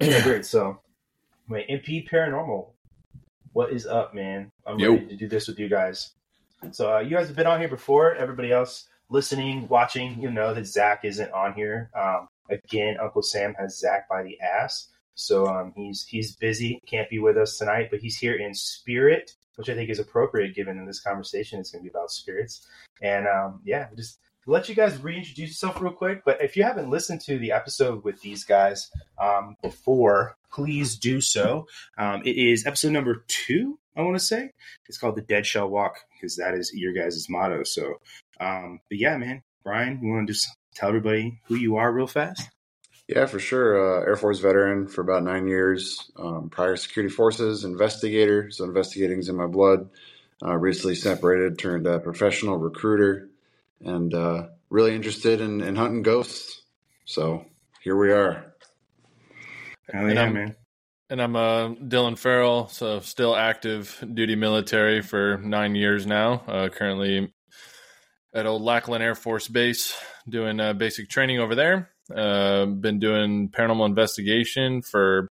yeah, great. So, wait, MP Paranormal, what is up, man? I'm Yo. ready to do this with you guys. So, uh, you guys have been on here before. Everybody else listening, watching, you know that Zach isn't on here. Um, again, Uncle Sam has Zach by the ass, so um, he's he's busy, can't be with us tonight, but he's here in spirit, which I think is appropriate given in this conversation it's going to be about spirits. And um, yeah, just let you guys reintroduce yourself real quick. But if you haven't listened to the episode with these guys um, before, please do so. Um, it is episode number two, I want to say. It's called The Dead Shall Walk because that is your guys' motto. So, um, but yeah, man, Brian, you want to just tell everybody who you are real fast? Yeah, for sure. Uh, Air Force veteran for about nine years. Um, prior security forces, investigator. So investigating's in my blood. Uh, recently separated, turned a professional recruiter, and uh, really interested in, in hunting ghosts. So here we are. Hell And yeah, I'm- man. And I'm uh, Dillon Farrell, so still active duty military for nine years now. Uh, currently at Old Lackland Air Force Base doing uh, basic training over there. Uh, been doing paranormal investigation for,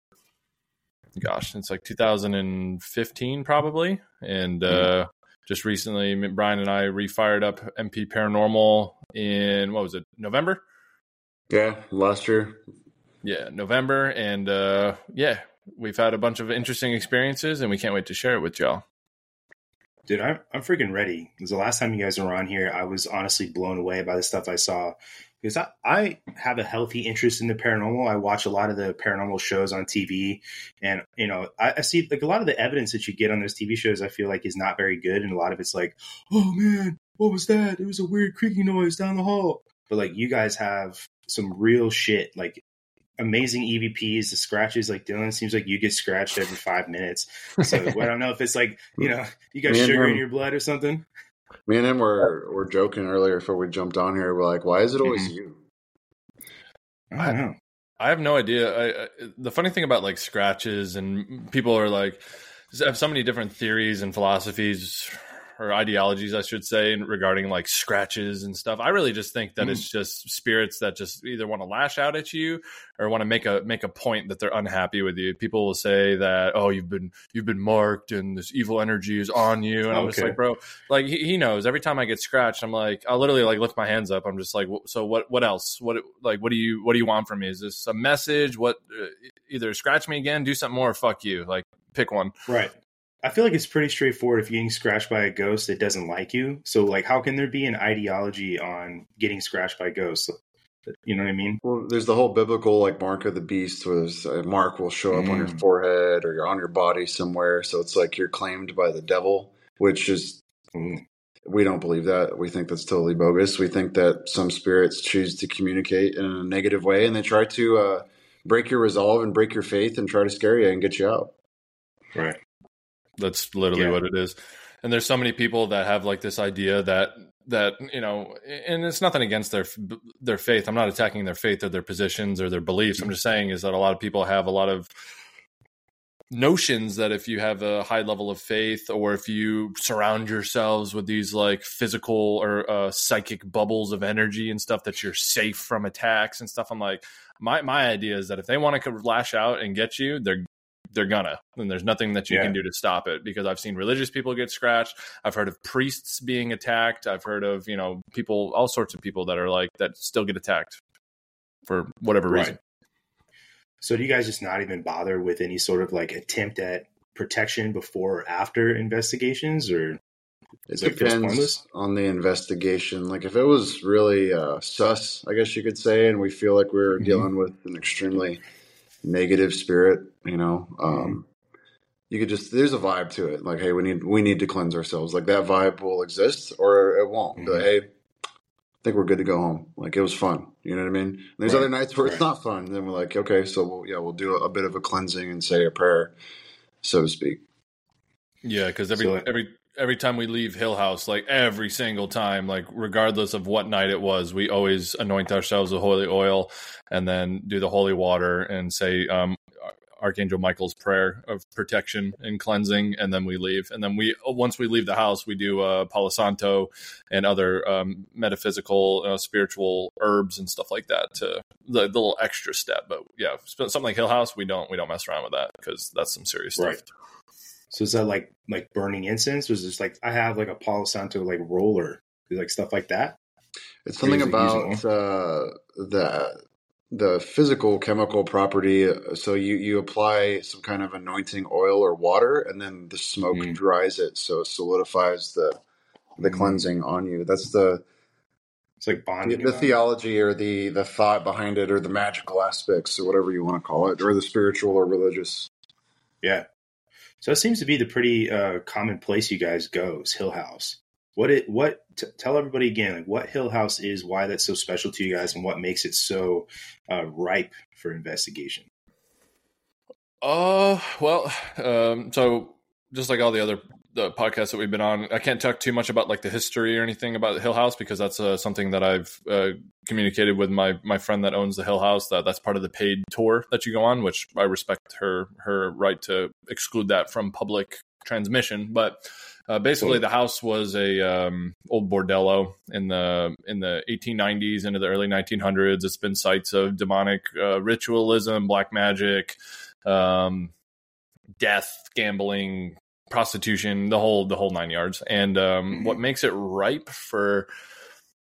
gosh, it's like 2015 probably. And uh, just recently, Brian and I refired up MP Paranormal in, what was it, November? Yeah, last year. yeah november and uh yeah we've had a bunch of interesting experiences and we can't wait to share it with y'all Dude, I'm, I'm freaking ready. Because the last time you guys were on here, I was honestly blown away by the stuff I saw. Because I, I have a healthy interest in the paranormal. I watch a lot of the paranormal shows on TV. And, you know, I, I see like a lot of the evidence that you get on those TV shows, I feel like is not very good. And a lot of it's like, oh man, what was that? It was a weird creaking noise down the hall. But like you guys have some real shit, like amazing EVPs, the scratches. Like Dillon seems like you get scratched every five minutes. So I don't know if it's like you know you got Me and sugar in um, your blood or something. Me and him were, were joking earlier before we jumped on here. We're like, why is it always Mhm. you? I don't know. i have no idea I, I, the funny thing about like scratches and people are like have so many different theories and philosophies or ideologies i should say regarding like scratches and stuff. I really just think that it's just spirits that just either want to lash out at you or want to make a make a point that they're unhappy with you. People will say that oh you've been you've been marked and this evil energy is on you. And i'm just like bro like he, he knows. Every time i get scratched i'm like i literally like lift my hands up. I'm just like so what what else? What like what do you what do you want from me? Is this a message? What uh, either scratch me again do something more or fuck you. Like pick one. Right. I feel like it's pretty straightforward. If you're getting scratched by a ghost that doesn't like you, so like, how can there be an ideology on getting scratched by ghosts? You know what I mean? Well, there's the whole biblical like mark of the beast, where a mark will show up on your Mm. forehead or on your body somewhere. So it's like you're claimed by the devil, which is Mm. we don't believe that. We think that's totally bogus. We think that some spirits choose to communicate in a negative way, and they try to uh, break your resolve and break your faith and try to scare you and get you out. Right. That's literally Yeah. what it is. And there's so many people that have like this idea that that you know, and it's nothing against their their faith. I'm not attacking their faith or their positions or their beliefs. I'm just saying is that a lot of people have a lot of notions that if you have a high level of faith or if you surround yourselves with these like physical or uh, psychic bubbles of energy and stuff that you're safe from attacks and stuff i'm like my my idea is that if they want to lash out and get you they're they're gonna and there's nothing that you Yeah. can do to stop it because i've seen religious people get scratched i've heard of priests being attacked i've heard of you know people all sorts of people that are like that still get attacked for whatever reason So do you guys just not even bother with any sort of like attempt at protection before or after investigations, or It Is it feels pointless? depends on the investigation. Like if it was really uh, sus, I guess you could say, and we feel like we're Mhm. dealing with an extremely negative spirit, you know, um, you could just there's a vibe to it. Like, hey, we need we need to cleanse ourselves. Like that vibe will exist or it won't. Be like, hey, I think we're good to go home. Like it was fun. You know what I mean? And there's Right. other nights where it's not fun. And then we're like, okay, so we'll, yeah, we'll do a, a bit of a cleansing and say a prayer, so to speak. Yeah, because every So- every every time we leave Hill House, like every single time, like regardless of what night it was, we always anoint ourselves with holy oil and then do the holy water and say, um, Archangel Michael's prayer of protection and cleansing, and then we leave. And then we once we leave the house, we do uh, Palo Santo and other um, metaphysical, uh, spiritual herbs and stuff like that to the, the little extra step. But yeah, something like Hill House, we don't we don't mess around with that because that's some serious stuff. So is that like like burning incense? Was just like I have like a Palo Santo like roller, like stuff like that? It's something about uh, the the physical chemical property. So you you apply some kind of anointing oil or water, and then the smoke Mm. dries it, so it solidifies the the Mm. cleansing on you. That's the It's like the, bonding. the it. theology or the the thought behind it, or the magical aspects, or whatever you want to call it, or the spiritual or religious. Yeah. So it seems to be the pretty uh, common place you guys go is Hill House. What it what t- tell everybody again like what Hill House is, why that's so special to you guys, and what makes it so uh, ripe for investigation. Uh, well, um, so just like all the other the podcast that we've been on, I can't talk too much about like the history or anything about Hill House because that's uh, something that I've uh, communicated with my my friend that owns the Hill House. That that's part of the paid tour that you go on, which I respect her her right to exclude that from public transmission. But uh, basically, the house was a um, old bordello in the in the 1890s into the early 1900s. It's been sites of demonic uh, ritualism, black magic um, death, gambling, prostitution, the whole the whole nine yards. And um, Mhm. what makes it ripe for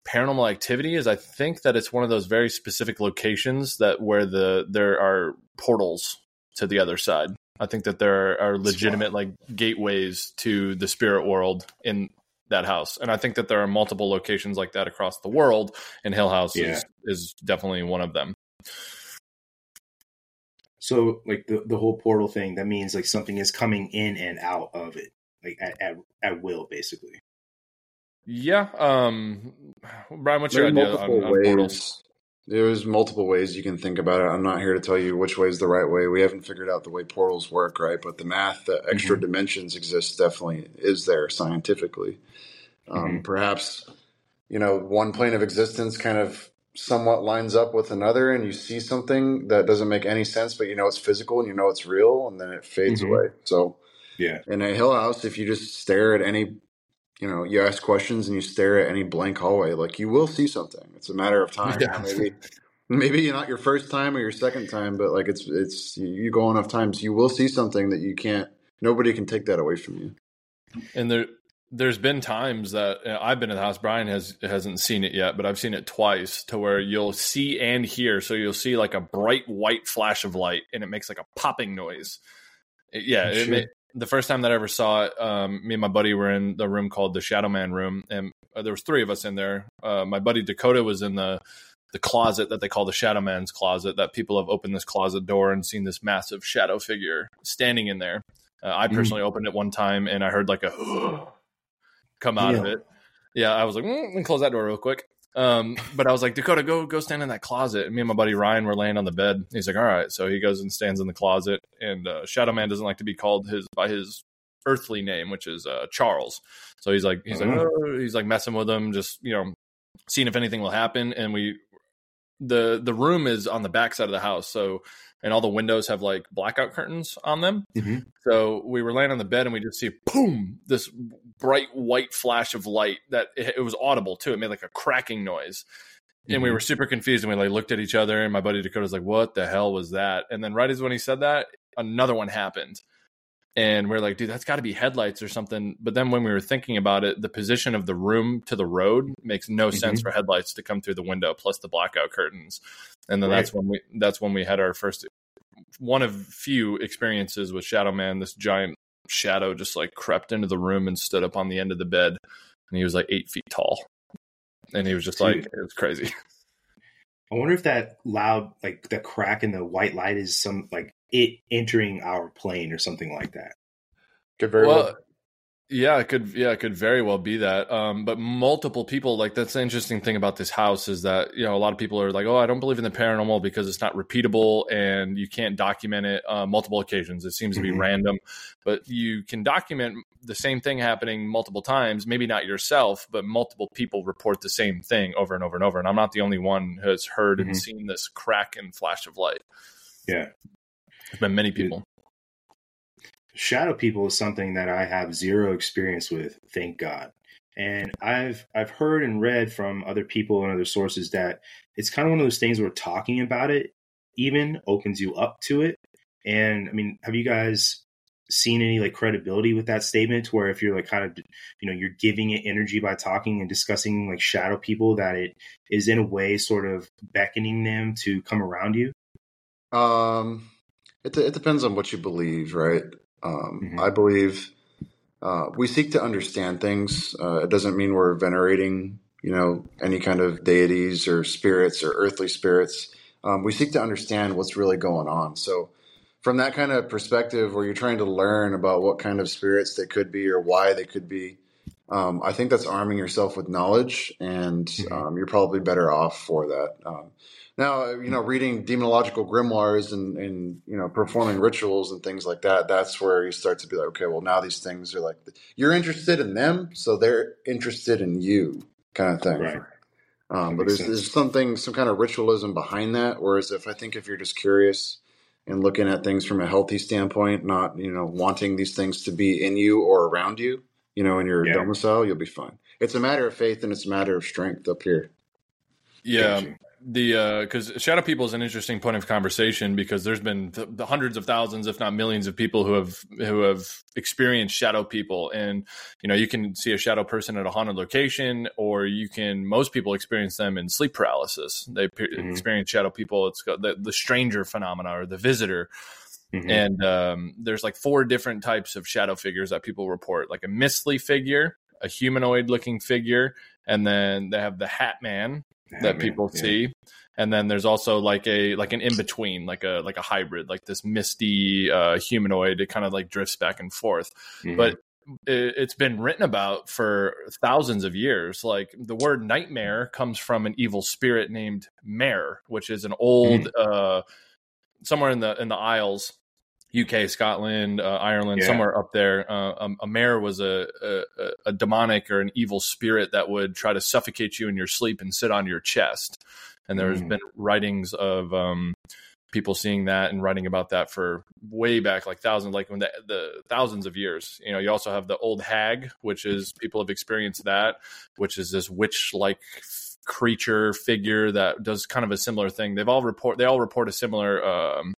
paranormal activity is I think that it's one of those very specific locations that where the there are portals to the other side. I think that there are legitimate like gateways to the spirit world in that house. And I think that there are multiple locations like that across the world and Hill House Yeah. is, is definitely one of them. So like the the whole portal thing, that means like something is coming in and out of it, like at at, at will, basically. Yeah. Um, Brian, what's There your idea on, multiple on ways. portals? There's multiple ways you can think about it. I'm not here to tell you which way is the right way. We haven't figured out the way portals work, right? But the math, the extra Mm-hmm. dimensions exist definitely is there scientifically. Um, Mhm. Perhaps, you know, one plane of existence kind of somewhat lines up with another, and you see something that doesn't make any sense, but you know it's physical and you know it's real, and then it fades Mhm. away. So, Yeah. in a hill house, if you just stare at any, you know, you ask questions and you stare at any blank hallway, like you will see something. It's a matter of time. Yeah. Maybe, maybe not your first time or your second time, but like it's it's you go enough times, you will see something that you can't. Nobody can take that away from you. And there, there's been times that uh, I've been in the house. Brian has hasn't seen it yet, but I've seen it twice to where you'll see and hear. So you'll see like a bright white flash of light, and it makes like a popping noise. It- yeah, it Sure. ma- the first time that I ever saw it, um, me and my buddy were in the room called the Shadow Man room, and uh, there was three of us in there. Uh, my buddy Dakota was in the the closet that they call the Shadow Man's closet. That people have opened this closet door and seen this massive shadow figure standing in there. Uh, I Mm. personally opened it one time and I heard like a come out of it. Yeah, I was like, mm, me close that door real quick. Um, but I was like, Dakota, go go stand in that closet. And me and my buddy Ryan were laying on the bed. He's like, all right. So he goes and stands in the closet. And uh, Shadow Man doesn't like to be called his by his earthly name, which is uh, Charles. So he's like, he's like, Oh. "Oh," he's like messing with him, just you know, seeing if anything will happen. And we, the the room is on the back side of the house, so and all the windows have like blackout curtains on them. Mhm. So we were laying on the bed and we just see boom, this bright white flash of light that it, it was audible too. It made like a cracking noise. And we Mhm. were super confused and we like looked at each other and my buddy Dakota's like, what the hell was that? And then right as when he said that, another one happened. And we're like, dude, that's got to be headlights or something. But then when we were thinking about it, the position of the room to the road makes no mm-hmm. sense for headlights to come through the window, plus the blackout curtains. And then that's when we that's when we had our first one of few experiences with Shadow Man. This giant shadow just like crept into the room and stood up on the end of the bed, and he was like eight feet tall. And he was just like, it was crazy. I wonder if that loud, like the crack in the white light, is some like it entering our plane or something like that. Could very well, well. yeah, it could. Yeah, it could very well be that. Um, but multiple people, like that's the interesting thing about this house is that you know a lot of people are like, oh, I don't believe in the paranormal because it's not repeatable and you can't document it uh, multiple occasions. It seems to be Mhm. random, but you can document the same thing happening multiple times. Maybe not yourself, but multiple people report the same thing over and over and over. And I'm not the only one who has heard Mhm. and seen this crack and flash of light. Yeah. There's been many people. Shadow people is something that I have zero experience with, thank God. And I've I've heard and read from other people and other sources that it's kind of one of those things where talking about it even opens you up to it. And I mean, have you guys seen any like credibility with that statement where if you're like kind of you know you're giving it energy by talking and discussing like shadow people that it is in a way sort of beckoning them to come around you um it, it depends on what you believe right? Um Mhm. i believe uh we seek to understand things. Uh it doesn't mean we're venerating you know any kind of deities or spirits or earthly spirits. Um we seek to understand what's really going on. So from that kind of perspective where you're trying to learn about what kind of spirits they could be or why they could be um, i think that's arming yourself with knowledge and Mhm. um, you're probably better off for that. Um, now you know reading demonological grimoires and, and you know performing rituals and things like that that's where you start to be like okay well now these things are like you're interested in them so they're interested in you kind of thing right um, but there's, there's something, some kind of ritualism behind that. Whereas if I think if you're just curious and looking at things from a healthy standpoint, not, you know, wanting these things to be in you or around you, you know, in your Yeah. domicile, you'll be fine. It's a matter of faith and it's a matter of strength up here. Yeah. The uh because shadow people is an interesting point of conversation because there's been th- the hundreds of thousands, if not millions, of people who have who have experienced shadow people, and you know you can see a shadow person at a haunted location, or you can most people experience them in sleep paralysis. They pe- Mhm. experience shadow people. It's got the the stranger phenomena or the visitor. Mhm. And um, there's like four different types of shadow figures that people report, like a mistly figure, a humanoid looking figure, and then they have the Hat Man, Yeah, that people Yeah. see. And then there's also like a like an in between like a like a hybrid like this misty uh humanoid it kind of like drifts back and forth. Mhm. but it, it's been written about for thousands of years. Like the word nightmare comes from an evil spirit named mare which is an old uh somewhere in the in the isles UK, Scotland, uh, Ireland, Yeah. somewhere up there. Uh, um, a mare was a, a a demonic or an evil spirit that would try to suffocate you in your sleep and sit on your chest. And there's Mm. been writings of um, people seeing that and writing about that for way back, like thousands, like when the, the thousands of years. You know, you also have the old hag, which is people have experienced that, which is this witch-like creature figure that does kind of a similar thing. They've all report they all report a similar um,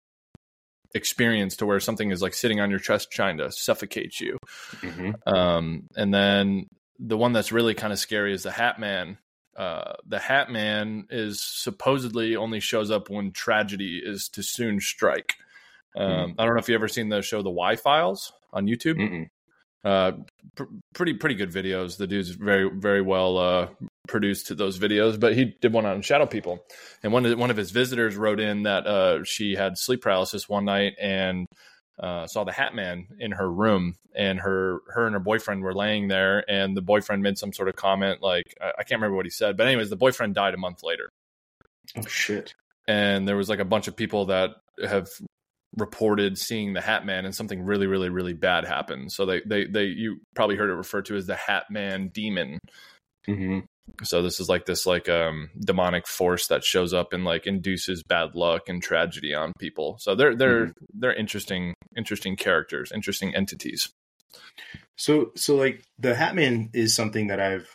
experience to where something is like sitting on your chest trying to suffocate you. Mhm. Um, and then the one that's really kind of scary is the Hat Man. Uh, the Hat Man is supposedly only shows up when tragedy is to soon strike. Um, I don't know if you ever seen the show The Y Files on YouTube. Mm-mm. Uh, pr- pretty pretty good videos. The dude's very very well uh, produced those videos. But he did one on shadow people, and one of one of his visitors wrote in that uh, she had sleep paralysis one night and uh, saw the Hat Man in her room, and her her and her boyfriend were laying there, and the boyfriend made some sort of comment like I, I can't remember what he said, but anyways, the boyfriend died a month later Oh shit. and there was like a bunch of people that have reported seeing the Hat Man and something really, really, really bad happened. So they, they, they, you probably heard it referred to as the Hat Man demon. hmm So this is like this like um demonic force that shows up and like induces bad luck and tragedy on people. So they're they're they're interesting interesting characters, interesting entities. So so like the Hatman is something that I've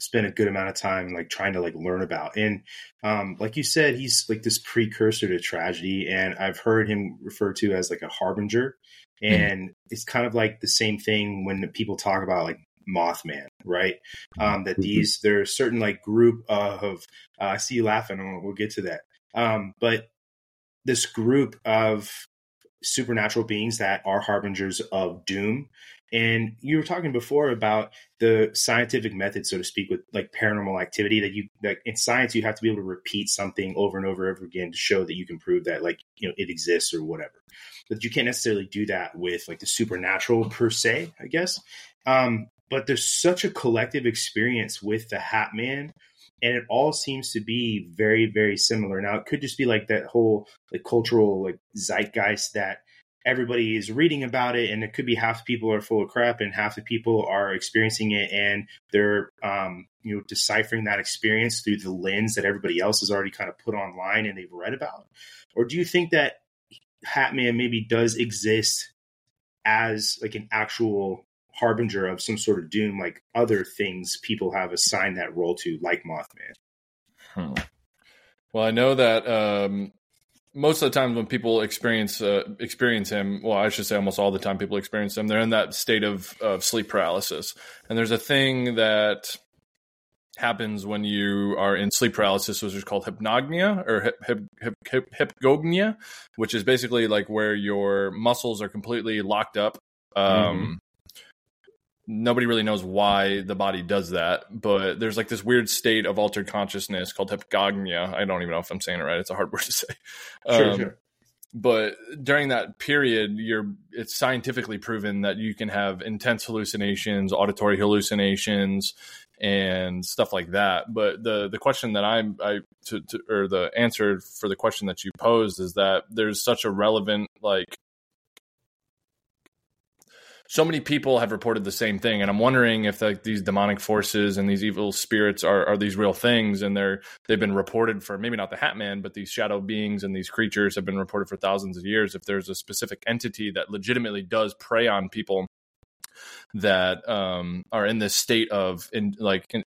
spent a good amount of time like trying to like learn about. And um like you said, he's like this precursor to tragedy and I've heard him referred to as like a harbinger. And it's kind of like the same thing when people talk about like Mothman, right? Um that these there's certain like group of uh, I see you laughing and we'll get to that. Um but this group of supernatural beings that are harbingers of doom and you were talking before about the scientific method, so to speak, with like paranormal activity that you like in science, you have to be able to repeat something over and over and over again to show that you can prove that like, you know, it exists or whatever. But you can't necessarily do that with like the supernatural per se, I guess. Um, but there's such a collective experience with the Hat Man, and it all seems to be very, very similar. Now it could just be like that whole like cultural like zeitgeist that everybody is reading about it and it could be half the people are full of crap and half the people are experiencing it and they're um, you know deciphering that experience through the lens that everybody else has already kind of put online and they've read about or do you think that Hatman maybe does exist as like an actual harbinger of some sort of doom, like other things people have assigned that role to, like Mothman. Hmm. Well, I know that um, most of the times when people experience uh, experience him, well, I should say almost all the time people experience him, they're in that state of, of sleep paralysis. And there's a thing that happens when you are in sleep paralysis, which is called hypnagnia or hip, which is basically like where your muscles are completely locked up. Um, mm-hmm nobody really knows why the body does that, but there's like this weird state of altered consciousness called hypnagogia. I don't even know if I'm saying it right. It's a hard word to say. Sure, um, sure. But during that period, you're it's scientifically proven that you can have intense hallucinations, auditory hallucinations, and stuff like that. But the the question that I'm I to, to or the answer for the question that you posed is that there's such a relevant like so many people have reported the same thing and i'm wondering if like these demonic forces and these evil spirits are, are these real things and they're they've been reported for maybe not the hat man but these shadow beings and these creatures have been reported for thousands of years. If there's a specific entity that legitimately does prey on people that um, are in this state of in like in,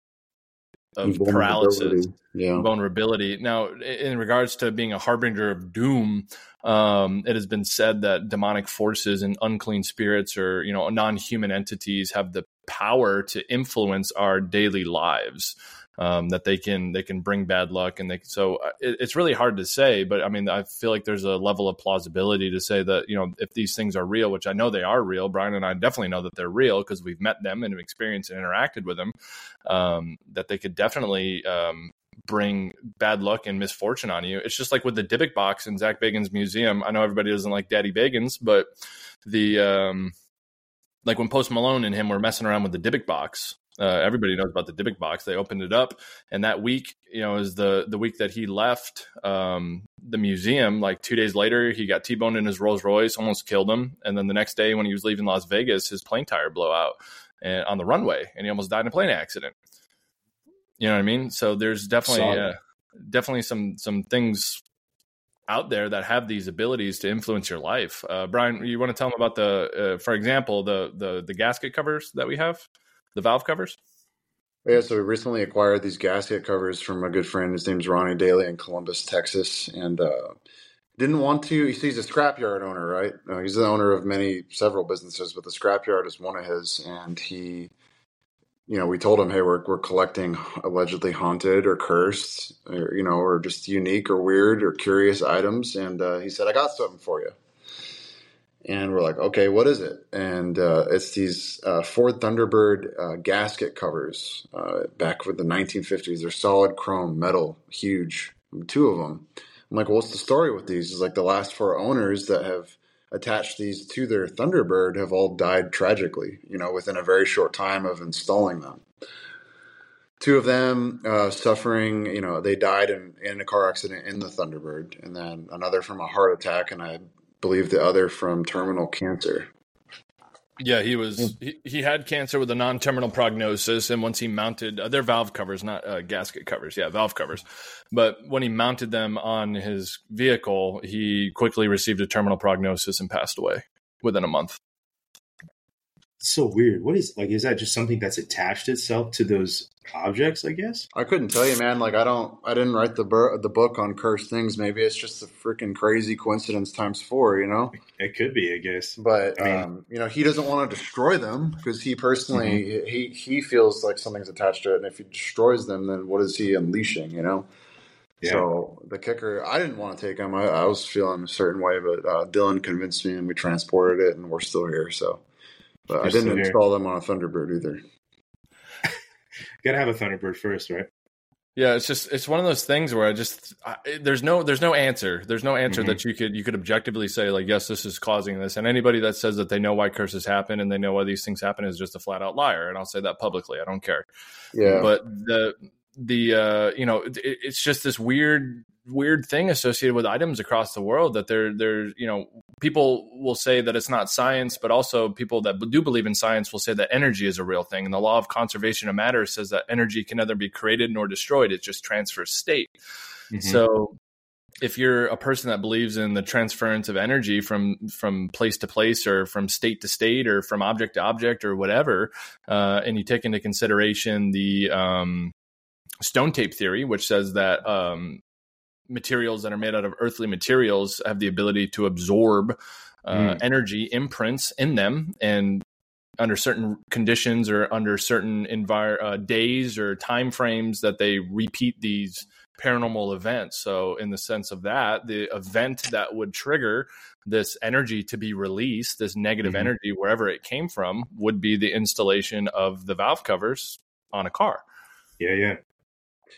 of paralysis yeah. vulnerability now in regards to being a harbinger of doom um, it has been said that demonic forces and unclean spirits or you know non-human entities have the power to influence our daily lives. Um, that they can they can bring bad luck and they so uh, it, it's really hard to say but i mean i feel like there's a level of plausibility to say that you know if these things are real which i know they are real brian and i definitely know that they're real because we've met them and experienced and interacted with them um, that they could definitely um, bring bad luck and misfortune on you. It's just like with the Dybbuk box in Zak Bagans' museum. I know everybody doesn't like Daddy Bagans, but the um, like when Post Malone and him were messing around with the Dybbuk box. Uh, everybody knows about the Dybbuk box. They opened it up, and that week, you know, is the the week that he left um, the museum. Like two days later, he got T-boned in his Rolls Royce, almost killed him. And then the next day, when he was leaving Las Vegas, his plane tire blew out and, on the runway, and he almost died in a plane accident. You know what I mean? So there's definitely uh, definitely some some things out there that have these abilities to influence your life. Uh, Brian, you want to tell them about the, uh, for example, the the the gasket covers that we have, the valve covers. Yeah, so we recently acquired these gasket covers from a good friend. His name's Ronnie Daly in Columbus, Texas, and uh, didn't want to. He's a scrapyard owner, right? Uh, he's the owner of many, several businesses, but the scrapyard is one of his, and he you know, we told him, hey, we're we're collecting allegedly haunted or cursed, or, you know, or just unique or weird or curious items, and uh, he said, I got something for you. And we're like, okay, what is it? And uh, it's these uh, Ford Thunderbird uh, gasket covers uh, back with the 1950s. They're solid chrome, metal, huge, two of them. I'm like, well, what's the story with these? It's like the last four owners that have attached these to their Thunderbird have all died tragically, you know, within a very short time of installing them. Two of them uh, suffering, you know, they died in, in a car accident in the Thunderbird, and then another from a heart attack, and I believe the other from terminal cancer. Yeah, he was. He, he had cancer with a non-terminal prognosis, and once he mounted, uh, they're valve covers, not uh, gasket covers. Yeah, valve covers. But when he mounted them on his vehicle, he quickly received a terminal prognosis and passed away within a month so weird. What is like? Is that just something that's attached itself to those objects? I guess I couldn't tell you, man. Like I don't, I didn't write the bur- the book on cursed things. Maybe it's just a freaking crazy coincidence times four. You know, it could be, I guess. But I mean, um, you know, he doesn't want to destroy them because he personally mm-hmm. he he feels like something's attached to it, and if he destroys them, then what is he unleashing? You know. Yeah. So the kicker, I didn't want to take him. I, I was feeling a certain way, but uh, Dillon convinced me, and we transported it, and we're still here. So but I didn't install them on a Thunderbird either. Gotta have a Thunderbird first, right? Yeah, it's just it's one of those things where I just I, there's no there's no answer. There's no answer mm-hmm. that you could you could objectively say like yes this is causing this. And anybody that says that they know why curses happen and they know why these things happen is just a flat out liar. And I'll say that publicly. I don't care. Yeah. But the the uh you know it, it's just this weird weird thing associated with items across the world that they're they're you know people will say that it's not science but also people that do believe in science will say that energy is a real thing. And the law of conservation of matter says that energy can neither be created nor destroyed. It just transfers state. Mm-hmm. so if you're a person that believes in the transference of energy from from place to place or from state to state or from object to object or whatever, uh, and you take into consideration the um, stone tape theory, which says that um, materials that are made out of earthly materials have the ability to absorb uh, mm. energy imprints in them and under certain conditions or under certain envir- uh, days or time frames that they repeat these paranormal events. So, in the sense of that, the event that would trigger this energy to be released, this negative mm-hmm. energy, wherever it came from, would be the installation of the valve covers on a car. Yeah, yeah.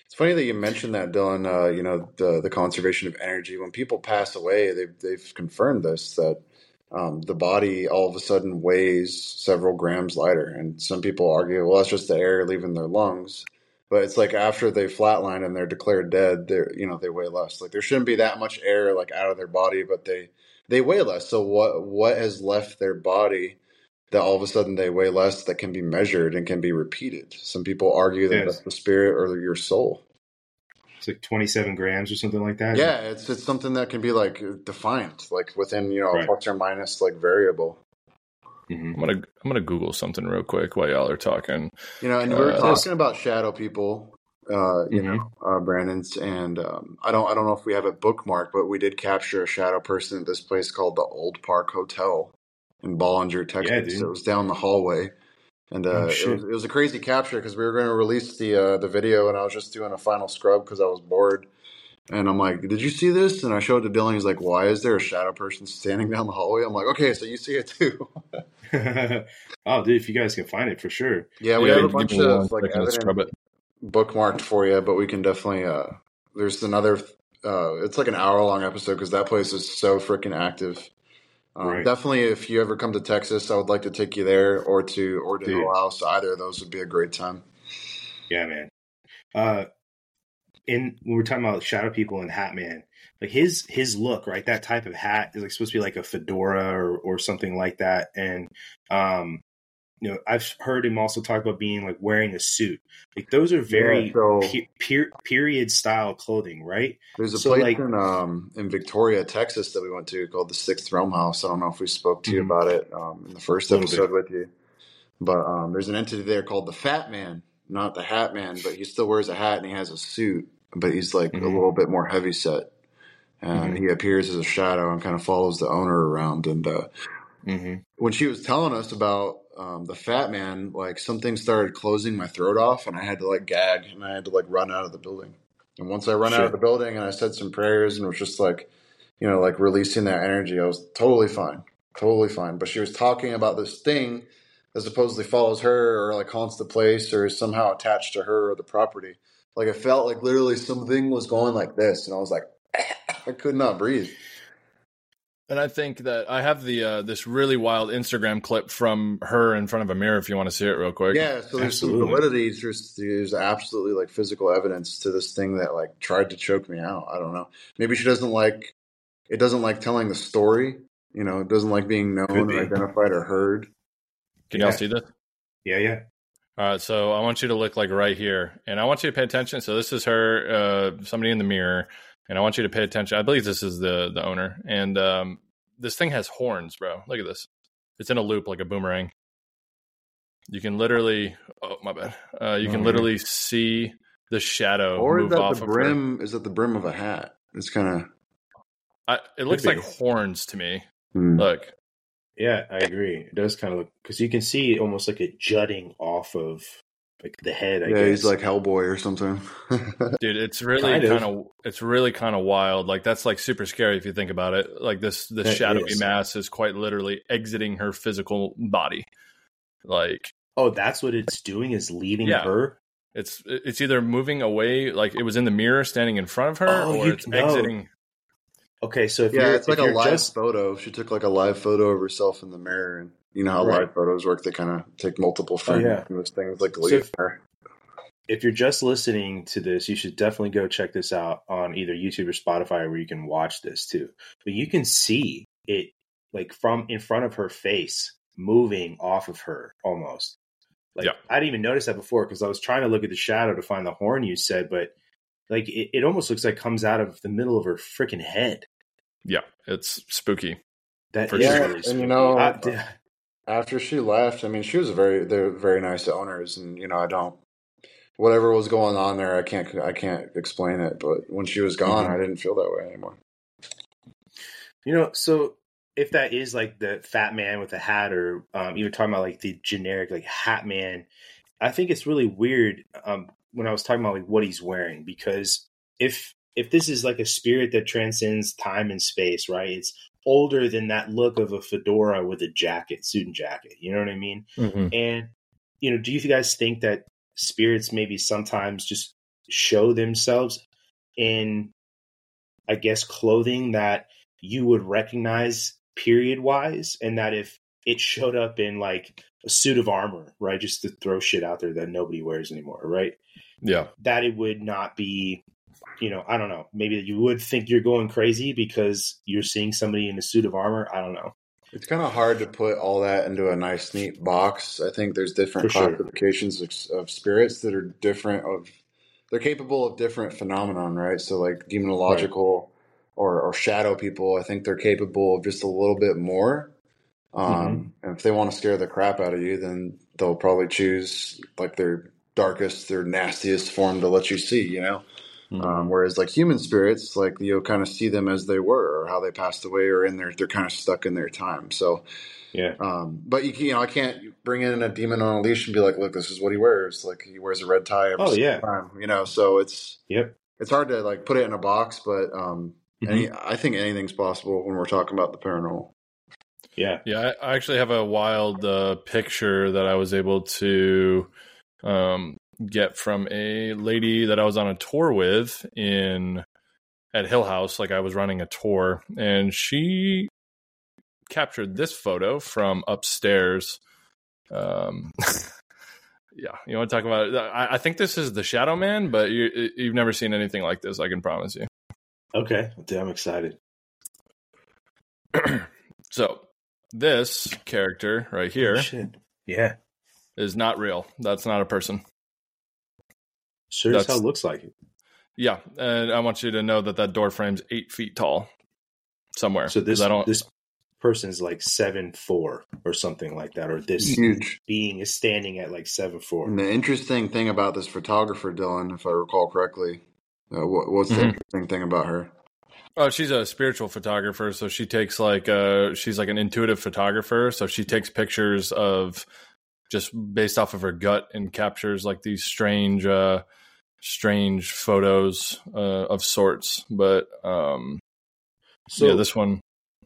It's funny that you mentioned that, Dillon. Uh, you know, the the conservation of energy. When people pass away, they've they've confirmed this that um, the body all of a sudden weighs several grams lighter. And some people argue, well, that's just the air leaving their lungs. But it's like after they flatline and they're declared dead, they're you know they weigh less. Like there shouldn't be that much air like out of their body, but they they weigh less. So what what has left their body that all of a sudden they weigh less that can be measured and can be repeated? Some people argue that yes. that's the spirit or your soul. It's like 27 grams or something like that. Yeah, it's it's something that can be like defined, like within you know right. plus or minus like variable. Mm-hmm. I'm gonna I'm gonna Google something real quick while y'all are talking. You know, and we are uh, talking about shadow people. Uh, you mm-hmm. know, uh, Brandon's, and um, I don't I don't know if we have it bookmarked, but we did capture a shadow person at this place called the Old Park Hotel in Ballinger, Texas. Yeah, it was down the hallway. And uh, oh, it, was, it, was, a crazy capture because we were going to release the uh, the video, and I was just doing a final scrub because I was bored. And I'm like, "Did you see this?" And I showed it to Dillon. He's like, "Why is there a shadow person standing down the hallway?" I'm like, "Okay, so you see it too." oh, dude, if you guys can find it for sure. Yeah, we yeah, have a bunch of like evidence bookmarked for you, but we can definitely. Uh, there's another. Uh, it's like an hour long episode because that place is so freaking active. Um, right. Definitely, if you ever come to Texas, I would like to take you there or to Orden House. Either of those would be a great time. Yeah, man. Uh, in when we're talking about shadow people and Hat Man, like his his look, right? That type of hat is like supposed to be like a fedora or or something like that, and um, you know, I've heard him also talk about being like wearing a suit. Like those are very yeah, so, pe- period style clothing, right? There's a so place like, in um, in Victoria, Texas, that we went to called the Sixth Realm House. I don't know if we spoke to mm-hmm. you about it um, in the first episode with you, but um, there's an entity there called the Fat Man, not the Hat Man, but he still wears a hat and he has a suit, but he's like mm-hmm. a little bit more heavy set, and mm-hmm. he appears as a shadow and kind of follows the owner around. And uh, mm-hmm. when she was telling us about um, the fat man, like something started closing my throat off, and I had to like gag, and I had to like run out of the building. And once I run out of the building, and I said some prayers, and was just like, you know, like releasing that energy, I was totally fine, totally fine. But she was talking about this thing that supposedly follows her, or like haunts the place, or is somehow attached to her or the property. Like it felt like literally something was going like this, and I was like, I could not breathe. And I think that I have the uh, this really wild Instagram clip from her in front of a mirror. If you want to see it real quick, yeah. So there's absolutely. some validity. There's, there's absolutely like physical evidence to this thing that like tried to choke me out. I don't know. Maybe she doesn't like it. Doesn't like telling the story. You know, it doesn't like being known be. or identified or heard. Can yeah. y'all see this? Yeah, yeah. All right, so I want you to look like right here, and I want you to pay attention. So this is her, uh, somebody in the mirror, and I want you to pay attention. I believe this is the the owner, and um, this thing has horns, bro. Look at this. It's in a loop like a boomerang. You can literally. Oh my bad. Uh, you oh, can literally see the shadow or move off the brim. Is that the brim of a hat? It's kind of. It looks like horns to me. Hmm. Look. Yeah, I agree. It does kind of look because you can see almost like it jutting off of like the head. I yeah, guess. he's like Hellboy or something. Dude, it's really kind, kind of. it's really kind of wild. Like that's like super scary if you think about it. Like this this that shadowy is. mass is quite literally exiting her physical body. Like oh, that's what it's doing is leaving yeah. her. It's it's either moving away, like it was in the mirror standing in front of her, oh, or it's exiting. Okay, so if yeah, it's like a live just... photo. She took like a live photo of herself in the mirror, and you know how right. live photos work. They kind of take multiple frames oh, yeah. those things like so if, if you're just listening to this, you should definitely go check this out on either YouTube or Spotify where you can watch this too. But you can see it like from in front of her face moving off of her almost. Like yeah. I didn't even notice that before because I was trying to look at the shadow to find the horn you said, but like it, it almost looks like comes out of the middle of her freaking head. Yeah, it's spooky. That For is sure. And, you know, I- uh, d- After she left, I mean, she was very they're very nice owners, and you know, I don't whatever was going on there, I can't I can't explain it. But when she was gone, Mhm. I didn't feel that way anymore. You know, so if that is like the fat man with a hat, or um, you were talking about like the generic like hat man, I think it's really weird um, when I was talking about like what he's wearing because if if this is like a spirit that transcends time and space, right? It's older than that look of a fedora with a jacket, suit and jacket. You know what I mean? Mm-hmm. And you know, do you guys think that spirits maybe sometimes just show themselves in, I guess, clothing that you would recognize period wise, and that if it showed up in like a suit of armor, right, just to throw shit out there that nobody wears anymore, right, Yeah, that it would not be. You know, I don't know. Maybe you would think you're going crazy because you're seeing somebody in a suit of armor. I don't know. It's kind of hard to put all that into a nice, neat box. I think there's different For sure. classifications of, of spirits that are different. Of they're capable of different phenomenon, right? So, like demonological or, or shadow people, I think they're capable of just a little bit more. Um, Mm-hmm. And if they want to scare the crap out of you, then they'll probably choose like their darkest, their nastiest form to let you see. You know. Um, whereas like human spirits, like you'll kind of see them as they were, or how they passed away, or in their they're kind of stuck in their time. So, Yeah. um, but you, can- you know, I can't bring in a demon on a leash and be like, look, this is what he wears. Like he wears a red tie every Oh, yeah. time, you know. So it's Yep. it's hard to like put it in a box, but um, Mhm. any, I think anything's possible when we're talking about the paranormal. Yeah. yeah. I I actually have a wild uh, picture that I was able to um, get from a lady that I was on a tour with in at Hill House. Like I was running a tour, and she captured this photo from upstairs. Um, yeah, you want to talk about? I, I think this is the Shadow Man, but you, you've never seen anything like this. I can promise you. Okay. I'm excited. So this character right Oh, here shit. Yeah. is not real. That's not a person. Sure as That's- hell looks like it. Yeah, and I want you to know that that door frame's eight feet tall somewhere. So this 'Cause I don't. this person is like seven four or something like that, or this Huge. being is standing at like seven four. And the interesting thing about this photographer, Dillon, if I recall correctly, uh, what, what's the Mhm. interesting thing about her? Oh, she's a spiritual photographer, so she takes like uh she's like an intuitive photographer, so she takes pictures of just based off of her gut and captures like these strange uh strange photos uh of sorts. But um So yeah, this one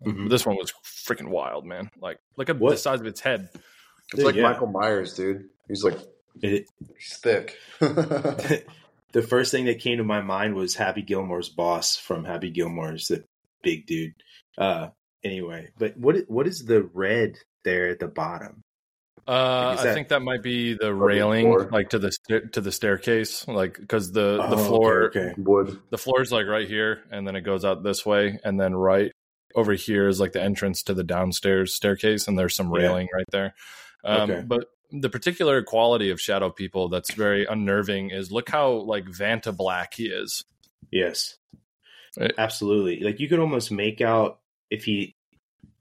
Mhm. this one was freaking wild, man. Like look at the size of its head. It's Dude, like yeah. Michael Myers, dude. He's like it, he's thick. the first thing that came to my mind was Happy Gilmore's boss from Happy Gilmore's, the big dude. Uh, anyway, but what what is the red there at the bottom? Uh, I think that might be the railing, floor. like to the to the staircase, like because the the Oh, floor Okay, okay. Wood. the floor is like right here, and then it goes out this way, and then right over here is like the entrance to the downstairs staircase, and there's some Yeah. railing right there. Um, Okay. But the particular quality of shadow people that's very unnerving is look how like Vanta black he is. Yes, Right. absolutely. Like you could almost make out if he,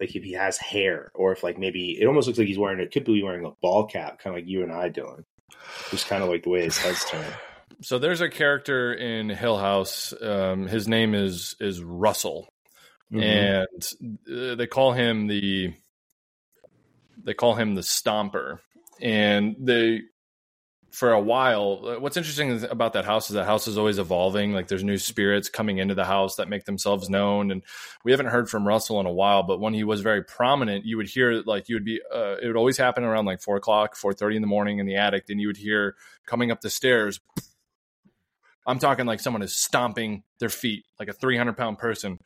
like if he has hair, or if like maybe it almost looks like he's wearing it. Could be wearing a ball cap, kind of like you and I, Dillon. Just kind of like the way his head's turned. So there's a character in Hill House. Um, his name is is Russell. Mhm. and uh, they call him the they call him the stomper and they for a while uh, what's interesting about that house is that house is always evolving. Like there's new spirits coming into the house that make themselves known. And we haven't heard from russell in a while but when he was very prominent you would hear like you would be uh, it would always happen around like 4 o'clock 4.30 in the morning in the attic. And you would hear coming up the stairs i'm talking like someone is stomping their feet like a 300 pound person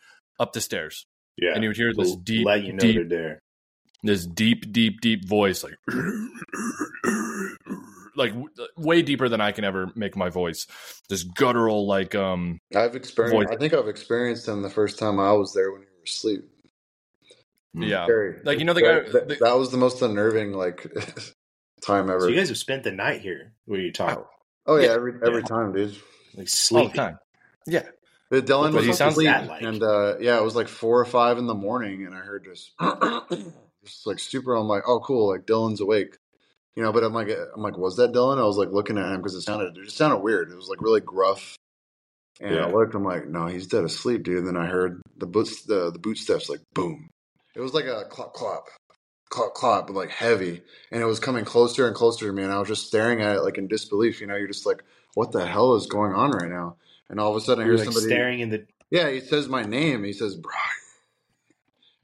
up the stairs. Yeah, and you would hear this deep, let you know deep, they're there. this deep, deep, deep voice, like, like w- way deeper than I can ever make my voice. This guttural, like, um, I've experienced. Voice. I think I've experienced him the first time I was there when you were asleep. Hmm. yeah, Scary. Like, you know, the that, guy- that, the- that was the most unnerving like time ever. So you guys have spent the night here. What are you talking? oh yeah, Yeah. every every Yeah. time, dude. Like sleep all sleepy. the time. Yeah, But Dillon was he asleep, like? and uh, yeah, it was like four or five in the morning, and I heard just, just like super. I'm like, oh, cool, like Dillon's awake, you know. But I'm like, uh, I'm like, was that Dillon? I was like looking at him because it sounded, it just sounded weird. It was like really gruff, and Yeah. I looked. I'm like, no, he's dead asleep, dude. And then I heard the boots, the the boot steps, like boom. It was like a clop, clop, clop, clop, but like heavy, and it was coming closer and closer to me, and I was just staring at it like in disbelief. You know, you're just like, what the hell is going on right now? And all of a sudden, I hear like somebody staring in the. yeah, he says my name. He says Brian.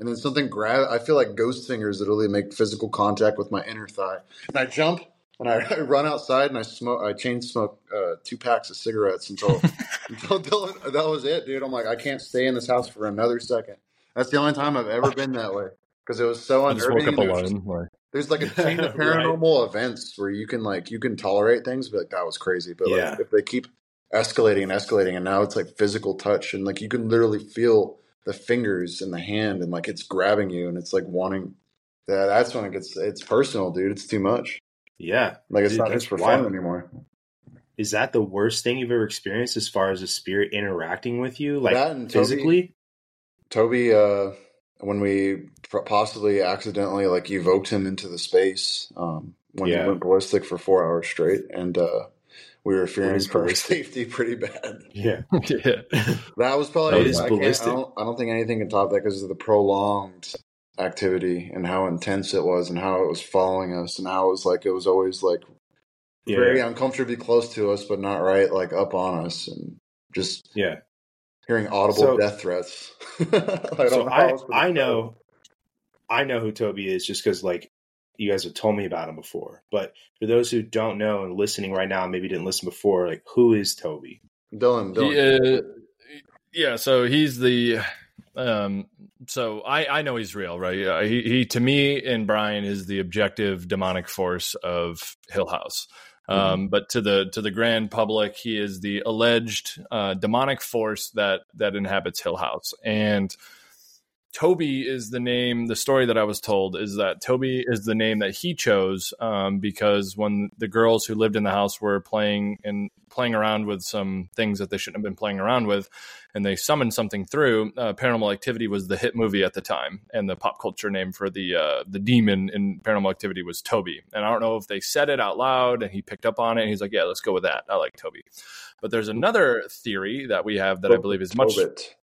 And then something grab. I feel like ghost fingers literally make physical contact with my inner thigh. And I jump and I, I run outside and I smoke. I chain smoke uh, two packs of cigarettes until until Dillon. That was it, dude. I'm like, I can't stay in this house for another second. That's the only time I've ever been that way because it was so I just unnerving. woke up and just- alone. Like, there's like a chain of Right. paranormal events where you can like you can tolerate things, but like that was crazy. But Yeah. like if they keep escalating and escalating, and now it's like physical touch, and like you can literally feel the fingers and the hand, and like it's grabbing you, and it's like wanting. Yeah, that's when it gets it's personal, dude. It's too much. Yeah. Like it's Dude, not just for wild. fun anymore. Is that the worst thing you've ever experienced as far as a spirit interacting with you, like That and Toby- physically? Toby, uh, when we possibly accidentally like evoked him into the space, um, when Yeah. he went ballistic for four hours straight, and uh, we were fearing is for our safety pretty bad. Yeah. yeah. That was probably. That is I, can't, I, ballistic. don't, I don't think anything can top that because of the prolonged activity and how intense it was and how it was following us and how it was like it was always like very uncomfortably close to us, but not right like up on us and just Yeah. hearing audible So- death threats. I don't So know how I, I know, I know who Toby is just because like you guys have told me about him before. But for those who don't know and listening right now, maybe didn't listen before, like who is Toby? Dillon. Dillon. He, uh, yeah, so he's the um so I I know he's real, right? Uh, he he to me and Brian is the objective demonic force of Hill House. Um, but to the to the grand public, he is the alleged uh, demonic force that that inhabits Hill House. And Toby is the name. The story that I was told is that Toby is the name that he chose um, because when the girls who lived in the house were playing and playing around with some things that they shouldn't have been playing around with, and they summoned something through, uh, Paranormal Activity was the hit movie at the time, and the pop culture name for the uh, the demon in Paranormal Activity was Toby. And I don't know if they said it out loud, and he picked up on it, and he's like, "Yeah, let's go with that. I like Toby." But there's another theory that we have that I believe is much Tobit.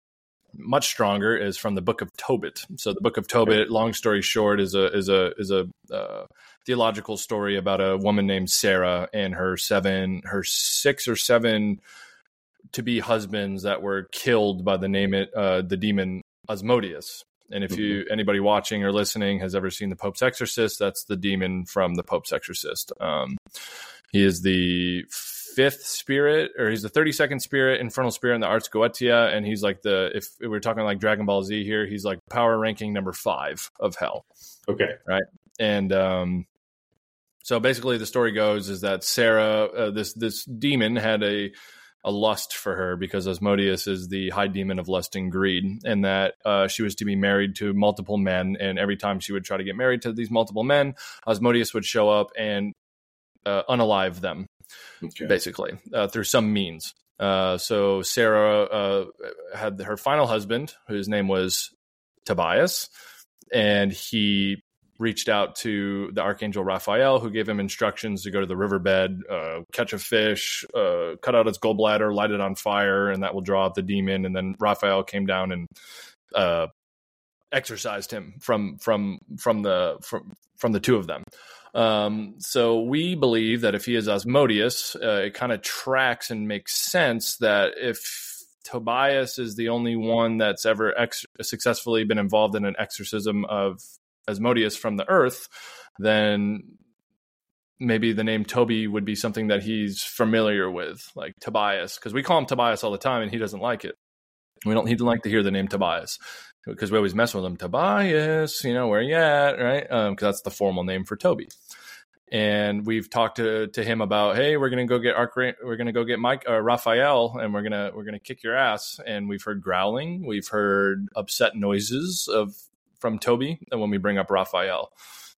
Much stronger is from the book of Tobit. So the book of Tobit, long story short, is a is a is a uh, theological story about a woman named Sarah and her seven, her six or seven to be husbands that were killed by the name it uh, the demon Asmodeus. And if you anybody watching or listening has ever seen the Pope's Exorcist, that's the demon from the Pope's Exorcist. Um, he is the fifth spirit, or he's the thirty second spirit, infernal spirit in the Ars Goetia, and he's like the if we're talking like Dragon Ball Z here, he's like power ranking number five of hell. Okay. Right, and um, so basically, the story goes is that Sarah, uh, this this demon, had a a lust for her because Asmodeus is the high demon of lust and greed, and that uh, she was to be married to multiple men, and every time she would try to get married to these multiple men, Asmodeus would show up and uh, unalive them Okay. basically uh, through some means. Uh, so Sarah uh, had her final husband, whose name was Tobias, and he reached out to the archangel Raphael, who gave him instructions to go to the riverbed, uh, catch a fish, uh, cut out its gallbladder, light it on fire, and that will draw out the demon. And then Raphael came down and uh, exorcised him from from from the from from the two of them. Um, so we believe that if he is Asmodeus, uh, it kind of tracks and makes sense that if Tobias is the only one that's ever ex- successfully been involved in an exorcism of Asmodeus from the earth, then maybe the name Toby would be something that he's familiar with, like Tobias, because we call him Tobias all the time and he doesn't like it. We don't. He doesn't like to hear the name Tobias because we always mess with him. Tobias, you know where you at, right? Because that's the formal name for Toby. And we've talked to, to him about, hey, we're gonna go get Arch, we're gonna go get Mike uh, Raphael, and we're gonna we're gonna kick your ass. And we've heard growling, we've heard upset noises of from Toby, and when we bring up Raphael.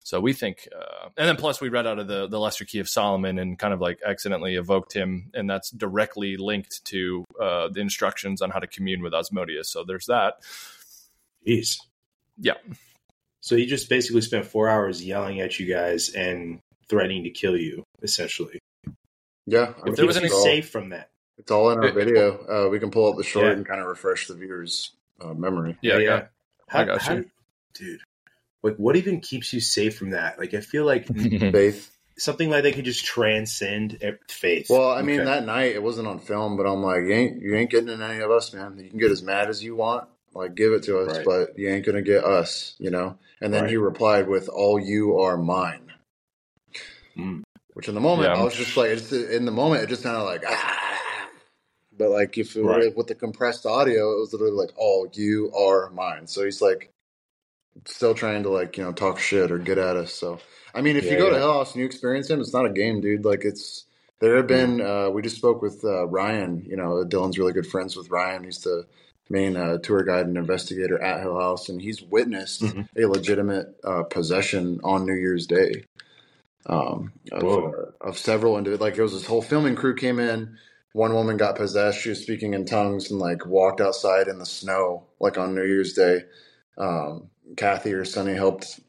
So we think, uh, and then plus we read out of the the Lesser Key of Solomon and kind of like accidentally evoked him, and that's directly linked to uh, the instructions on how to commune with Asmodeus. So there's that. Jeez. Yeah. So he just basically spent four hours yelling at you guys and threatening to kill you, essentially. Yeah, If there there was was any- safe from that. It's all in our video. Uh, we can pull up the short Yeah. and kind of refresh the viewer's uh, memory. Yeah, yeah. How, I got how- you. dude. Like, what even keeps you safe from that? Like, I feel like Faith. something like that could just transcend faith. Well, I mean, Okay. that night it wasn't on film, but I'm like, you ain't you ain't getting in any of us, man. You can get as mad as you want, like give it to us, Right. but you ain't gonna get us, you know. And then Right. he replied with, "All you are mine." Mm. Which in the moment Yeah. I was just like, it's, in the moment it just sounded like ah. But like if it were with the compressed audio, it was literally like, "All you are mine." So he's like, still trying to like you know talk shit or get at us. So I mean, if you Yeah, go to. Hell House and you experience him, it's not a game, dude. Like it's there have been. Uh, we just spoke with uh, Ryan. You know, Dillon's really good friends with Ryan. He's the main uh, tour guide and investigator at Hill House, and he's witnessed Mhm. a legitimate uh, possession on New Year's Day. Um, of, uh, of several individuals. Like there was this whole filming crew came in. One woman got possessed. She was speaking in tongues and like walked outside in the snow, like on New Year's Day. Um, Kathy or Sunny helped,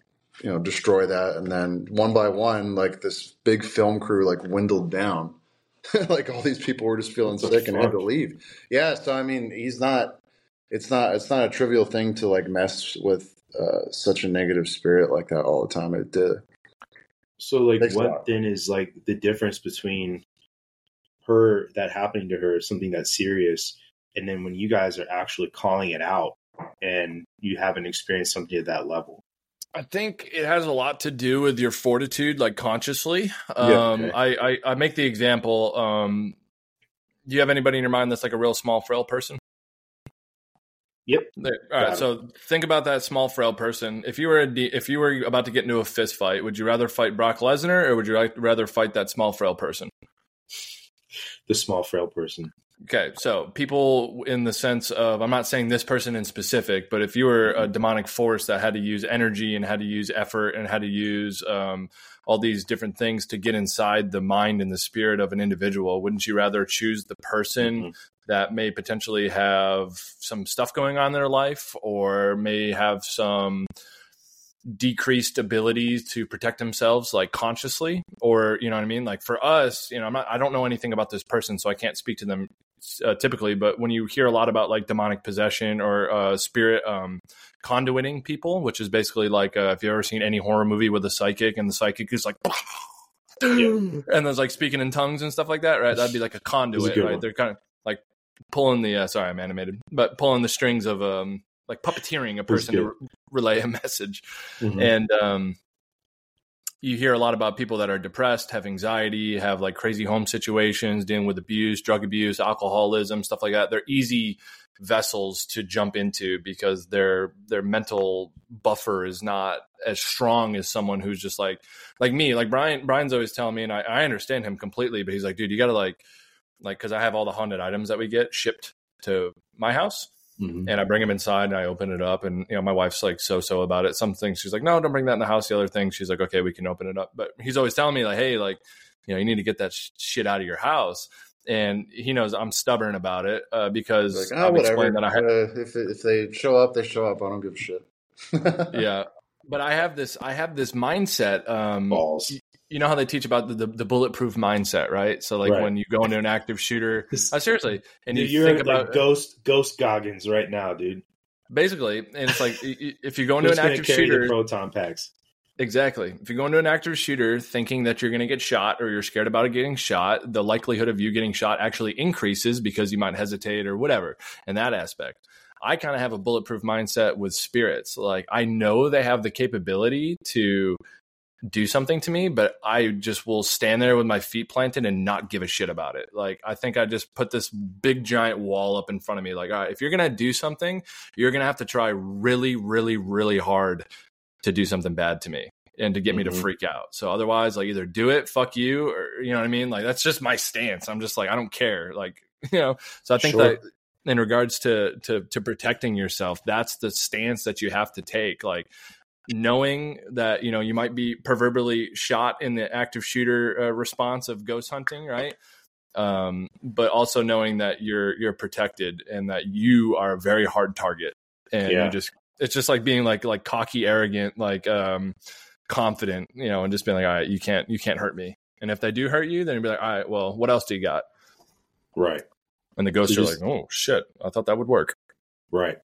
you know, destroy that, and then one by one, like this big film crew like dwindled down. like all these people were just feeling sick and had to leave. Yeah, so I mean, he's not. It's not. It's not a trivial thing to like mess with uh, such a negative spirit like that all the time. It uh, So, like, Takes what lot. then is like the difference between her that happening to her, something that's serious, and then when you guys are actually calling it out and you haven't experienced something at that level? I think it has a lot to do with your fortitude, like consciously. Yeah, Um, okay. I, I, I make the example. Um, do you have anybody in your mind that's like a real small, frail person? Yep. All Got right. it. So think about that small, frail person. If you were a de- if you were about to get into a fist fight, would you rather fight Brock Lesnar or would you like, rather fight that small, frail person? The small, frail person. Okay, so people in the sense of I'm not saying this person in specific, but if you were a demonic force that had to use energy and had to use effort and had to use um, all these different things to get inside the mind and the spirit of an individual, wouldn't you rather choose the person Mhm. That may potentially have some stuff going on in their life or may have some decreased abilities to protect themselves like consciously or you know what i mean? Like for us you know I'm not, i don't know anything about this person so i can't speak to them uh, typically but when you hear a lot about like demonic possession or uh, spirit um, conduiting people which is basically like uh, if you've ever seen any horror movie with a psychic and the psychic is like and there's like speaking in tongues and stuff like that right? That'd be like a conduit good right? one. they're kind of like pulling the uh, sorry i'm animated but pulling the strings of um like puppeteering a person to re- relay a message Mhm. and um, you hear a lot about people that are depressed, have anxiety, have like crazy home situations, dealing with abuse, drug abuse, alcoholism, stuff like that. They're easy vessels to jump into because their their mental buffer is not as strong as someone who's just like like me. Like Brian, Brian's always telling me, and I, I understand him completely, but he's like, dude, you got to like like because I have all the haunted items that we get shipped to my house Mhm. and I bring them inside and I open it up and you know my wife's like so so about it. Some things she's like, no, don't bring that in the house. The other thing she's like, okay, we can open it up. But he's always telling me like, hey, like you know, you need to get that sh- shit out of your house. And he knows I'm stubborn about it uh, because like, ah, I've whatever. explained that I have, uh, if if they show up, they show up. I don't give a shit. yeah. But I have this I have this mindset. Um, Balls. You know how they teach about the, the, the bulletproof mindset, right? So like Right. when you go into an active shooter, uh, seriously, and Dude, you you're think like about ghost ghost Goggins right now, dude. basically, and it's like if you go into an active shooter, proton packs? Exactly. If you go into an active shooter thinking that you're going to get shot or you're scared about it getting shot, the likelihood of you getting shot actually increases because you might hesitate or whatever in that aspect. I kind of have a bulletproof mindset with spirits. Like I know they have the capability to do something to me, but I just will stand there with my feet planted and not give a shit about it. Like I think I just put this big giant wall up in front of me. Like, all right, if you're gonna do something, you're gonna have to try really, really, really hard to do something bad to me and to get me to Mhm. freak out. So otherwise, like either do it, fuck you, or you know what I mean? Like that's just my stance. I'm just like I don't care. Like you know. So I think Sure. that in regards to to to protecting yourself, that's the stance that you have to take. Like knowing that you know you might be proverbially shot in the active shooter uh, response of ghost hunting, right? Um, but also knowing that you're you're protected and that you are a very hard target, and Yeah. you just it's just like being like like cocky, arrogant, like um, confident, you know, and just being like, all right, you can't you can't hurt me. And if they do hurt you, then you'd be like, all right, well, what else do you got? Right. And the ghosts So are just- like, oh shit, I thought that would work. Right.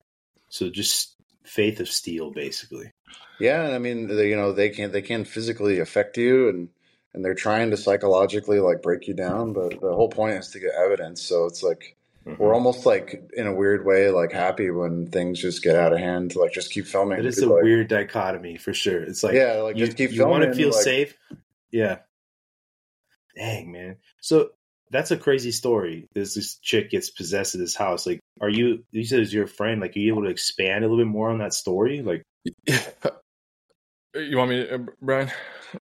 So just faith of steel, basically. Yeah, and I mean, they, you know, they can't they can't physically affect you, and and they're trying to psychologically like break you down. But the whole point is to get evidence. So it's like Mhm. we're almost like in a weird way like happy when things just get out of hand. To, like just keep filming. It is a like, weird dichotomy for sure. It's like yeah, like you, just keep you filming. want to feel like, safe. Yeah. Dang, man. So that's a crazy story. This this chick gets possessed of this house. Like, are you? You said it's your friend. Like, are you able to expand a little bit more on that story? Like, you want me, to, uh, Brian?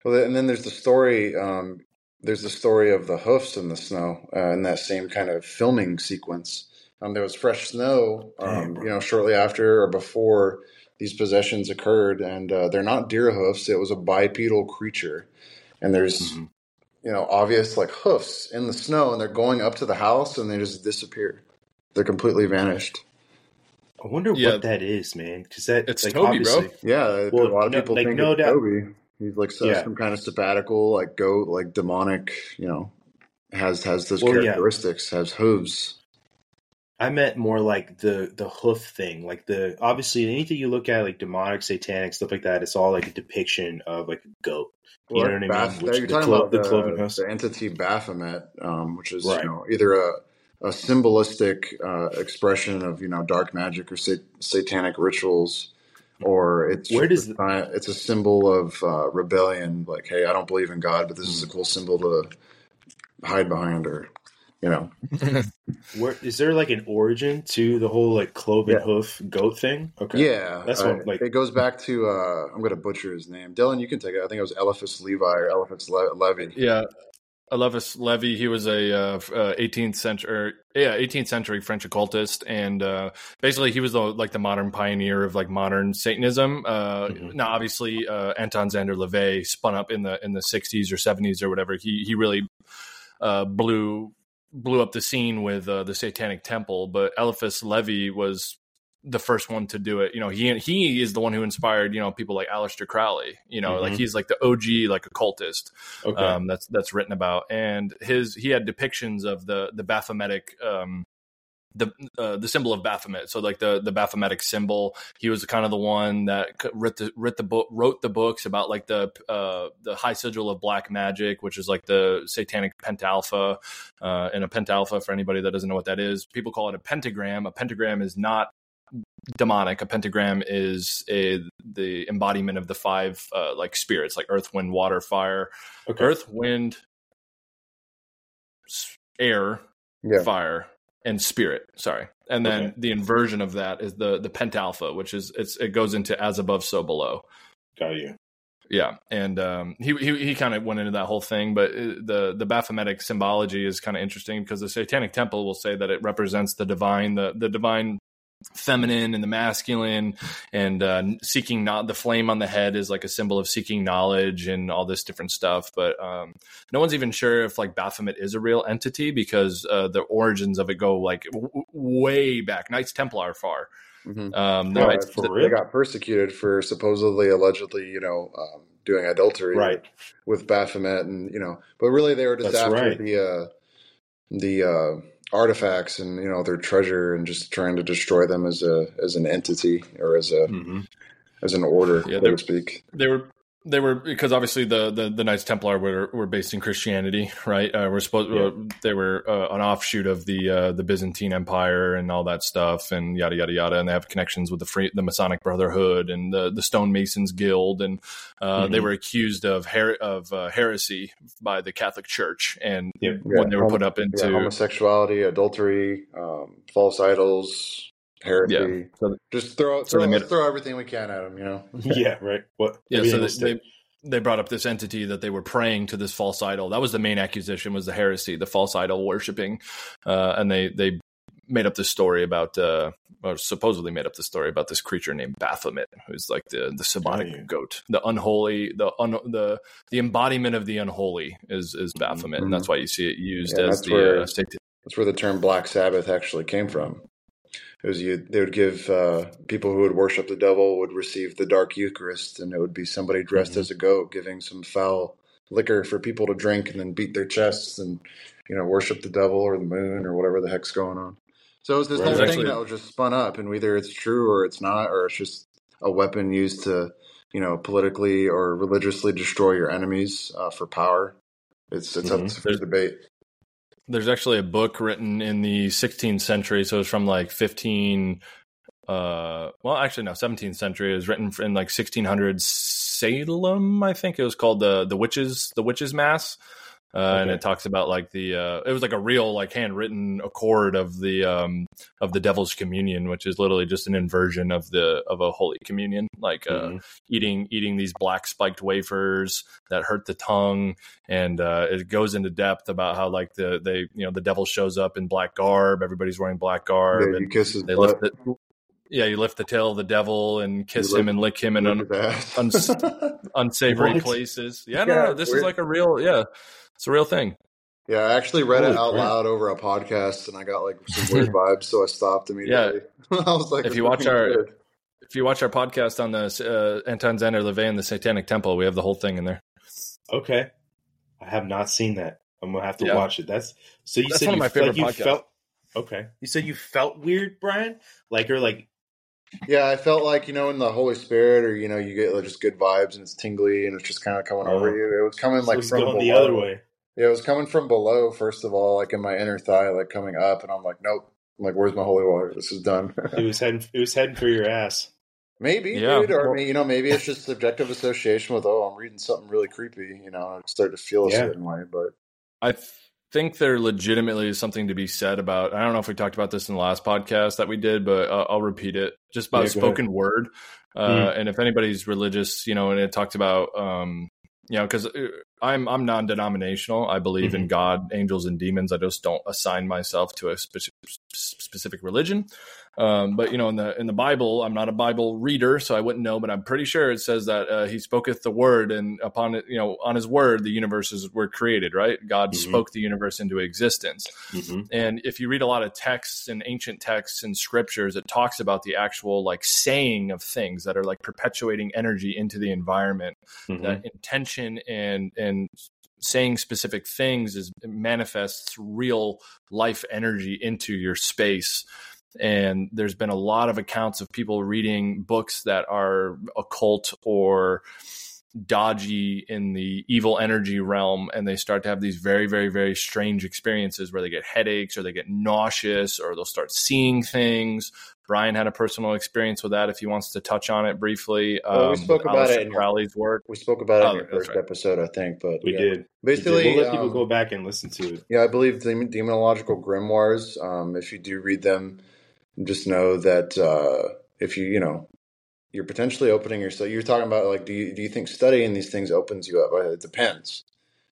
Well, and then there's the story. Um, there's the story of the hoofs in the snow uh, in that same kind of filming sequence. Um, there was fresh snow, um, bro. you know, shortly after or before these possessions occurred, and uh, they're not deer hoofs. It was a bipedal creature, and there's Mhm. You know obvious like hoofs in the snow, and they're going up to the house, and they just disappear. They're completely vanished. I wonder Yeah. what that is, man. Because that It's like, Toby, bro. obviously- Yeah, Well, a lot of no- people like, think no it's doubt- Toby. He's like some, Yeah. some kind of sabbatical, like goat, like demonic. You know, has has those Well, yeah. characteristics, has hooves. I meant more like the the hoof thing, like the obviously anything you look at, like demonic, satanic stuff like that. It's all like a depiction of like a goat. You know what I mean? Which you're the talking clo- about the the, the entity Baphomet, um, which is Right. you know either a a symbolistic uh, expression of you know dark magic or sat- satanic rituals, or it's Where does a, it's a symbol of uh, rebellion. Like, hey, I don't believe in God, but this is a Hmm. cool symbol to hide behind, or you know, Where is there like an origin to the whole like cloven Yeah. hoof goat thing? Okay, Yeah, That's uh, what, like- it goes back to. Uh, I'm going to butcher his name. Dillon, you can take it. I think it was Eliphas Levi or Eliphas Le- Levy. Yeah, Alevis Levy. He was a uh, uh, 18th century, yeah, 18th century French occultist, and uh, basically he was the like the modern pioneer of like modern Satanism. Uh, Mhm. Now, obviously, uh, Anton Szandor LaVey spun up in the in the 60s or 70s or whatever. He he really uh, blew blew up the scene with uh, the Satanic Temple, but Eliphas Levi was the first one to do it. You know, he he is the one who inspired you know people like Aleister Crowley. You know, like Mhm. he's like the OG like occultist Okay. um, that's that's written about. And his he had depictions of the the Baphometic um, the uh, the symbol of Baphomet. So like the the Baphometic symbol. He was kind of the one that wrote the wrote the book wrote the books about like the uh, the high sigil of black magic, which is like the satanic pentalpha. Uh, and a pentalpha, for anybody that doesn't know what that is, people call it a pentagram. A pentagram is not demonic. A pentagram is a the embodiment of the five uh, like spirits, like earth, wind, water, fire. okay. Earth, wind, air, Yeah. fire, and spirit. Sorry, and then Okay. the inversion of that is the the pentalpha, which is it's it goes into as above, so below. Got you. Yeah, and um, he he, he kind of went into that whole thing, but uh, the the Baphometic symbology is kind of interesting because the Satanic Temple will say that it represents the divine, the the divine feminine and the masculine, and uh, seeking not the flame on the head is like a symbol of seeking knowledge and all this different stuff. But um, no one's even sure if like Baphomet is a real entity because uh, the origins of it go like w- w- way back. Knights Templar far. Mhm. Um, the Oh, Knights- for They real? got persecuted for supposedly, allegedly, you know, um, doing adultery Right. with Baphomet, and you know, but really they were just That's after right. the uh, the uh, artifacts and you know their treasure, and just trying to destroy them as a as an entity or as a hmm as an order, Yeah, so to speak. they were they were because obviously the, the, the Knights Templar were were based in Christianity, right? Uh, we're supposed Yeah. uh, they were uh, an offshoot of the uh, the Byzantine Empire and all that stuff, and yada yada yada. And they have connections with the free, the Masonic Brotherhood and the the Stonemasons Guild, and uh, they Mhm. were accused of her- of uh, heresy by the Catholic Church, and Yep. when they were put up into yeah, homosexuality, adultery, um, false idols, heresy. Yeah. So- just throw so throw, made let's it- throw everything we can at them, you know. yeah. Right. What? Yeah, so they, they they brought up this entity that they were praying to this false idol. That was the main accusation was the heresy, the false idol worshiping, uh, and they they made up this story about, uh, or supposedly made up the story about this creature named Baphomet, who's like the the Semitic Oh, yeah. goat, the unholy, the un, the the embodiment of the unholy is is Baphomet, and that's why you see it used Yeah, as that's the where- uh, satan- That's where the term Black Sabbath actually came from. It was you, they would give uh, people who would worship the devil would receive the dark Eucharist, and it would be somebody dressed Mhm. as a goat giving some foul liquor for people to drink and then beat their chests and you know worship the devil or the moon or whatever the heck's going on. So it was this Right. whole thing actually- that was just spun up, and whether it's true or it's not, or it's just a weapon used to you know politically or religiously destroy your enemies uh, for power. It's it's Mhm. up for debate. There's actually a book written in the 16th century, so it's from like 15. Uh, well, actually, no, 17th century. It was written in like 1600 Salem, I think it was called the the witches the witches mass, uh, and it talks about like the uh, it was like a real like handwritten accord of the um of the devil's communion, which is literally just an inversion of the of a holy communion, like uh, Mhm. eating eating these black spiked wafers that hurt the tongue. And uh, it goes into depth about how like the they you know the devil shows up in black garb. Everybody's wearing black garb. Yeah, you and kiss his they butt. lift it. Yeah you lift the tail of the devil and kiss You him and lick him in Look un- uns- unsavory places. Yeah no, Yeah, no this is like a real yeah it's a real thing yeah, I actually read it out crap. loud over a podcast, and I got like some weird vibes, so I stopped immediately. I was like, If you watch our- good." if you watch our podcast on the uh, Anton Szandor LaVey and the Satanic Temple we have the whole thing in there Okay, I have not seen that. I'm gonna have to Yeah. watch it. That's so. You That's said one of you, my favorite like you felt okay. You said you felt weird, Brian. Like or like yeah, I felt like you know in the Holy Spirit, or you know, you get like, just good vibes, and it's tingly, and it's just kind of coming over Oh. you. It was coming so like it's from going below. the other way. Yeah, it was coming from below. First of all, like in my inner thigh, like coming up, and I'm like, nope. I'm like, where's my holy water? This is done. It was heading. It was heading for your ass. Maybe, Yeah. dude, or Well- you know, maybe it's just subjective association with, oh, I'm reading something really creepy, you know, and I start to feel a Yeah. certain way. But I think there legitimately is something to be said about. I don't know if we talked about this in the last podcast that we did, but uh, I'll repeat it. Just about Yeah, go spoken word, uh, Mhm. and if anybody's religious, you know, and it talked about, um, you know, because uh, I'm I'm non-denominational. I believe in mm-hmm. God, angels, and demons. I just don't assign myself to a speci- specific religion. Um, but you know, in the in the Bible, I'm not a Bible reader, so I wouldn't know. But I'm pretty sure it says that uh, He spoketh the word, and upon it, you know, on His word, the universes were created. Right? God Mhm. spoke the universe into existence. Mm-hmm. And if you read a lot of texts and ancient texts and scriptures, it talks about the actual like saying of things that are like perpetuating energy into the environment. Mm-hmm. That intention and and saying specific things is manifests real life energy into your space. And there's been a lot of accounts of people reading books that are occult or dodgy in the evil energy realm and they start to have these very very very strange experiences where they get headaches or they get nauseous or they'll start seeing things brian had a personal experience with that if he wants to touch on it briefly Well, we um, spoke with about it Aleister in your- crowley's work we spoke about it Oh, in your first right. episode, I think. But We yeah. did. We did. Basically, we'll let people um, go back and listen to it. Yeah, I believe dem- demonological grimoires. Um, if you do read them, just know that uh, if you, you know, you're potentially opening yourself. You're talking about like, do you do you think studying these things opens you up? Uh, It depends.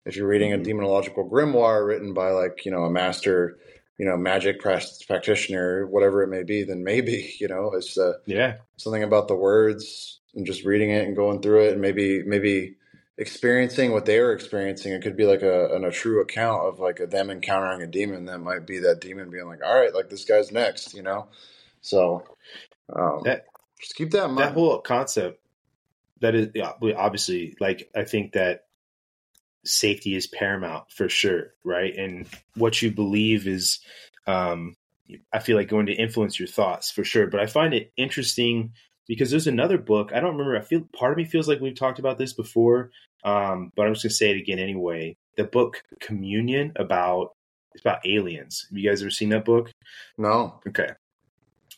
If you're reading a demonological grimoire written by like you know a master, you know, magic practitioner, whatever it may be, then maybe you know it's uh, Yeah. something about the words and just reading it and going through it and maybe maybe experiencing what they were experiencing it could be like a, an, a true account of like a, them encountering a demon that might be that demon being like all right like this guy's next you know? So um, That- just keep that in mind. that whole concept that is yeah, obviously like i think that safety is paramount for sure right? And what you believe is um i feel like going to influence your thoughts for sure but i find it interesting because there's another book i don't remember i feel part of me feels like we've talked about this before um but i'm just gonna say it again anyway the book communion about it's about aliens have you guys ever seen that book no Okay.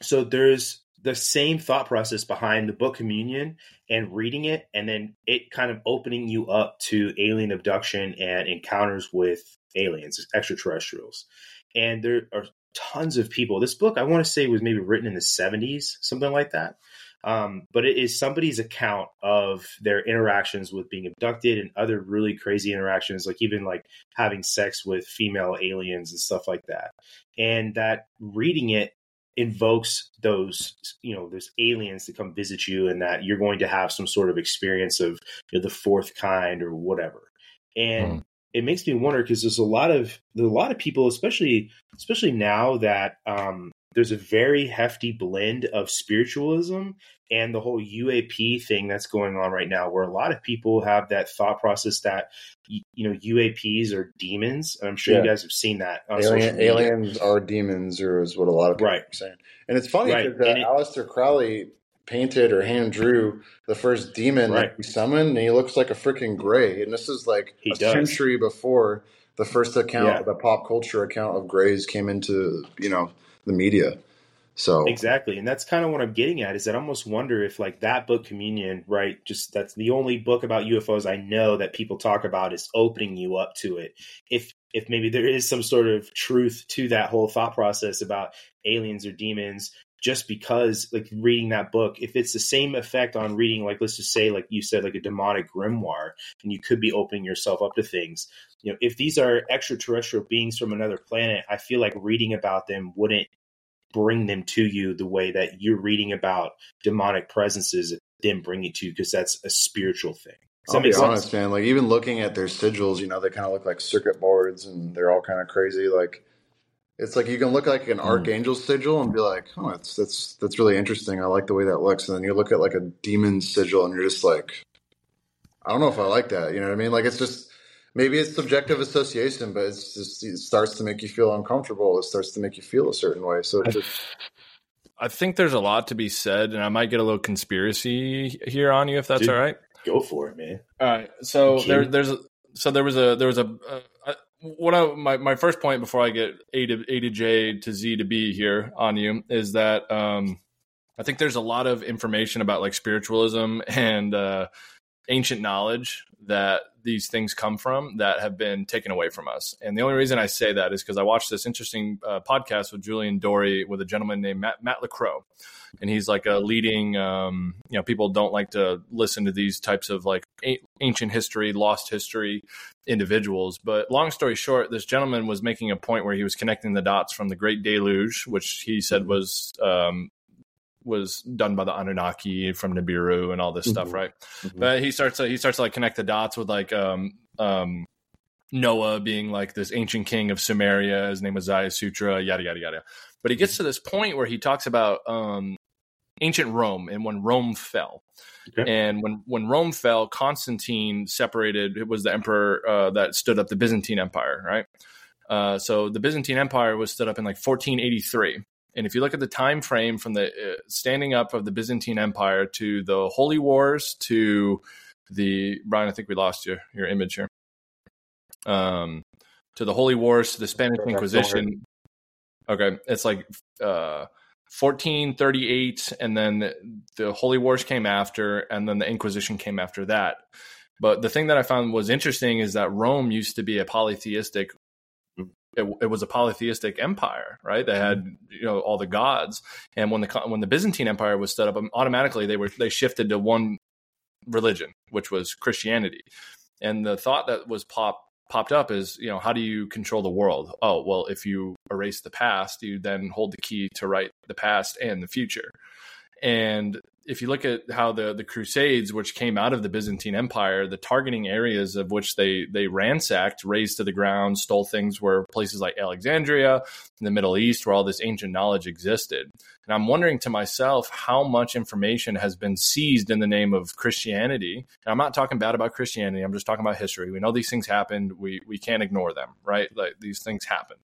So there's the same thought process behind the book Communion and reading it, and then it kind of opening you up to alien abduction and encounters with aliens, extraterrestrials. And there are tons of people. This book, I want to say, was maybe written in the 70s, something like that. Um, but it is somebody's account of their interactions with being abducted and other really crazy interactions, like even like having sex with female aliens and stuff like that. And that reading it invokes those you know those aliens to come visit you and that you're going to have some sort of experience of you know, the fourth kind or whatever and mm. it makes me wonder because there's a lot of there's a lot of people especially especially now that um there's a very hefty blend of spiritualism and the whole UAP thing that's going on right now, where a lot of people have that thought process that you know UAPs are demons. I'm sure yeah. you guys have seen that. Alien, aliens are demons, or is what a lot of people right. are saying. And it's funny because right. uh, Aleister Crowley painted or hand drew the first demon right. that he summoned, and he looks like a freaking gray. And this is like he a does. century before the first account, yeah. the pop culture account of grays came into you know the media. So exactly, and that's kind of what I'm getting at is that I almost wonder if like that book Communion, right? Just that's the only book about UFOs I know that people talk about is opening you up to it. If if maybe there is some sort of truth to that whole thought process about aliens or demons, just because like reading that book, if it's the same effect on reading, like let's just say, like you said, like a demonic grimoire, and you could be opening yourself up to things. You know, if these are extraterrestrial beings from another planet, I feel like reading about them wouldn't bring them to you the way that you're reading about demonic presences then bring it to you because that's a spiritual thing. Does I'll be honest, sense? man. Like even looking at their sigils, you know, they kind of look like circuit boards, and they're all kind of crazy. Like it's like you can look like an mm. archangel sigil and be like, "Oh, that's that's that's really interesting. I like the way that looks." And then you look at like a demon sigil, and you're just like, "I don't know if I like that." You know what I mean? Like it's just maybe it's subjective association, but it's just it starts to make you feel uncomfortable. It starts to make you feel a certain way. So just, I think there's a lot to be said, and I might get a little conspiracy here on you if that's Dude, all right. Go for it, man. All right. So there, there's a, so there was a there was a. Uh, what I, my my first point before I get A to A to J to Z to B here on you is that um, I think there's a lot of information about like spiritualism and uh, ancient knowledge that these things come from that have been taken away from us. And the only reason I say that is because I watched this interesting uh, podcast with Julian Dorey with a gentleman named Matt, Matt LaCroix. And he's like a leading, um, you know, people don't like to listen to these types of like a- ancient history, lost history individuals. But long story short, this gentleman was making a point where he was connecting the dots from the Great Deluge, which he said was um, was done by the Anunnaki from Nibiru and all this mm-hmm. stuff, right? Mm-hmm. But he starts to, he starts to like connect the dots with like um um Noah being like this ancient king of Sumeria. His name was Sutra, yada yada yada. But he gets to this point where he talks about um ancient Rome and when Rome fell. Okay. And when when Rome fell, Constantine separated. It was the emperor uh, that stood up the Byzantine Empire, right? Uh, so the Byzantine Empire was stood up in like 1483, and if you look at the time frame from the uh, standing up of the Byzantine Empire to the Holy Wars to the Brian, I think we lost your your image here. Um, to the Holy Wars to the Spanish Inquisition. Okay, it's like uh, 1438, and then the, the Holy Wars came after, and then the Inquisition came after that. But the thing that I found was interesting is that Rome used to be a polytheistic it, it, was a polytheistic empire, right? They had you know all the gods, and when the when the Byzantine Empire was set up, um, automatically they were they shifted to one religion, which was Christianity. And the thought that was pop popped up is, you know, how do you control the world? Oh, well, if you erase the past, you then hold the key to write the past and the future. And if you look at how the the Crusades, which came out of the Byzantine Empire, the targeting areas of which they they ransacked, razed to the ground, stole things were places like Alexandria in the Middle East, where all this ancient knowledge existed. And I'm wondering to myself how much information has been seized in the name of Christianity. And I'm not talking bad about Christianity. I'm just talking about history. We know these things happened. We we can't ignore them, right? Like these things happen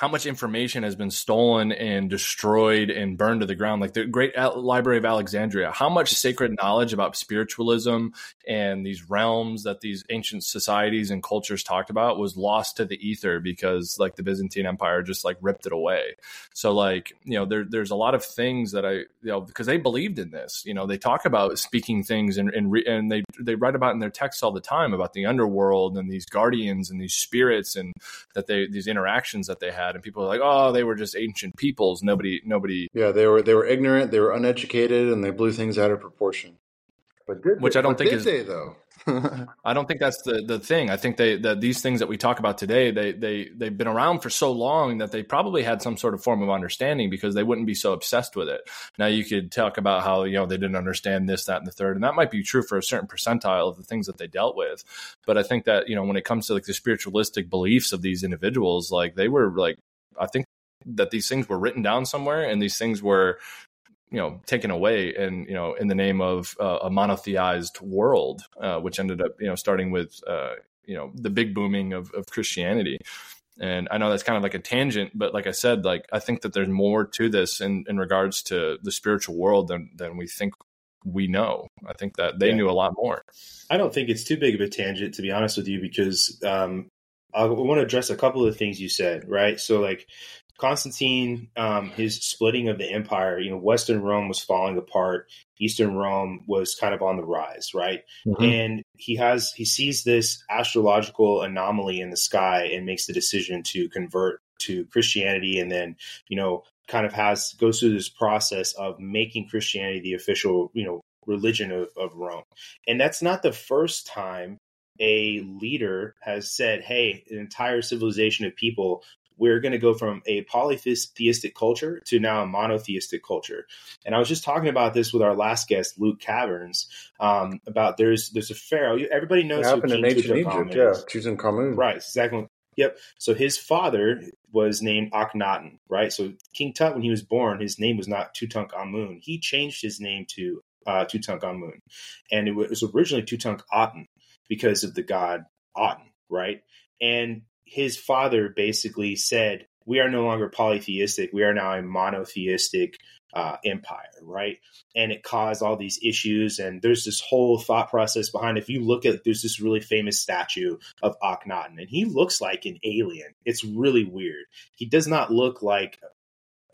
how much information has been stolen and destroyed and burned to the ground. Like the great library of alexandria how much sacred knowledge about spiritualism and these realms that these ancient societies and cultures talked about was lost to the ether because like the byzantine empire just like ripped it away. So like you know there, there's a lot of things that i you know because they believed in this you know they talk about speaking things and and, re, and they they write about in their texts all the time about the underworld and these guardians and these spirits and that they these interactions that they had and people are like, "Oh, they were just ancient peoples." Nobody, nobody. Yeah, they were they were ignorant, they were uneducated, and they blew things out of proportion. But did Which they, I don't think did is- they though. I don't think that's the the thing. I think they that these things that we talk about today, they they they've been around for so long that they probably had some sort of form of understanding because they wouldn't be so obsessed with it. Now you could talk about how you know they didn't understand this, that, and the third, and that might be true for a certain percentile of the things that they dealt with. But I think that you know when it comes to like the spiritualistic beliefs of these individuals, like they were like I think that these things were written down somewhere, and these things were you know taken away and you know in the name of uh, a monotheized world uh, which ended up you know starting with uh, you know the big booming of, of christianity and i know that's kind of like a tangent but like i said like i think that there's more to this in, in regards to the spiritual world than, than we think we know i think that they Yeah. knew a lot more I don't think it's too big of a tangent, to be honest with you, because um, I want to address a couple of things you said, right? So, like Constantine, um, his splitting of the empire, you know, Western Rome was falling apart, Eastern Rome was kind of on the rise, right? And he has he sees this astrological anomaly in the sky and makes the decision to convert to Christianity, and then you know, kind of has goes through this process of making Christianity the official, you know, religion of, of Rome. And that's not the first time a leader has said, hey, an entire civilization of people, we're going to go from a polytheistic culture to now a monotheistic culture. And I was just talking about this with our last guest, Luke Caverns, um, about there's there's a pharaoh. Everybody It knows who happened in ancient Tutankhamun Egypt, yeah. Tutankhamun. Right, exactly. Yep. So his father was named Akhenaten, right? So King Tut, when he was born, his name was not Tutankhamun. He changed his name to uh, Tutankhamun, and it was originally Tutankhaten because of the god Aten, right? And his father basically said, "We are no longer polytheistic. We are now a monotheistic uh, empire, right?" And it caused all these issues. And there's this whole thought process behind. If you look at, there's this really famous statue of Akhenaten, and he looks like an alien. It's really weird. He does not look like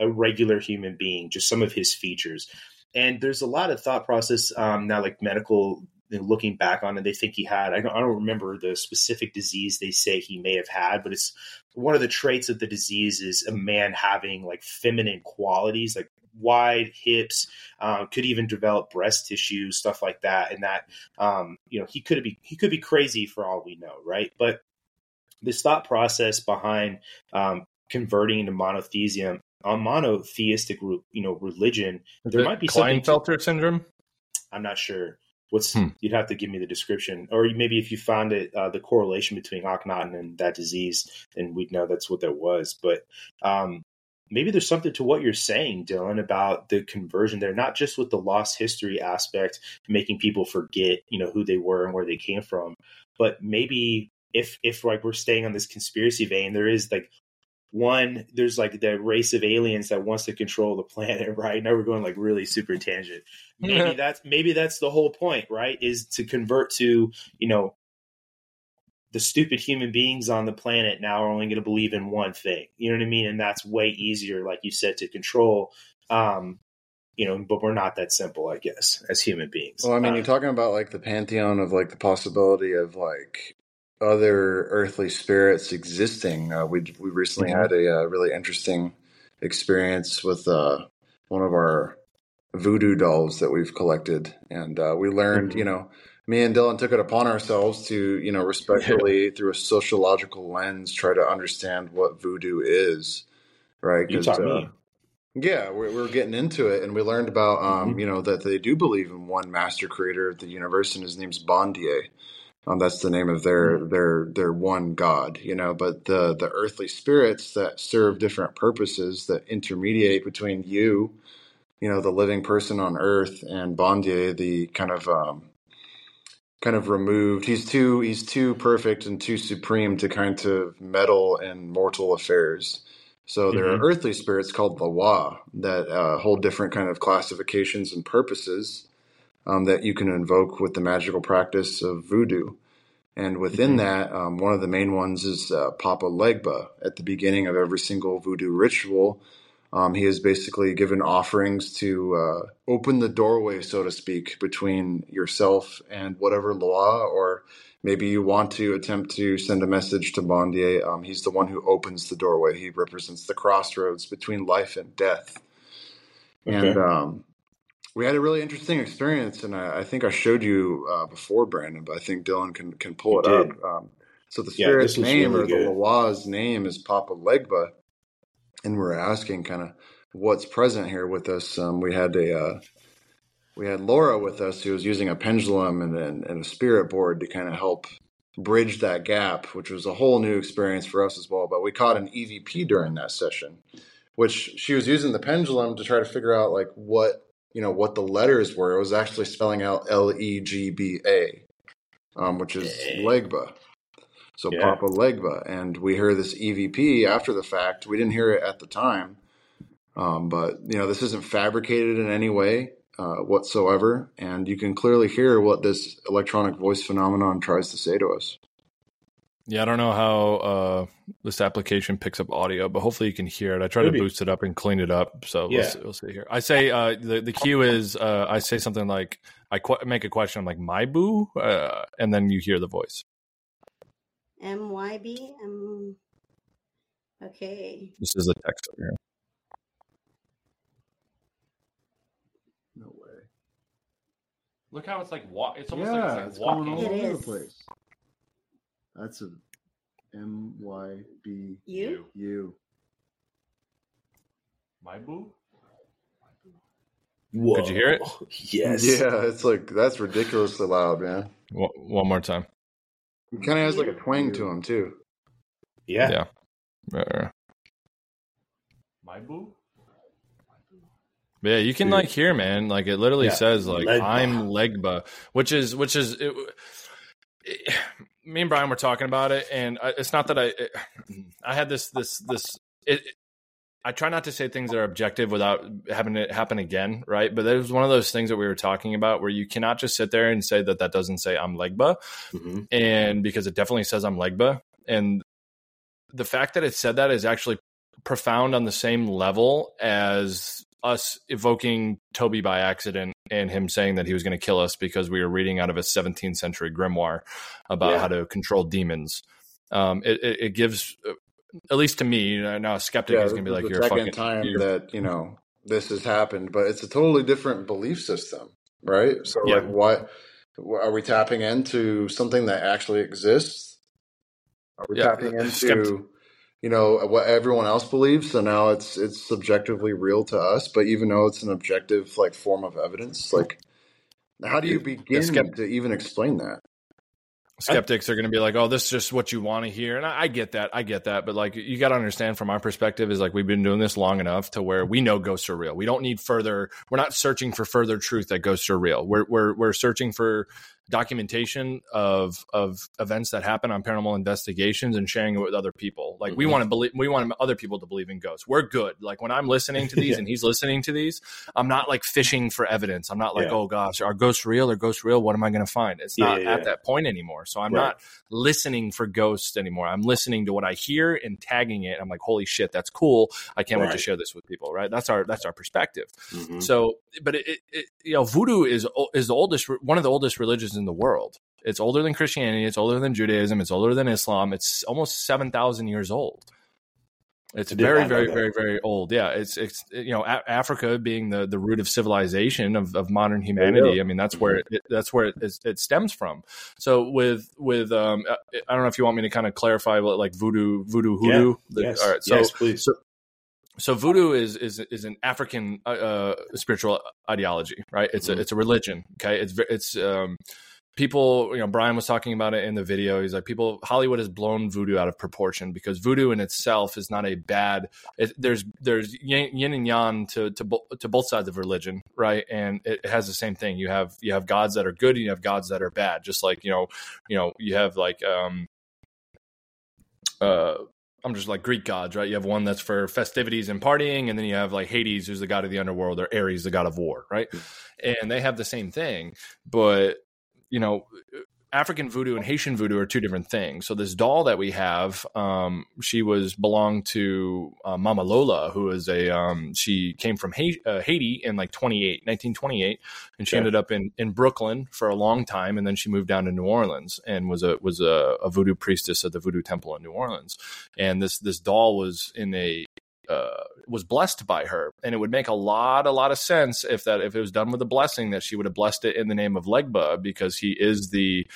a regular human being. Just some of his features. And there's a lot of thought process um, now, like medical. Looking back on it, they think he had. I don't, I don't remember the specific disease they say he may have had, but it's one of the traits of the disease is a man having like feminine qualities, like wide hips, um, could even develop breast tissue, stuff like that. And that, um, you know, he could be he could be crazy for all we know, right? But this thought process behind um, converting to monotheism, a monotheistic, you know, religion. There might be something to- syndrome. I'm not sure. What's Hmm. you'd have to give me the description, or maybe if you found it, uh, the correlation between Akhenaten and that disease, then we'd know that's what that was. But um, maybe there's something to what you're saying, Dillon, about the conversion there, not just with the lost history aspect, making people forget, you know, who they were and where they came from, but maybe if if like we're staying on this conspiracy vein, there is like one there's like the race of aliens that wants to control the planet right? Now we're going like really super tangent. Maybe that's maybe that's the whole point right? Is to convert to you know the stupid human beings on the planet now are only going to believe in one thing. You know what i mean? And that's way easier like you said to control um you know but we're not that simple i guess as human beings. Well, I mean, Uh, you're talking about like the pantheon of like the possibility of like other earthly spirits existing. Uh, we we recently Mhm. had a uh, really interesting experience with uh, one of our voodoo dolls that we've collected, and uh, we learned, Mhm. you know, me and Dillon took it upon ourselves to, you know, respectfully through a sociological lens, try to understand what voodoo is, right? you taught uh, me yeah, we're, we're getting into it, and we learned about, um, Mhm. you know, that they do believe in one master creator of the universe, and his name's Bondye. Um, that's the name of their their their one god, you know. But the the earthly spirits that serve different purposes that intermediate between you, you know, the living person on Earth, and Bondye, the kind of um, kind of removed. He's too he's too perfect and too supreme to kind of meddle in mortal affairs. So there Mhm. are earthly spirits called the Lwa that uh, hold different kind of classifications and purposes um, that you can invoke with the magical practice of voodoo. And within Mhm. that, um, one of the main ones is uh, Papa Legba. At the beginning of every single voodoo ritual, Um, he is basically given offerings to uh, open the doorway, so to speak, between yourself and whatever law, or maybe you want to attempt to send a message to Bondye. Um, he's the one who opens the doorway. He represents the crossroads between life and death. Okay. And um, we had a really interesting experience, and I, I think I showed you uh, before, Brandon, but I think Dillon can can pull it up. Um, so the Yeah, spirit's name really or the good. Lwa's name is Papa Legba, and we're asking kind of what's present here with us. Um, we had a uh, we had Laura with us who was using a pendulum and, and, and a spirit board to kind of help bridge that gap, which was a whole new experience for us as well. But we caught an EVP during that session, which she was using the pendulum to try to figure out like what you know what the letters were. It was actually spelling out L E G B A, um, which is. Legba. So Yeah. Papa Legba, and we hear this EVP after the fact. We didn't hear it at the time, um, but you know this isn't fabricated in any way uh, whatsoever, and you can clearly hear what this electronic voice phenomenon tries to say to us. Yeah, I don't know how uh, this application picks up audio, but hopefully you can hear it. I tried Maybe. to boost it up and clean it up, so Yeah. we'll, see, we'll see here. I say uh, the the cue is uh, I say something like I qu- make a question. I'm like my boo, uh, and then you hear the voice. M Y B M. Okay. This is a text over here. No way. Look how it's like wa- It's yeah, it's walking all over the place. That's a M Y B You? U. My boo. Whoa. Could you hear it? Yes. Yeah, it's like that's ridiculously loud, man. One more time. He kind of has like a twang to him too. Yeah. Yeah. Uh, My boo. Yeah, you can like hear, man. Like it literally Yeah. says, like Legba. I'm Legba, which is which is. It, it- me and Brian were talking about it, and I, it's not that I. It, I had this this this. It, I try not to say things that are objective without having it happen again, right? But it was one of those things that we were talking about where you cannot just sit there and say that that doesn't say I'm Legba, hmm and because it definitely says I'm Legba, and the fact that it said that is actually profound on the same level as us evoking Toby by accident and him saying that he was going to kill us because we were reading out of a 17th century grimoire about Yeah. how to control demons. Um, it, it, it gives, uh, at least to me, now a skeptic is going to be like, "You're second fucking." time you're- that you know this has happened, but it's a totally different belief system, right? So, Yeah. like, what are we tapping into something that actually exists? Are we Yeah, tapping uh, into you know what everyone else believes? So now it's it's subjectively real to us, but even though it's an objective like form of evidence, like how do you begin skept- to even explain that? skeptics are going to be like, "Oh, this is just what you want to hear," and I, I get that, I get that, but like you got to understand from our perspective is like we've been doing this long enough to where we know ghosts are real. We don't need further. We're not searching for further truth that ghosts are real. We're we're we're searching for documentation of of events that happen on paranormal investigations and sharing it with other people. Like we Mhm. want to believe, we want other people to believe in ghosts. We're good. Like when I'm listening to these Yeah. and he's listening to these, I'm not like fishing for evidence. I'm not like, Yeah. oh gosh, are ghosts real? or ghosts real? What am I going to find? It's Yeah, not at that point anymore. So I'm Right. not listening for ghosts anymore. I'm listening to what I hear and tagging it. I'm like, holy shit, that's cool. I can't wait to share this with people. Right? That's our that's our perspective. Mhm. So, but it, it you know, voodoo is is the oldest one of the oldest religions in the world. It's older than Christianity. It's older than Judaism. It's older than Islam. It's almost seven thousand years old. It's very, very, very, very old. Yeah, it's it's you know A- Africa being the, the root of civilization of, of modern humanity. I mean that's where it, that's where it, it stems from. So with with um I I don't know if you want me to kind of clarify what like voodoo voodoo hoodoo. The- yes. All right. So yes, please. so so voodoo is is is an African uh, uh, spiritual ideology, right? It's Mhm. a it's a religion. Okay, it's it's um, people. You know, Brian was talking about it in the video. He's like, people Hollywood has blown voodoo out of proportion because voodoo in itself is not a bad. It, there's there's yin, yin and yang to to bo- to both sides of religion, right? And it, it has the same thing. You have you have gods that are good and you have gods that are bad. Just like you know you know you have like um uh I'm just like Greek gods, right? You have one that's for festivities and partying, and then you have like Hades, who's the god of the underworld, or Ares, the god of war, right? And they have the same thing, but you know, African voodoo and Haitian voodoo are two different things. So this doll that we have, um, she was belonged to uh, Mama Lola, who is a um, she came from Haiti, uh, Haiti in like 28, 1928, and she Okay. ended up in, in Brooklyn for a long time, and then she moved down to New Orleans and was a was a, a voodoo priestess at the Voodoo Temple in New Orleans. And this this doll was in a uh, was blessed by her, and it would make a lot, a lot of sense if that if it was done with a blessing that she would have blessed it in the name of Legba because he is the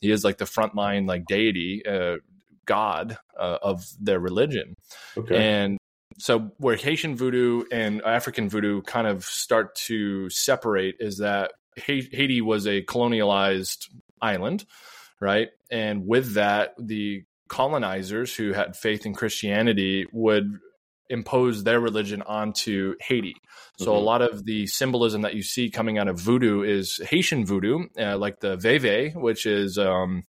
he is like the frontline like deity, uh, god uh, of their religion, Okay. and so where Haitian voodoo and African voodoo kind of start to separate is that Haiti was a colonialized island, right? And with that, the colonizers who had faith in Christianity would impose their religion onto Haiti. So a Mhm. lot of the symbolism that you see coming out of voodoo is Haitian voodoo, uh, like the veve, which is um,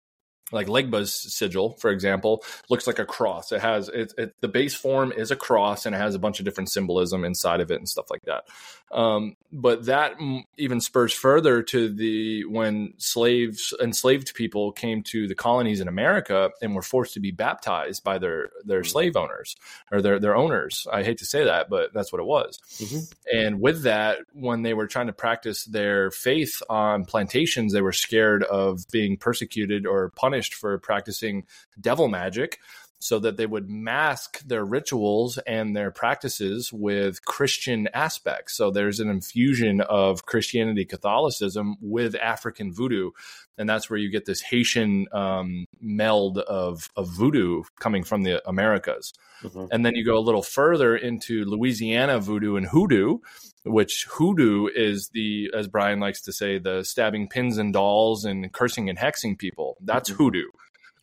like Legba's sigil, for example, looks like a cross. It has it, it the base form is a cross and it has a bunch of different symbolism inside of it and stuff like that. Um, but that even spurs further to the when slaves enslaved people came to the colonies in America and were forced to be baptized by their their slave owners or their their owners. I hate to say that, but that's what it was. Mhm. And with that, when they were trying to practice their faith on plantations, they were scared of being persecuted or punished for practicing devil magic. So that they would mask their rituals and their practices with Christian aspects. So there's an infusion of Christianity, Catholicism with African voodoo. And that's where you get this Haitian um, meld of, of voodoo coming from the Americas. Mhm. And then you go a little further into Louisiana voodoo and hoodoo, which hoodoo is the, as Brian likes to say, the stabbing pins and dolls and cursing and hexing people. That's Mhm. hoodoo.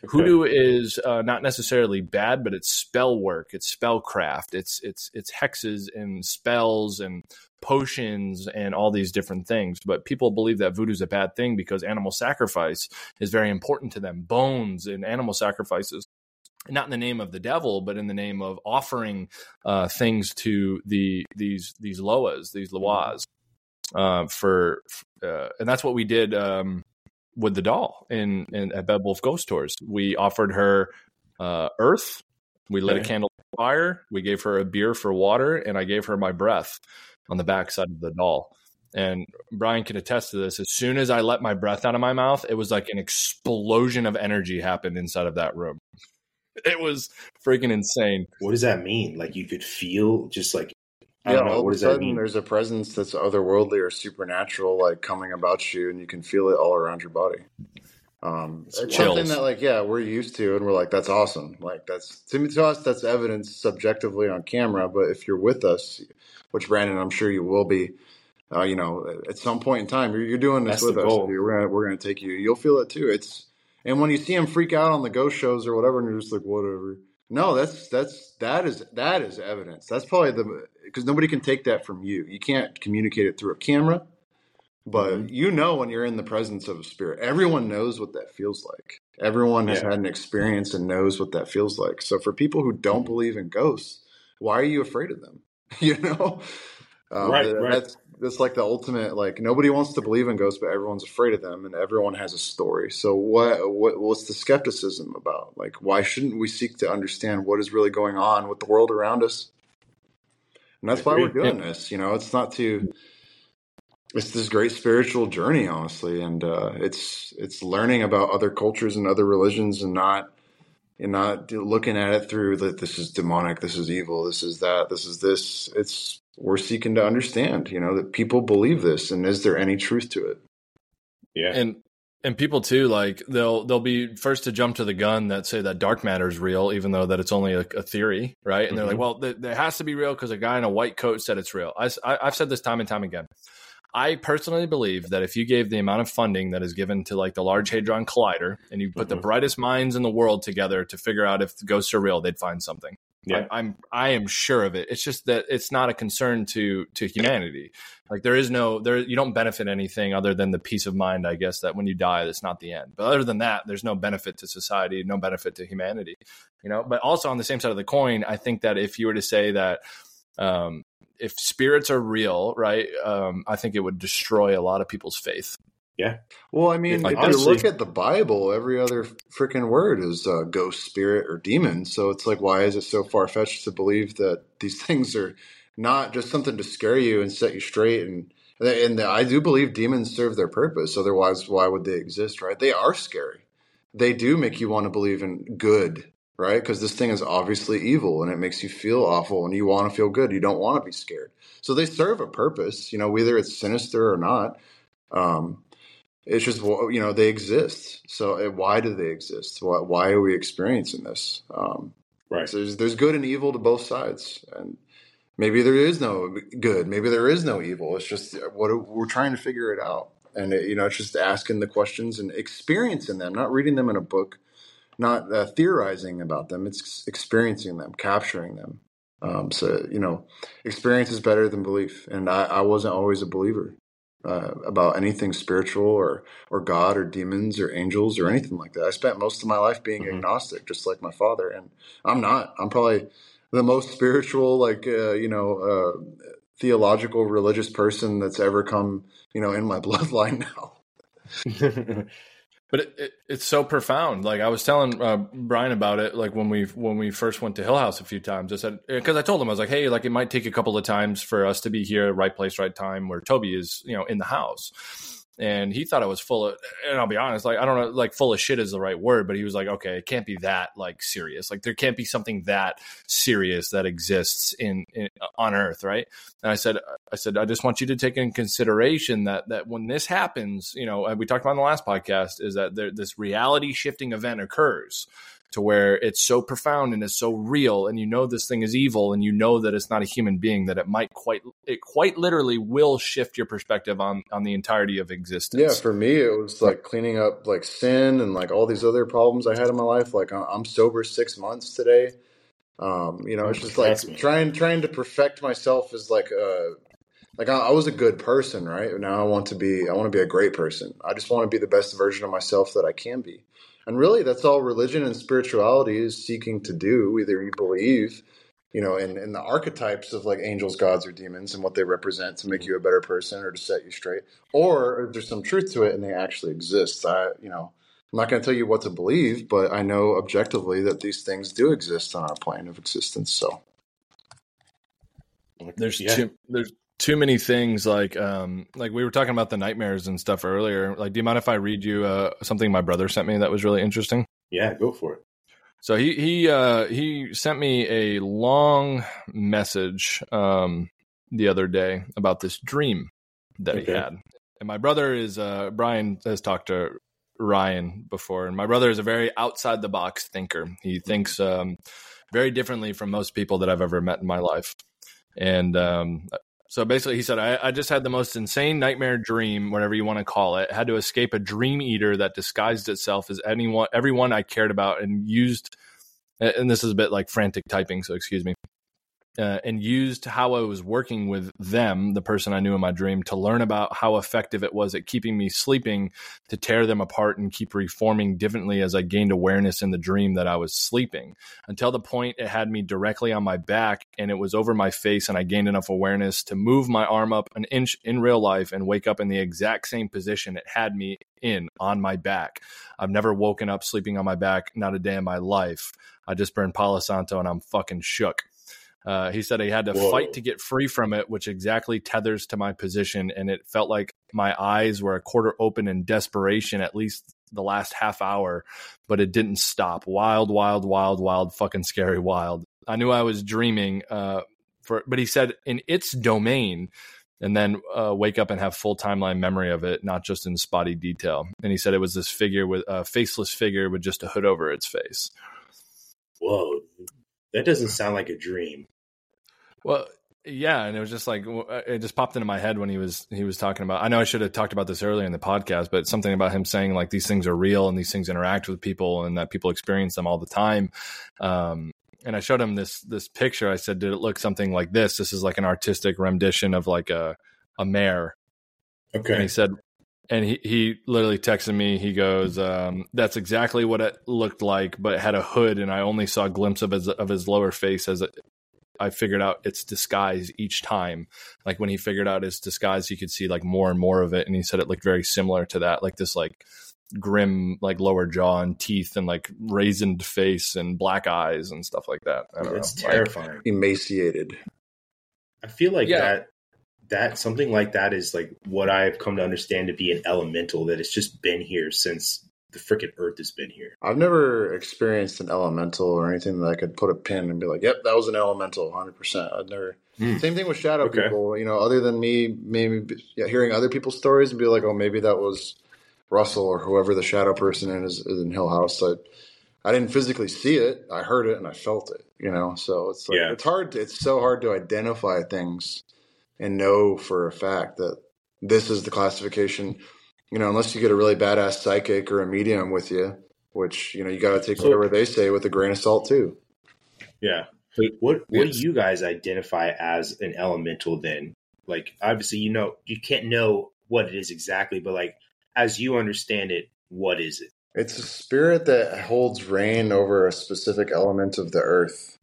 Okay. Hoodoo is uh, not necessarily bad, but it's spell work, it's spellcraft, it's it's it's hexes and spells and potions and all these different things. But people believe that voodoo is a bad thing because animal sacrifice is very important to them. Bones and animal sacrifices not in the name of the devil, but in the name of offering uh, things to the these these loas, these loas, uh, for uh, and that's what we did um, with the doll in, in at Bed Wolf Ghost Tours. We offered her uh, earth, we lit a candle fire, we gave her a beer for water, and I gave her my breath on the backside of the doll. And Brian can attest to this. As soon as I let my breath out of my mouth, it was like an explosion of energy happened inside of that room. It was freaking insane. What does that mean? Like you could feel just like I yeah, know. all of a sudden there's a presence that's otherworldly or supernatural, like coming about you, and you can feel it all around your body. Um, it's Chills. something that, like, yeah, we're used to, and we're like, that's awesome. Like, that's to me, to us, that's evidence subjectively on camera. But if you're with us, which Brandon, I'm sure you will be, uh, you know, at some point in time, you're, you're doing this That's with us. goal. We're gonna, we're gonna take you. You'll feel it too. It's and when you see them freak out on the ghost shows or whatever, and you're just like, whatever. No, that's that's that is that is evidence. That's probably the because nobody can take that from you. You can't communicate it through a camera, but Mhm. you know when you're in the presence of a spirit. Everyone knows what that feels like. Everyone has Yeah. had an experience and knows what that feels like. So for people who don't Mhm. believe in ghosts, why are you afraid of them? you know, um, Right, that- right. That's that's like the ultimate. Like nobody wants to believe in ghosts, but everyone's afraid of them, and everyone has a story. So what what what's the skepticism about? Like why shouldn't we seek to understand what is really going on with the world around us? And that's why we're agree. doing this. You know, it's not to. It's this great spiritual journey, honestly, and uh, it's it's learning about other cultures and other religions, and not and not looking at it through that this is demonic, this is evil, this is that, this is this. It's we're seeking to understand, you know, that people believe this, and is there any truth to it? Yeah. and and people too like they'll they'll be first to jump to the gun that say that dark matter is real even though that it's only a, a theory right and they're like Mhm. well th- there has to be real because a guy in a white coat said it's real I, have said this time and time again i personally believe that if you gave the amount of funding that is given to like the large hadron collider and you put the Mhm. brightest minds in the world together to figure out if the ghosts are real they'd find something Yeah. I, I'm I am sure of it. It's just that it's not a concern to to humanity. Like there is no there you don't benefit anything other than the peace of mind, I guess, that when you die, that's not the end. But other than that, there's no benefit to society, no benefit to humanity. You know. But also on the same side of the coin, I think that if you were to say that um, if spirits are real, right, um, I think it would destroy a lot of people's faith. Well, I mean, Like, if you look at the Bible, every other freaking word is uh, ghost, spirit, or demon. So it's like, why is it so far fetched to believe that these things are not just something to scare you and set you straight? And and I do believe demons serve their purpose. Otherwise, why would they exist? Right? They are scary. They do make you want to believe in good, right? Because this thing is obviously evil, and it makes you feel awful, and you want to feel good. You don't want to be scared. So they serve a purpose. You know, whether it's sinister or not. Um, it's just you know they exist. So uh, why do they exist? Why, why are we experiencing this? Um, Right. so there's there's good and evil to both sides, and maybe there is no good. Maybe there is no evil. It's just what we're trying to figure it out, and it, you know it's just asking the questions and experiencing them, not reading them in a book, not uh, theorizing about them. It's experiencing them, capturing them. Um, so you know, experience is better than belief, and I, I wasn't always a believer uh, about anything spiritual or or God or demons or angels or anything like that. I spent most of my life being Mhm. agnostic, just like my father, and I'm not. I'm probably the most spiritual, like uh, you know, uh, theological, religious person that's ever come, you know, in my bloodline now. but it, it, it's so profound. Like I was telling uh, Brian about it, like when we when we first went to Hill House a few times. I said because I told him I was like, hey, like it might take a couple of times for us to be here, right place, right time, where Toby is, you know, in the house. And he thought I was full of, and I'll be honest, like I don't know, like full of shit is the right word, but he was like, okay, it can't be that like serious. Like there can't be something that serious that exists in, in on Earth, right? And I said, I said, I just want you to take in consideration that that when this happens, you know, and we talked about in the last podcast, is that there, this reality shifting event occurs to where it's so profound and it's so real, and you know this thing is evil, and you know that it's not a human being, that it might quite, it quite literally will shift your perspective on on the entirety of existence. Yeah, for me, it was like cleaning up like sin and like all these other problems I had in my life. Like I- I'm sober six months today. Um, you know, it's just like That's me. trying trying to perfect myself as like a like I, I was a good person, right? Now I want to be I want to be a great person. I just want to be the best version of myself that I can be. And really, that's all religion and spirituality is seeking to do. Either you believe, you know, in, in the archetypes of like angels, gods, or demons and what they represent to make you a better person or to set you straight, or there's some truth to it and they actually exist. I, you know, I'm not going to tell you what to believe, but I know objectively that these things do exist on our plane of existence. So, there's Yeah. too there's too many things like um like we were talking about the nightmares and stuff earlier. Like, do you mind if I read you uh, something my brother sent me that was really interesting? yeah, go for it. So he he uh, he sent me a long message um, the other day about this dream that he had, and my brother is uh, Brian has talked to Ryan before, and my brother is a very outside the box thinker. He thinks um, very differently from most people that I've ever met in my life, and um, so basically, he said, I, I just had the most insane nightmare dream, whatever you want to call it. Had to escape a dream eater that disguised itself as anyone, everyone I cared about, and used. And this is a bit like frantic typing, so excuse me. Uh, and used how I was working with them, the person I knew in my dream, to learn about how effective it was at keeping me sleeping, to tear them apart and keep reforming differently as I gained awareness in the dream that I was sleeping until the point it had me directly on my back and it was over my face and I gained enough awareness to move my arm up an inch in real life and wake up in the exact same position it had me in on my back. I've never woken up sleeping on my back, not a day in my life. I just burned Palo Santo and I'm fucking shook. Uh, he said he had to Whoa. fight to get free from it, which exactly tethers to my position. And it felt like my eyes were a quarter open in desperation, at least the last half hour, but it didn't stop. Wild, wild, wild, wild, fucking scary, wild. I knew I was dreaming. Uh, for, but he said in its domain, and then uh, wake up and have full timeline memory of it, not just in spotty detail. And he said it was this figure with a faceless figure with just a hood over its face. Whoa, that doesn't sound like a dream. Well, yeah, and it was just like it just popped into my head when he was he was talking about. I know I should have talked about this earlier in the podcast, but something about him saying like these things are real and these things interact with people and that people experience them all the time. Um, and I showed him this this picture. I said, "Did it look something like this? This is like an artistic rendition of like a a mare." And Okay. he said, and he, he literally texted me. He goes, um, "That's exactly what it looked like, but it had a hood, and I only saw a glimpse of his of his lower face as it I figured out its disguise each time. Like when he figured out its disguise, he could see like more and more of it, and he said it looked very similar to that, like this like grim like lower jaw and teeth and like raisined face and black eyes and stuff like that. I don't It's know. Like, terrifying. Emaciated. I feel like Yeah. that that something like that is like what I've come to understand to be an elemental that has just been here since the freaking earth has been here. I've never experienced an elemental or anything that I could put a pin and be like, "Yep, that was an elemental, 100." percent I've never. Hmm. Same thing with shadow Okay. people. You know, other than me, maybe yeah, hearing other people's stories and be like, "Oh, maybe that was Russell or whoever the shadow person is, is in Hill House." I, I didn't physically see it. I heard it and I felt it. You know, so it's like Yeah. it's hard. To, it's so hard to identify things and know for a fact that this is the classification. You know, unless you get a really badass psychic or a medium with you, which you know you got to take So- whatever they say with a grain of salt too. Yeah. But what what Yes. do you guys identify as an elemental then? Like obviously you know you can't know what it is exactly, but like as you understand it, what is it? It's a spirit that holds reign over a specific element of the earth,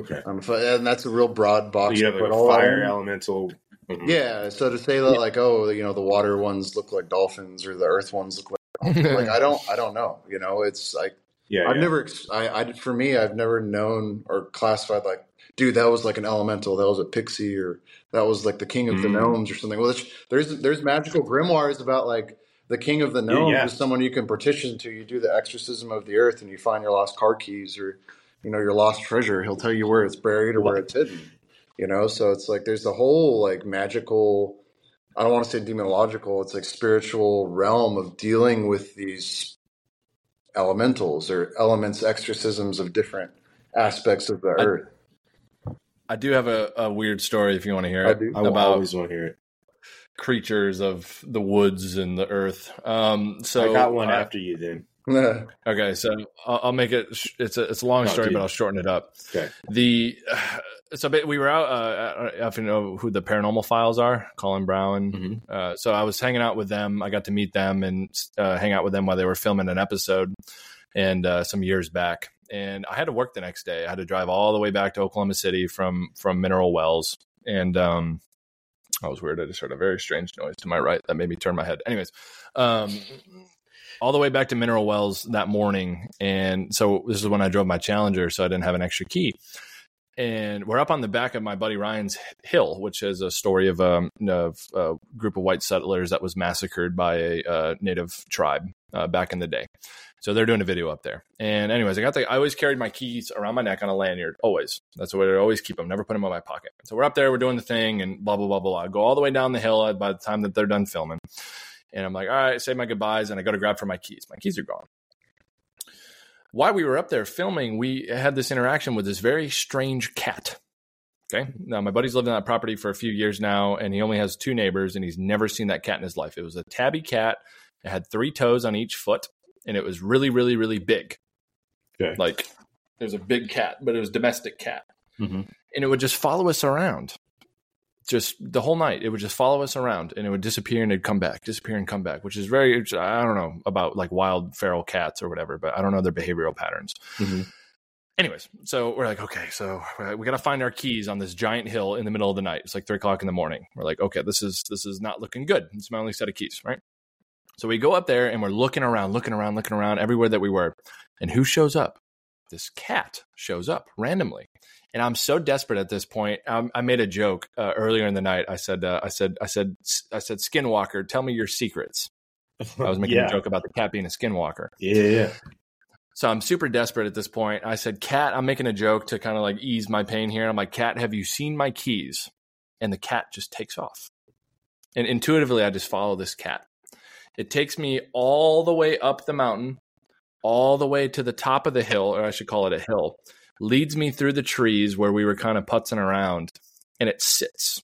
Okay. um, and that's a real broad So box. you have like a fire in. elemental. Mhm. Yeah, so to say that like, oh, you know, the water ones look like dolphins or the earth ones look like like I don't, I don't know. You know, it's like Yeah. I've yeah. never, I, I, for me, I've never known or classified like, dude, that was like an elemental, that was a pixie, or that was like the king of the Mm. gnomes or something. Well, there's, there's, magical grimoires about like the king of the gnomes yeah. is someone you can petition to. You do the exorcism of the earth, and you find your lost car keys or, you know, your lost treasure. He'll tell you where it's buried or where it's hidden. You know, so it's like there's a whole like magical. I don't want to say demonological. It's like spiritual realm of dealing with these elementals or elements, exorcisms of different aspects of the I- earth. I do have a, a weird story if you want to hear I it do. I about always want to hear it. creatures of the woods and the earth. Um, so I got one uh, after you then. Okay, so I'll, I'll make it. sh- It's a it's a long No, story, dude. but I'll shorten it up. Okay. The so we were out. Uh, I don't you know who the Paranormal Files are, Colin Brown. Mhm. Uh, so I was hanging out with them. I got to meet them and uh, hang out with them while they were filming an episode, and uh, some years back. And I had to work the next day. I had to drive all the way back to Oklahoma City from from Mineral Wells, and um, that was weird. I just heard a very strange noise to my right that made me turn my head. Anyways, um, all the way back to Mineral Wells that morning, and so this is when I drove my Challenger, so I didn't have an extra key. And we're up on the back of my buddy Ryan's hill, which is a story of, um, of a group of white settlers that was massacred by a uh, native tribe uh, back in the day. So they're doing a video up there. And anyways, I got the I always carried my keys around my neck on a lanyard. Always. That's the way I always keep them. Never put them in my pocket. So we're up there, we're doing the thing, and blah blah blah blah. blah. I go all the way down the hill uh, by the time that they're done filming. And I'm like, all right, say my goodbyes, and I go to grab for my keys. My keys are gone. While we were up there filming, we had this interaction with this very strange cat. Okay. Now, my buddy's lived on that property for a few years now, and he only has two neighbors, and he's never seen that cat in his life. It was a tabby cat. It had three toes on each foot, and it was really, really, really big. Okay. Like, it was a big cat, but it was domestic cat. Mhm. And it would just follow us around just the whole night. It would just follow us around and it would disappear and it'd come back, disappear and come back, which is very, I don't know about like wild feral cats or whatever, but I don't know their behavioral patterns. Mhm. Anyways, so we're like, okay, so we got to find our keys on this giant hill in the middle of the night. It's like three o'clock in the morning. We're like, okay, this is this is not looking good. It's my only set of keys, right? So we go up there and we're looking around, looking around, looking around everywhere that we were, and who shows up? This cat shows up randomly, and I'm so desperate at this point. Um, I made a joke uh, earlier in the night. I said, uh, I said, I said, I said, Skinwalker, tell me your secrets. I was making yeah. a joke about the cat being a skinwalker. Yeah. So I'm super desperate at this point. I said, Cat, I'm making a joke to kind of like ease my pain here. I'm like, Cat, have you seen my keys? And the cat just takes off. And intuitively, I just follow this cat. It takes me all the way up the mountain, all the way to the top of the hill, or I should call it a hill, leads me through the trees where we were kind of putzing around, and it sits.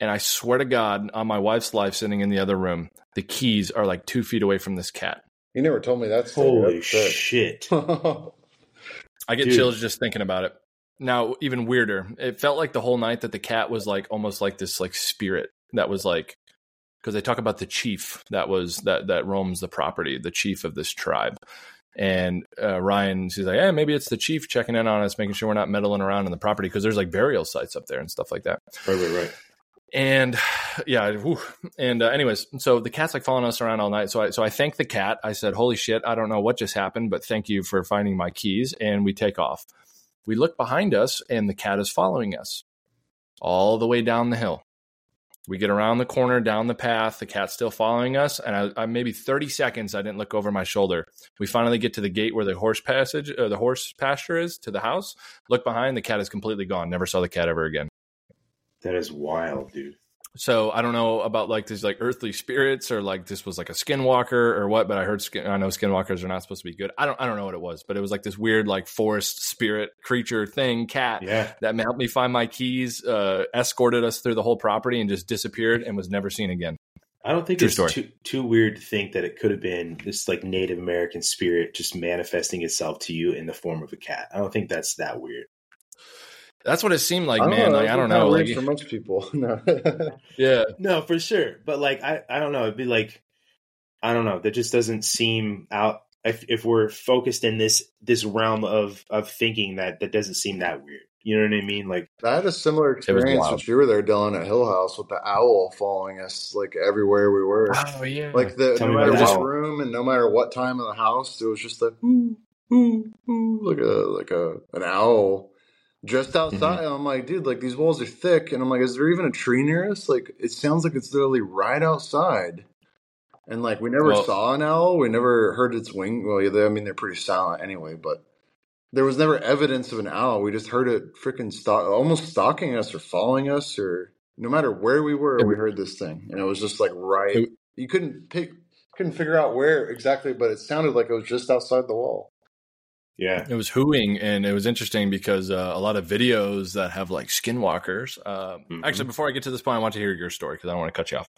And I swear to God, on my wife's life, sitting in the other room, the keys are like two feet away from this cat. You never told me that story. Holy That's shit. I get Dude. chills just thinking about it. Now, even weirder, it felt like the whole night that the cat was like almost like this like spirit that was like because they talk about the chief that was that that roams the property, the chief of this tribe. And uh, Ryan, she's like, yeah, maybe it's the chief checking in on us, making sure we're not meddling around in the property because there's like burial sites up there and stuff like that. Right, right, right. And yeah, whew. and uh, anyways, so the cat's like following us around all night. So I so I thank the cat. I said, "Holy shit, I don't know what just happened, but thank you for finding my keys." And we take off. We look behind us, and the cat is following us all the way down the hill. We get around the corner, down the path. The cat's still following us, and I, I maybe thirty seconds. I didn't look over my shoulder. We finally get to the gate where the horse passage, or the horse pasture is, to the house. Look behind. The cat is completely gone. Never saw the cat ever again. That is wild, dude. So I don't know about like these like earthly spirits or like this was like a skinwalker or what, but I heard skin, I know skinwalkers are not supposed to be good. I don't I don't know what it was, but it was like this weird like forest spirit creature thing cat Yeah. that helped me find my keys, uh, escorted us through the whole property and just disappeared and was never seen again. I don't think True it's story. too too weird to think that it could have been this like Native American spirit just manifesting itself to you in the form of a cat. I don't think that's that weird. That's what it seemed like, I don't man. know, Like I don't know, weird like for most people. No. yeah. No, for sure. But like I, I don't know. It'd be like I don't know. That just doesn't seem out. If, if we're focused in this this realm of of thinking, that that doesn't seem that weird. You know what I mean? Like I had a similar experience wild. when you were there, Dillon, at Hill House with the owl following us like everywhere we were. Oh yeah. Like the Tell no matter what room and no matter what time of the house, it was just like ooh, ooh, ooh, like a like a an owl just Mm-hmm. outside. I'm like, dude, like these walls are thick, and I'm like, is there even a tree near us? Like, it sounds like it's literally right outside. And like, we never Well- saw an owl. We never heard its wing. Well, yeah, they, I mean, they're pretty silent anyway, but there was never evidence of an owl. We just heard it freaking stalk, almost stalking us or following us, or no matter where we were, we heard this thing, and it was just like right. You couldn't pick, couldn't figure out where exactly, but it sounded like it was just outside the wall. Yeah, It was hooing, and it was interesting because uh, a lot of videos that have like skinwalkers. Uh, Mhm. Actually, before I get to this point, I want to hear your story because I don't want to cut you off.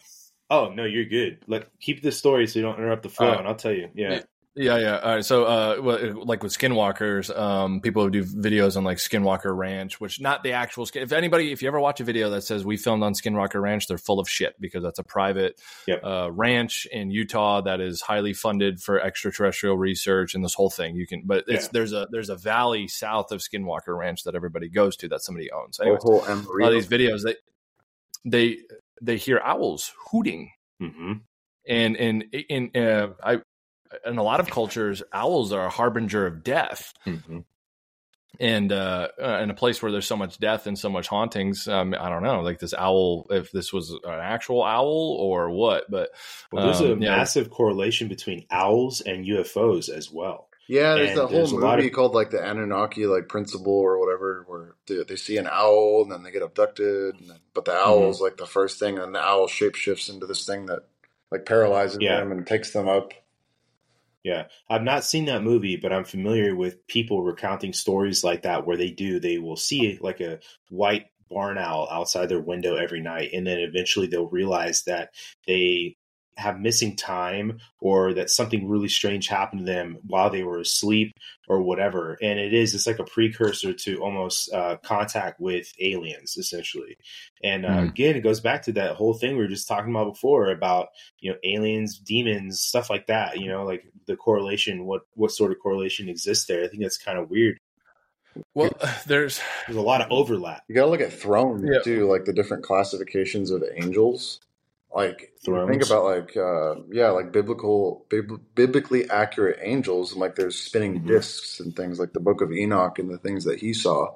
Oh no, you're good. Let keep the story so you don't interrupt the flow, Uh, and I'll tell you. Yeah, Yeah, yeah. All right. So, uh, like with skinwalkers, um, people who do videos on like Skinwalker Ranch, which not the actual skin. If anybody, if you ever watch a video that says we filmed on Skinwalker Ranch, they're full of shit because that's a private Yep. uh, ranch in Utah that is highly funded for extraterrestrial research and this whole thing. You can, but it's Yeah. there's a there's a valley south of Skinwalker Ranch that everybody goes to that somebody owns. Anyways, whole a lot of these videos they they they hear owls hooting hmm and and in uh, I in a lot of cultures, owls are a harbinger of death. hmm And uh, uh, in a place where there's so much death and so much hauntings, um, I don't know, like this owl, if this was an actual owl or what, but Well, there's a um, yeah. massive correlation between owls and UFOs as well. Yeah, there's And that whole there's movie lot of- called like the Anunnaki like principle or whatever, where they, they see an owl and then they get abducted, and then, but the Mm-hmm. owl's like the first thing, and the owl shapeshifts into this thing that like paralyzes Yeah. them and takes them up. Yeah, I've not seen that movie, but I'm familiar with people recounting stories like that where they do they will see like a white barn owl outside their window every night, and then eventually they'll realize that they have missing time or that something really strange happened to them while they were asleep or whatever. And it is it's like a precursor to almost uh, contact with aliens essentially. And uh, Hmm. again, it goes back to that whole thing we were just talking about before about you know aliens demons stuff like that you know like the correlation what what sort of correlation exists there i think that's kind of weird well, there's there's a lot of overlap You gotta look at thrones Yeah. too, like the different classifications of angels. Like Thrones? think about like uh, yeah, like biblical, bib- biblically accurate angels, and like there's spinning Mhm. discs and things like the Book of Enoch and the things that he saw.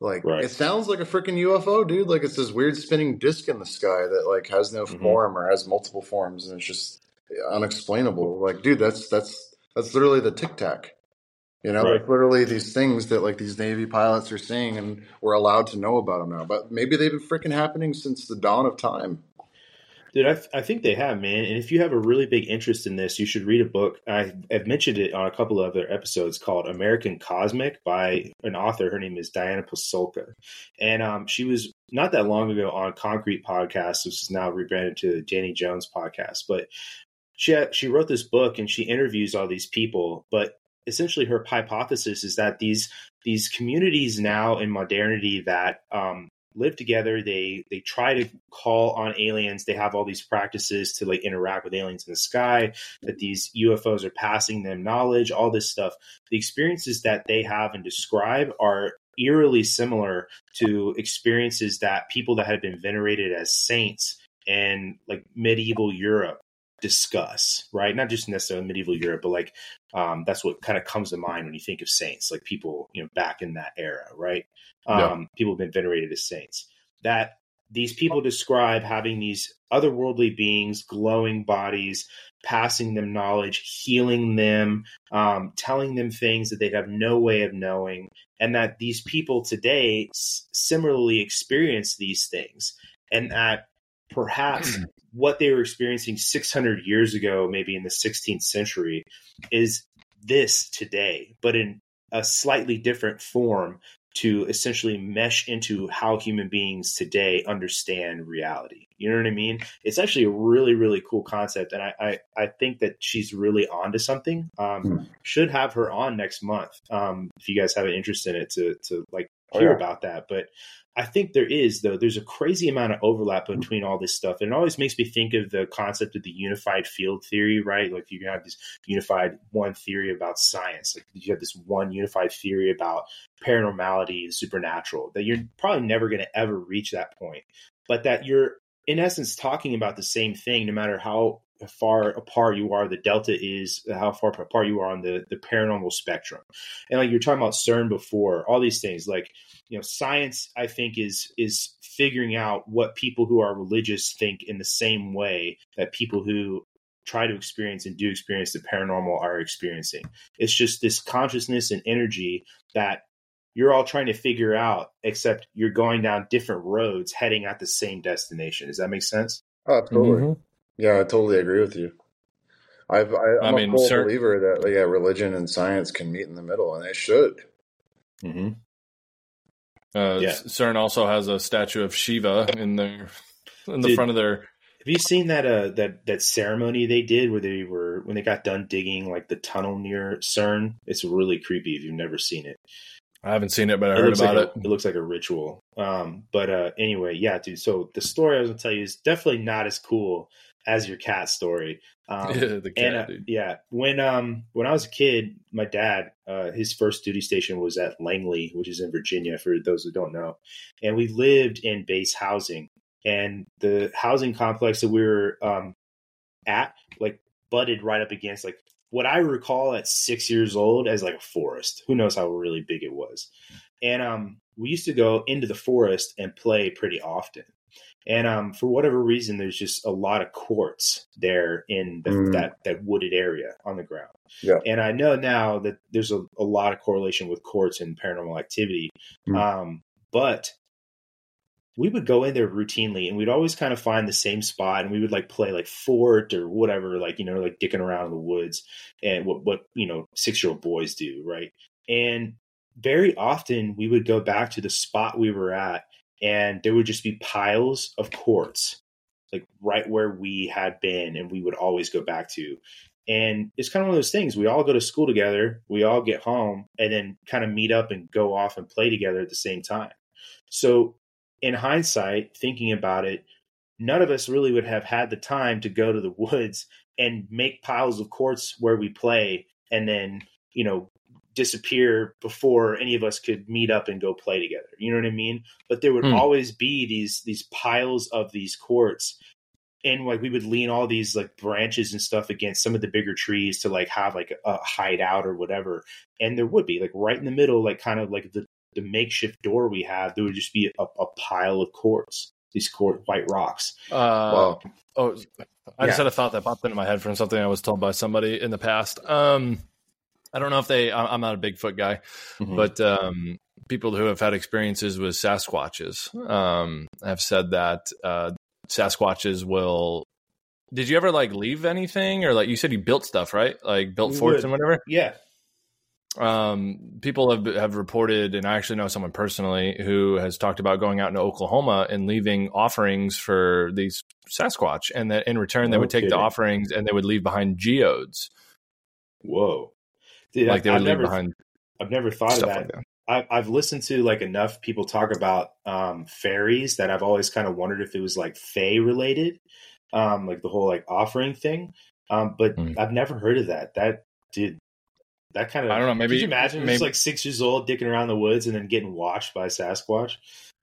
Like Right. it sounds like a freaking UFO, dude. Like it's this weird spinning disc in the sky that like has no Mhm. form or has multiple forms, and it's just unexplainable. Like, dude, that's that's that's literally the tic tac. You know, Right. like literally these things that like these Navy pilots are seeing, and we're allowed to know about them now. But maybe they've been freaking happening since the dawn of time. Dude I, I think they have man. And if you have a really big interest in this you should read a book. I, i've mentioned it on a couple of other episodes called american cosmic by an author. Her name is diana pasulka and um, she was not that long ago on Koncrete podcast which is now rebranded to danny jones podcast. But she had, she wrote this book and she interviews all these people. But essentially her hypothesis is that these these communities now in modernity that um, live together. They they try to call on aliens. They have all these practices to like interact with aliens in the sky. That these UFOs are passing them knowledge. All this stuff. The experiences that they have and describe are eerily similar to experiences that people that had been venerated as saints in like medieval Europe discuss, right? Not just necessarily medieval Europe, but like um, that's what kind of comes to mind when you think of saints, like people, you know, back in that era, right? Um, yeah. People have been venerated as saints. That these people describe having these otherworldly beings, glowing bodies, passing them knowledge, healing them, um, telling them things that they'd have no way of knowing, and that these people today s- similarly experience these things, and that perhaps what they were experiencing 600 years ago, maybe in the 16th century, is this today, but in a slightly different form to essentially mesh into how human beings today understand reality. You know what I mean? It's actually a really, really cool concept. And I, I, I think that she's really onto something. Um, hmm. Should have her on next month. Um, if you guys have an interest in it to, to like hear oh, yeah. about that. But I think there is, though. There's a crazy amount of overlap mm-hmm. between all this stuff. And it always makes me think of the concept of the unified field theory, right? Like you have this unified one theory about science. Like you have this one unified theory about paranormality and supernatural that you're probably never going to ever reach that point. But that you're, in essence, talking about the same thing, no matter how far apart you are, the delta is how far apart you are on the, the paranormal spectrum. And like you're talking about CERN before, all these things, like, you know, science, I think, is is figuring out what people who are religious think in the same way that people who try to experience and do experience the paranormal are experiencing. It's just this consciousness and energy that you're all trying to figure out, except you're going down different roads heading at the same destination. Does that make sense? Oh, totally. Mm-hmm. Yeah, I totally agree with you. I've, I, am a full believer that like, yeah, religion and science can meet in the middle, and they should. Mm-hmm. Uh, yeah. CERN also has a statue of Shiva in their in the did, front of their. Have you seen that uh that that ceremony they did where they were when they got done digging like the tunnel near CERN? It's really creepy if you've never seen it. I haven't seen it, but I it heard about like it. A, it looks like a ritual. Um, but uh, anyway, yeah, dude. So the story I was gonna tell you is definitely not as cool as your cat story. Um, yeah, the cat, and, uh, yeah, when um when I was a kid, my dad, uh, his first duty station was at Langley, which is in Virginia. For those who don't know, and we lived in base housing, and the housing complex that we were um at like butted right up against like what I recall at six years old as like a forest. Who knows how really big it was? And um, we used to go into the forest and play pretty often. And um, for whatever reason, there's just a lot of quartz there in the, mm. that that wooded area on the ground. Yeah. And I know now that there's a, a lot of correlation with quartz and paranormal activity. Mm. Um, but we would go in there routinely and we'd always kind of find the same spot and we would like play like fort or whatever, like, you know, like dicking around in the woods and what, what, you know, six year old boys do. Right. And very often we would go back to the spot we were at and there would just be piles of quartz like right where we had been and we would always go back to. And it's kind of one of those things we all go to school together we all get home and then kind of meet up and go off and play together at the same time. So in hindsight thinking about it none of us really would have had the time to go to the woods and make piles of quartz where we play and then you know disappear before any of us could meet up and go play together. You know what I mean? But there would mm. always be these these piles of these quartz and like we would lean all these like branches and stuff against some of the bigger trees to like have like a hideout or whatever. And there would be like right in the middle, like kind of like the the makeshift door we have, there would just be a, a pile of quartz, these quartz white rocks. Uh, wow. Oh, I yeah. just had a thought that popped into my head from something I was told by somebody in the past. Um, I don't know if they. I'm not a Bigfoot guy, mm-hmm. but um, people who have had experiences with Sasquatches um, have said that uh, Sasquatches will. Did you ever like leave anything, or like you said you built stuff, right? Like built we forts would. and whatever. Yeah. Um, people have have reported, and I actually know someone personally who has talked about going out into Oklahoma and leaving offerings for these Sasquatch, and that in return they would take the offerings and they would leave behind geodes. Whoa! Like they would I've leave never, behind. I've never thought of that. Like that. I, I've listened to like enough people talk about um, fairies that I've always kind of wondered if it was like fae related, um, like the whole like offering thing. Um, but Mm. I've never heard of that. That did that kind of I don't know, maybe- Could you imagine maybe- just like six years old, dicking around the woods, and then getting watched by Sasquatch?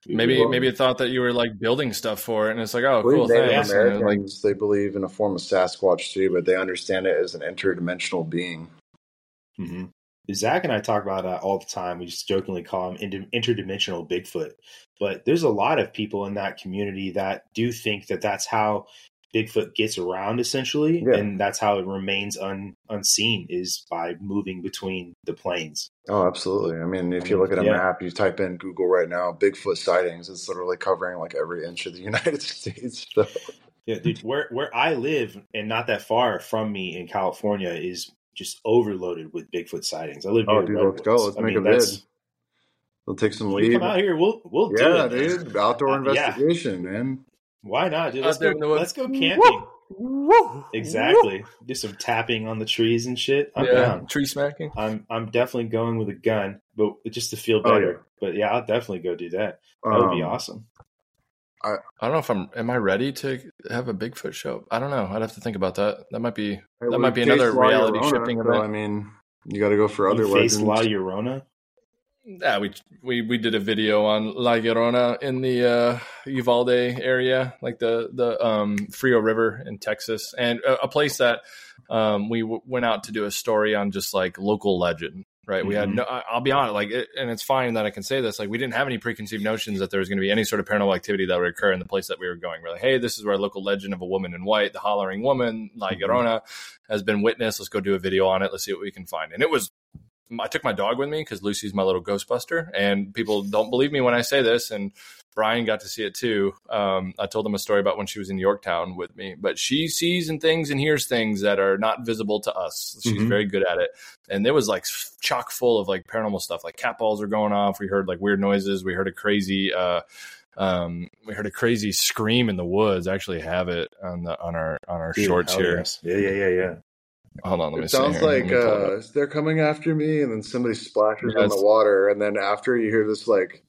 Maybe Well- maybe it thought that you were like building stuff for it, and it's like, oh, cool, Native thanks. And then, like, Americans, they believe in a form of Sasquatch too, but they understand it as an interdimensional being. Hmm Zach and I talk about that all the time. We just jokingly call him inter- interdimensional Bigfoot. But there's a lot of people in that community that do think that that's how Bigfoot gets around, essentially, Yeah. and that's how it remains un- unseen is by moving between the planes. Oh, absolutely. I mean, if I you look at a yeah. map, you type in Google right now, Bigfoot sightings, it's literally covering like every inch of the United States. So, Yeah, dude, where where I live and not that far from me in California is just overloaded with Bigfoot sightings. I live oh, near dude, the let's go. Let's I make mean, a vid. that's- We'll take some You leave. come out here, we'll we'll do Yeah, it, man. dude. Outdoor Uh, yeah. investigation, man. Why not, dude? Let's go. in. Let's go camping. Exactly. Do some tapping on the trees and shit. I'm yeah, down. tree smacking. I'm I'm definitely going with a gun, but just to feel Oh, better. yeah. But yeah, I'll definitely go do that. That would be Um, awesome. I don't know if I'm. Am I ready to have a Bigfoot show? I don't know. I'd have to think about that. That might be. That we might be another reality Llorona, shipping event. I mean, you got to go for other You faced legends. La Llorona. Yeah, we we we did a video on La Llorona in the uh, Uvalde area, like the the um, Frio River in Texas, and a, a place that um, we w- went out to do a story on, just like local legend. Right, we had Mhm. no. I- I'll be honest, like, it, and it's fine that I can say this. Like, we didn't have any preconceived notions that there was going to be any sort of paranormal activity that would occur in the place that we were going. We're like, hey, this is where a local legend of a woman in white, the hollering woman, La Mhm. Has been witnessed. Let's go do a video on it. Let's see what we can find. And it was I took my dog with me because Lucy's my little Ghostbuster, and people don't believe me when I say this. And Brian got to see it too. Um, I told him a story about when she was in Yorktown with me, but she sees and things and hears things that are not visible to us. She's Mhm. very good at it, and it was like chock full of like paranormal stuff. Like cat balls are going off. We heard like weird noises. We heard a crazy. Uh, um, we heard a crazy scream in the woods. I actually have it on the on our on our Dude, shorts here. yes. Yeah, yeah, yeah, yeah. Hold on, let me It see. sounds. Like me pull it up. uh, they're coming after me, and then somebody splashes Yeah, on the water, and then after you hear this like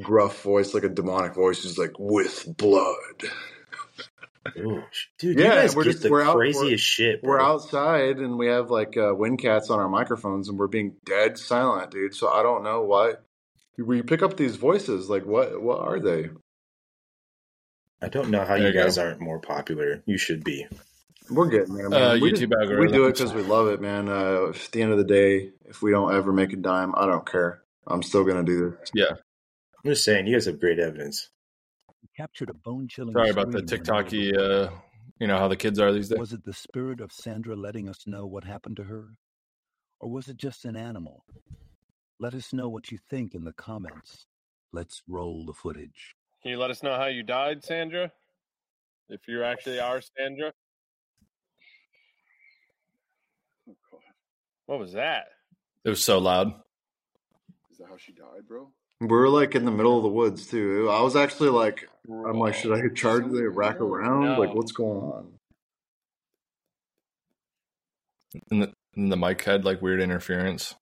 gruff voice, like a demonic voice, is like with blood. Ooh, dude, Yeah, you guys we're get just- the we're out- craziest shit. Bro. We're outside, and we have like uh, wind cats on our microphones, and we're being dead silent, dude. So I don't know why we pick up these voices. Like, what? What are they? I don't know how There you you guys go. aren't more popular. You should be. We're getting there, Uh, man. we, YouTube just- we do it because we love it, man. Uh, at the end of the day, if we don't ever make a dime, I don't care. I'm still gonna do this. I'm just saying, you guys have great evidence. captured a bone-chilling. Sorry about the scream in TikToky. Uh, you know how the kids are these days. Was it the spirit of Sandra letting us know what happened to her? Or was it just an animal? Let us know what you think in the comments. Let's roll the footage. Can you let us know how you died, Sandra? If you actually are Sandra. What was that? It was so loud. Is that how she died, bro? We're like in the middle of the woods too. I was actually like, I'm like, should I charge the rack around? No. Like, what's going on? And the, and the mic had like weird interference.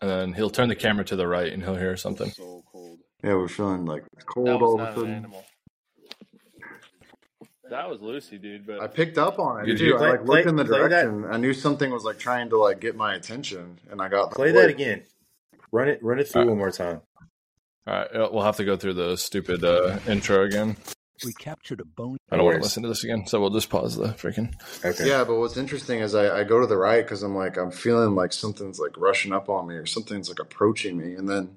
And then he'll turn the camera to the right and he'll hear something. So cold. Yeah, we're feeling like cold all of a sudden. That was Lucy, dude. But I picked up on it Did too. you- I Play- like looked in the play- play that- direction. I knew something was like trying to like get my attention, and I got Play voice. that again. Run it. Run it through Uh, one more time. All right, uh, we'll have to go through the stupid uh, intro again. We captured a bone. I don't want to listen to this again, so we'll just pause the freaking. Okay. Yeah, but what's interesting is I, I go to the right because I'm like I'm feeling like something's like rushing up on me or something's like approaching me, and then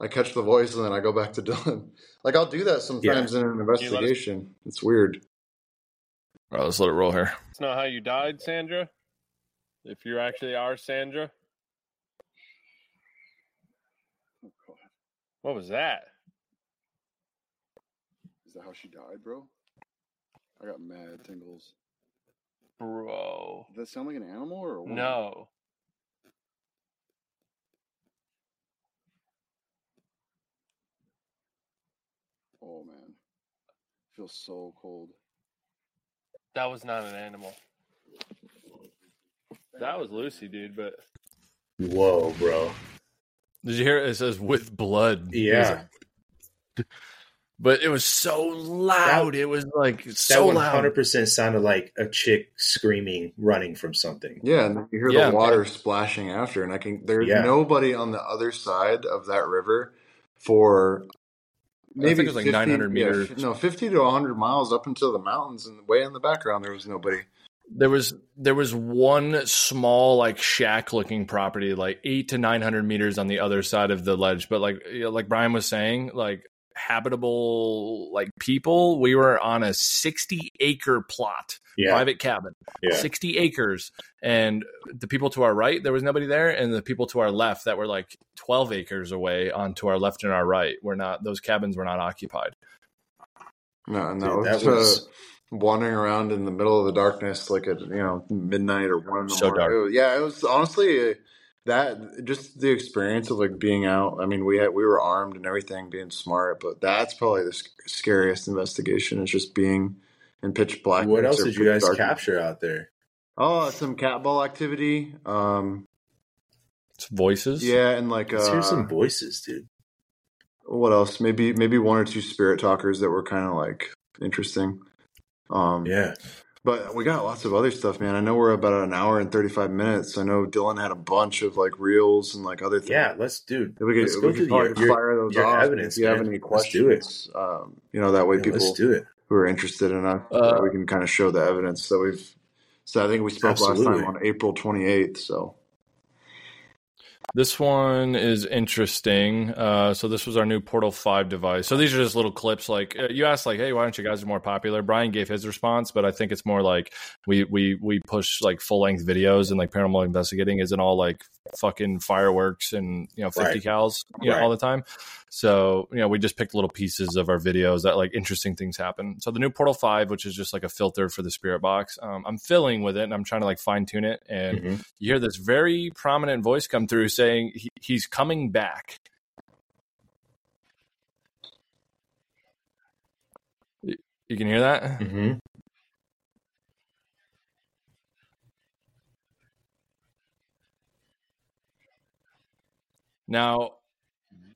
I catch the voice and then I go back to Dillon. Like I'll do that sometimes in an let us- investigation. It's weird. All right, let's let it roll here. It's not how you died, Sandra. If you actually are Sandra. What was that? Is that how she died, bro? I got mad tingles. Bro. Does that sound like an animal or a woman? No. Oh man, feels so cold. That was not an animal. That was Lucy, dude, but Whoa, bro. Did you hear it? It says with blood. Yeah, But it was so loud. it was like that so one loud. hundred percent sounded like a chick screaming, running from something. Yeah, and you hear Yeah, the water splashing after, and I can. There's Yeah. nobody on the other side of that river for I think it was like 900 yeah, meters. no, fifty to hundred miles up into the mountains, and way in the background there was nobody. There was there was one small like shack looking property, like eight to nine hundred meters on the other side of the ledge. But like you know, like Brian was saying, like habitable like people, we were on a sixty acre plot, Yeah, private cabin, yeah. sixty acres, and the people to our right there was nobody there, and the people to our left that were like twelve acres away on to our left and our right were not those cabins were not occupied. No, no, that Dude, was, that was- uh, wandering around in the middle of the darkness, like at you know midnight or one in the So morning. dark. It was- yeah, it was honestly uh, that just the experience of like being out. I mean, we had we were armed and everything, being smart, but that's probably the sc- scariest investigation. Is just being in pitch black. What else did you guys capture out there? Oh, some cat ball activity. Um, It's voices. yeah, and like Let's uh, hear some voices, dude. what else? Maybe maybe one or two spirit talkers that were kind of like interesting. Um, Yeah, But we got lots of other stuff, man. I know we're about an hour and 35 minutes. I know Dillon had a bunch of like reels and like other things. yeah. Let's, dude. We could, let's we go could through probably your, your, fire those your off. evidence, if you have man. any Let's do it. questions, um, you know, that way Yeah, people let's do it. who are interested enough, Uh, we can kind of show the evidence that we've. So I think we spoke last time on April 28th. So This one is interesting. Uh, so this was our new Portal Five device. So these are just little clips. Like uh, you asked, like, "Hey, why aren't you guys more popular?" Brian gave his response, but I think it's more like we we we push like full length videos and like paranormal investigating isn't all like fucking fireworks and you know fifty Right. cals you know Right. all the time. So you know we just picked little pieces of our videos that like interesting things happen. So the new Portal Five, which is just like a filter for the spirit box, um, I'm filling with it and I'm trying to like fine tune it and Mhm. you hear this very prominent voice come through saying he, he's coming back. You can hear that? Mhm. Now,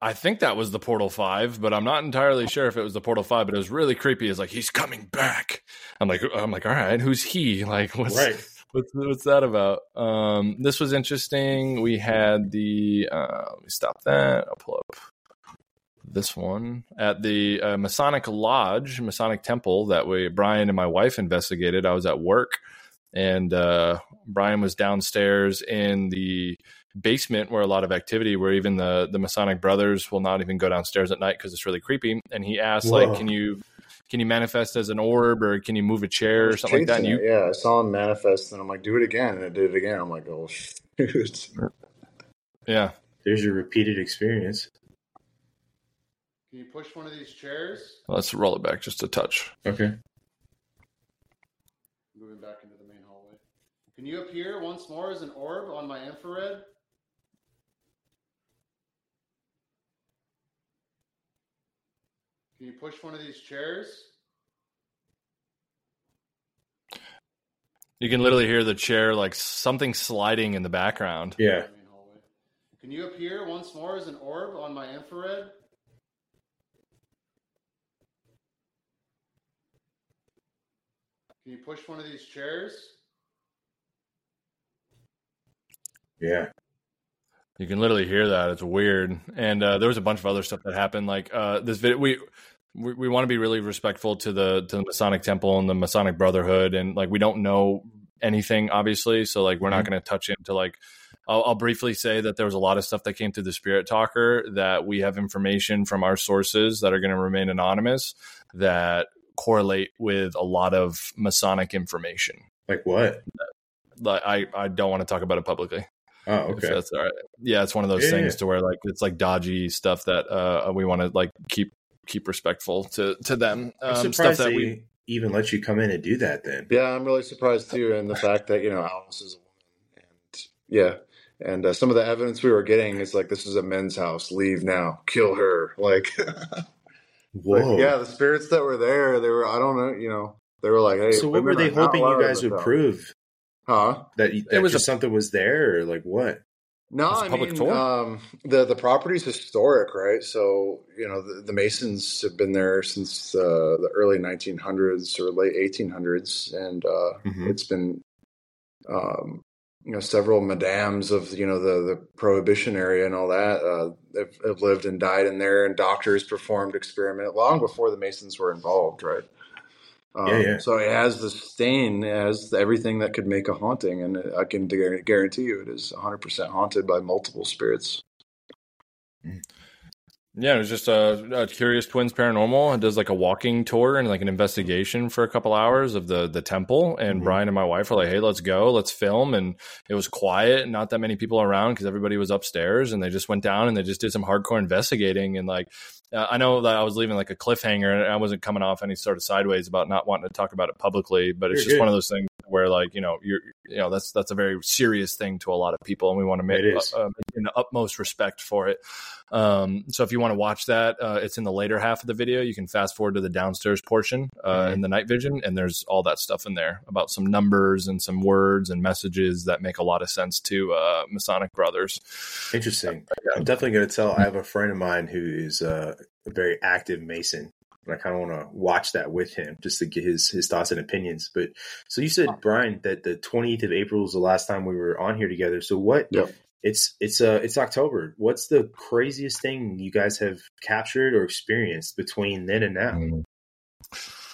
I think that was the Portal 5, but I'm not entirely sure if it was the Portal 5, but it was really creepy. It's like he's coming back. I'm like I'm like, all right, who's he? Like what's Right. what's what's that about? Um, this was interesting. We had the uh, let me stop that. I'll pull up this one at the uh, Masonic Lodge, Masonic Temple that we Brian and my wife investigated. I was at work, and uh, Brian was downstairs in the basement where a lot of activity where even the the masonic brothers will not even go downstairs at night because it's really creepy and he asked Whoa. like can you can you manifest as an orb or can you move a chair or something like that and you yeah, I saw him manifest, and I'm like, do it again, and I did it again. I'm like, oh shoot. yeah There's your repeated experience. Can you push one of these chairs? let's roll it back just a touch Okay. Moving back into the main hallway. Can you appear once more as an orb on my infrared? Can you push one of these chairs? you can literally hear the chair like something sliding in the background Yeah. Can you appear once more as an orb on my infrared? Can you push one of these chairs? Yeah. You can literally hear that. It's weird. And uh, there was a bunch of other stuff that happened. Like uh, this video, we we, we want to be really respectful to the to the Masonic Temple and the Masonic Brotherhood, and like we don't know anything, obviously. So like we're not going to touch into like. I'll, I'll briefly say that there was a lot of stuff that came through the Spirit Talker that we have information from our sources that are going to remain anonymous that correlate with a lot of Masonic information. Like what? Like I I don't want to talk about it publicly. Oh, okay. that's all right. Yeah, it's one of those Yeah, things yeah. to where like it's like dodgy stuff that uh we want to like keep keep respectful to to them. I'm Um, stuff surprised that we even let you come in and do that. Then. Yeah, I'm really surprised too, and the fact that you know Alice is a woman, and yeah, and uh, some of the evidence we were getting is like this is a men's house. Leave now, kill her. Like, Whoa. like, yeah, the spirits that were there, they were I don't know, you know, they were like, hey, so what were they hoping you guys would prove? Huh? That, that was just a- something was there, or like what? No, I mean um, the the property's historic, right? So you know the, the Masons have been there since uh, the early 1900s or late 1800s, and uh, Mhm. it's been um, you know several madams of you know the the prohibition area and all that uh, have, have lived and died in there, and doctors performed experiment long before the Masons were involved, right? Um, Yeah, yeah. So it has the stain, it has everything that could make a haunting, and I can guarantee you it is 100% haunted by multiple spirits. Yeah, it was just a, a Curious Twins Paranormal. It does like a walking tour and like an investigation for a couple hours of the the temple. And Mhm. Brian and my wife were like, "Hey, let's go, let's film." And it was quiet, not that many people around because everybody was upstairs. And they just went down and they just did some hardcore investigating. And like, uh, I know that I was leaving like a cliffhanger, and I wasn't coming off any sort of sideways about not wanting to talk about it publicly. But it's You're just good. one of those things where like you know you're you know that's that's a very serious thing to a lot of people, and we want to make uh, in the utmost respect for it. Um, so if you want to watch that, uh, it's in the later half of the video. You can fast forward to the downstairs portion uh, Mhm. in the night vision, and there's all that stuff in there about some numbers and some words and messages that make a lot of sense to uh, Masonic brothers. Interesting. I'm definitely going to tell. I have a friend of mine who is uh, a very active Mason. And I kind of want to watch that with him just to get his his thoughts and opinions. But so you said, Brian, that the 20th of April was the last time we were on here together. So what? Yep. It's it's uh it's October. What's the craziest thing you guys have captured or experienced between then and now?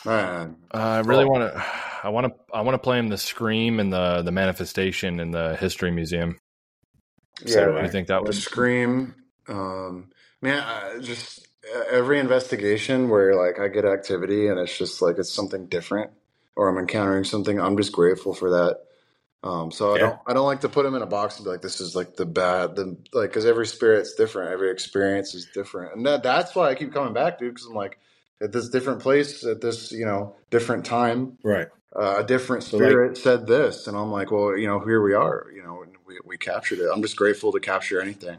Man, Uh, I really Oh. want to. I want to. I want to play him the scream and the the manifestation in the history museum. So yeah, I think that was the would. scream. Um, man, I just every investigation where like I get activity and it's just like it's something different, or I'm encountering something. I'm just grateful for that. Um, so I don't I don't like to put them in a box and be like this is like the bad the like because every spirit's different, every experience is different, and that that's why I keep coming back, dude. Because I'm like at this different place at this you know different time Right. uh, a different So, like- spirit said this, and I'm like, well, you know, here we are, you know, and we we captured it. I'm just grateful to capture anything.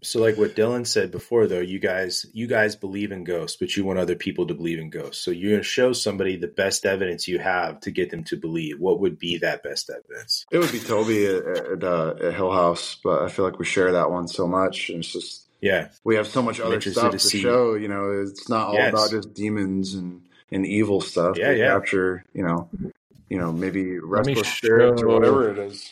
So like what Dillon said before though, you guys you guys believe in ghosts, but you want other people to believe in ghosts. So you're gonna show somebody the best evidence you have to get them to believe. What would be that best evidence? It would be Toby at, at, uh, at Hill House, but I feel like we share that one so much, and it's just Yeah. we have so much I'm other stuff to to, see- show. You know, it's not all Yes. about just demons and and evil stuff. Yeah, yeah. capture, you know, you know, maybe me restless spirits or show- whatever it is.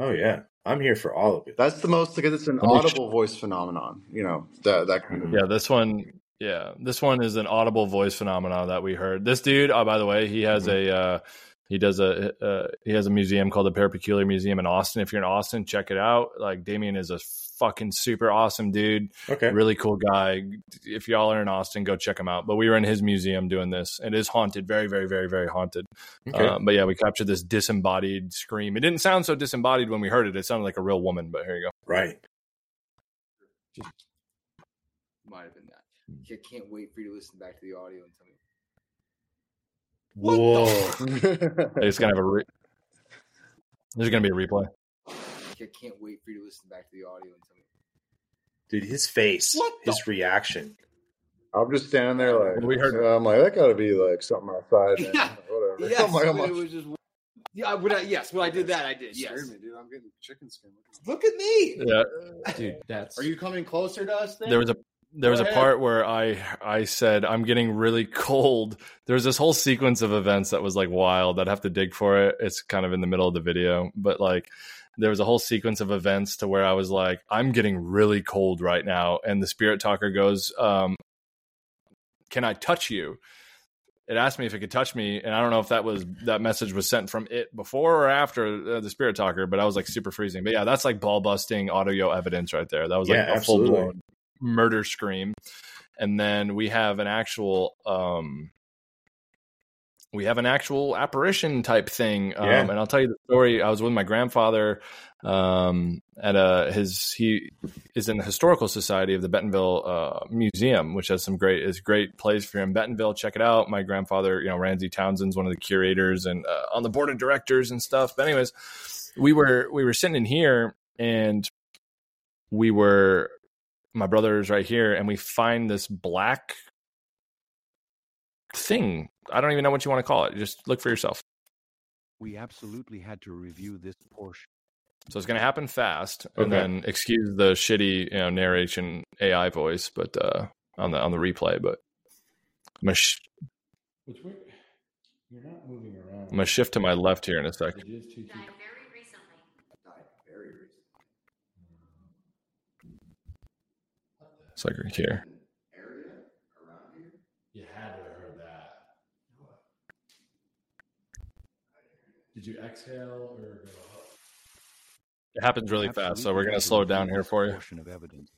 Oh yeah. I'm here for all of it. That's the most because it's an Let me sh- audible voice phenomenon. You know, that that kind of Yeah, this one. Yeah, this one is an audible voice phenomenon that we heard. This dude, oh, by the way, he has a uh, he does a uh, he has a museum called the Parapeculiar Museum in Austin. If you're in Austin, check it out. Like Damien is a fucking super awesome dude, Okay. really cool guy. If y'all are in Austin, go check him out. But we were in his museum doing this. It is haunted, very, very, very, very haunted. Okay. Um, but yeah, we captured this disembodied scream. It didn't sound so disembodied when we heard it. It sounded like a real woman. But here you go. right. Might have been that. I can't wait for you to listen back to the audio and tell me. Whoa. It's gonna have a. Re- There's gonna be a replay. I can't wait for you to listen back to the audio and tell me. Dude, his face, What the- his reaction. I'm just standing there like We heard- I'm like that got to be like something outside. Man. Yeah. Whatever. Yes, I'm like, I'm but it was just. Yeah, when I, yes, when I did that, I did. Yes. Me, dude. I'm getting chicken skin. Look at me. Yeah, dude, that's. Are you coming closer to us? Then? there was a there was a part where I I said I'm getting really cold. There was this whole sequence of events that was like wild. I'd have to dig for it. It's kind of in the middle of the video, but like there was a whole sequence of events to where I was like I'm getting really cold right now, and the spirit talker goes, um, "Can I touch you?" It asked me if it could touch me, and I don't know if that was that message was sent from it before or after uh, the spirit talker, but I was like super freezing. But yeah, that's like ball busting audio evidence right there. That was like Yeah, a full blown murder scream and then we have an actual um we have an actual apparition type thing um, Yeah. and i'll tell you the story. I was with my grandfather um at a his he is in the historical society of the bentonville uh museum which has some great is great place if you're in bentonville check it out. My grandfather you know ramsey townsend's one of the curators and uh, on the board of directors and stuff. But anyways we were we were sitting in here and we were my brother's right here and we find this black thing i don't even know what you want to call it just look for yourself We absolutely had to review this portion. So it's going to happen fast, and then excuse the shitty you know narration AI voice, but uh, on the on the replay. But I'm gonna, sh- Which way? You're not moving around. I'm gonna shift to my left here in a sec. It is two feet. Died very recently. It's like right here. You had to have heard that. Did you exhale or go up? It happens really fast, so we're gonna slow it down here for you. of evidence.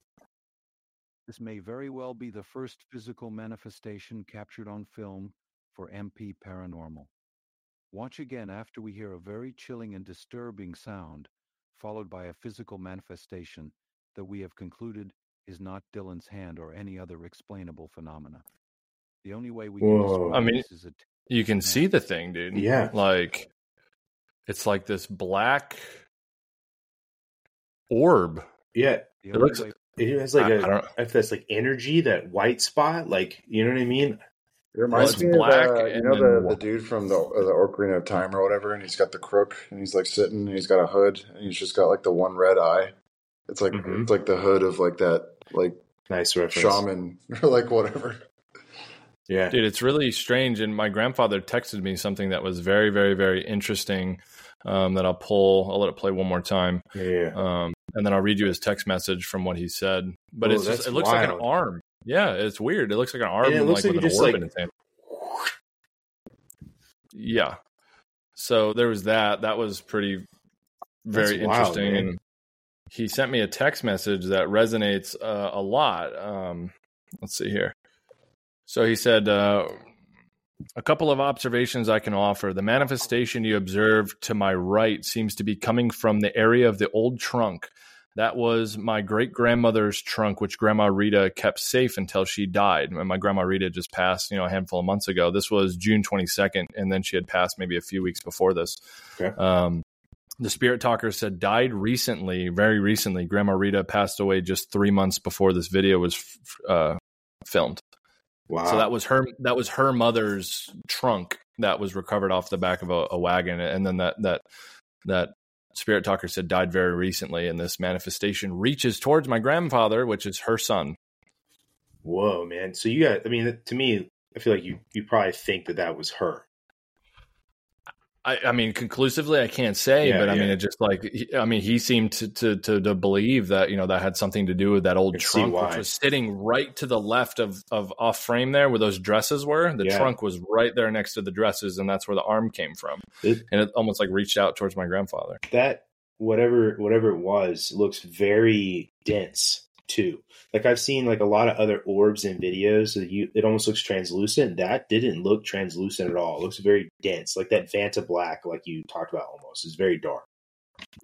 This may very well be the first physical manifestation captured on film for MP Paranormal. Watch again after we hear a very chilling and disturbing sound, followed by a physical manifestation that we have concluded is not Dillon's hand or any other explainable phenomena. The only way we Whoa. can describe I mean, this is a You can see the thing, dude. Yeah. like it's like this black orb. Yeah, It looks- it has like I- a I don't- if that's like energy, that white spot, like you know what I mean. It reminds it's me of black uh, you know the, the dude from the the Ocarina of Time or whatever, and he's got the crook and he's like sitting and he's got a hood and he's just got like the one red eye. It's like Mhm. it's like the hood of like that like Nice reference. shaman or like whatever. Yeah, Dude, it's really strange. And my grandfather texted me something that was very, very, very interesting. Um, that I'll pull. I'll let it play one more time. yeah, yeah. Um, and then I'll read you his text message from what he said. But Oh, it's just, it looks like an arm. Yeah, it's weird. It looks like an arm, And it looks like, like with it an orb like- in its hand. Yeah. So there was that. That was pretty very That's interesting. man. and he sent me a text message that resonates uh, a lot. Um, let's see here. So he said, uh, a couple of observations I can offer. The manifestation you observed to my right seems to be coming from the area of the old trunk. That was my great grandmother's trunk, which Grandma Rita kept safe until she died. And my grandma Rita just passed, you know, a handful of months ago. This was June 22nd, and then she had passed maybe a few weeks before this. Okay. Um, the spirit talker said died recently, very recently. Grandma Rita passed away just three months before this video was f- uh, filmed. Wow. So that was her. That was her mother's trunk that was recovered off the back of a, a wagon, and then that that that spirit talker said died very recently, and this manifestation reaches towards my grandfather, which is her son. Whoa, man. So you got. I mean, to me, I feel like you you probably think that that was her. I, I mean, conclusively, I can't say, Yeah, but I yeah. mean, it just like I mean, he seemed to, to to to believe that you know that had something to do with that old trunk, which was sitting right to the left of of off frame there, where those dresses were. The Yeah. trunk was right there next to the dresses, and that's where the arm came from, It- and it almost like reached out towards my grandfather. That whatever whatever it was looks very dense too. Like I've seen like a lot of other orbs in videos that you it almost looks translucent. That didn't look translucent at all. It looks very dense. Like that Vanta black, like you talked about almost, is very dark.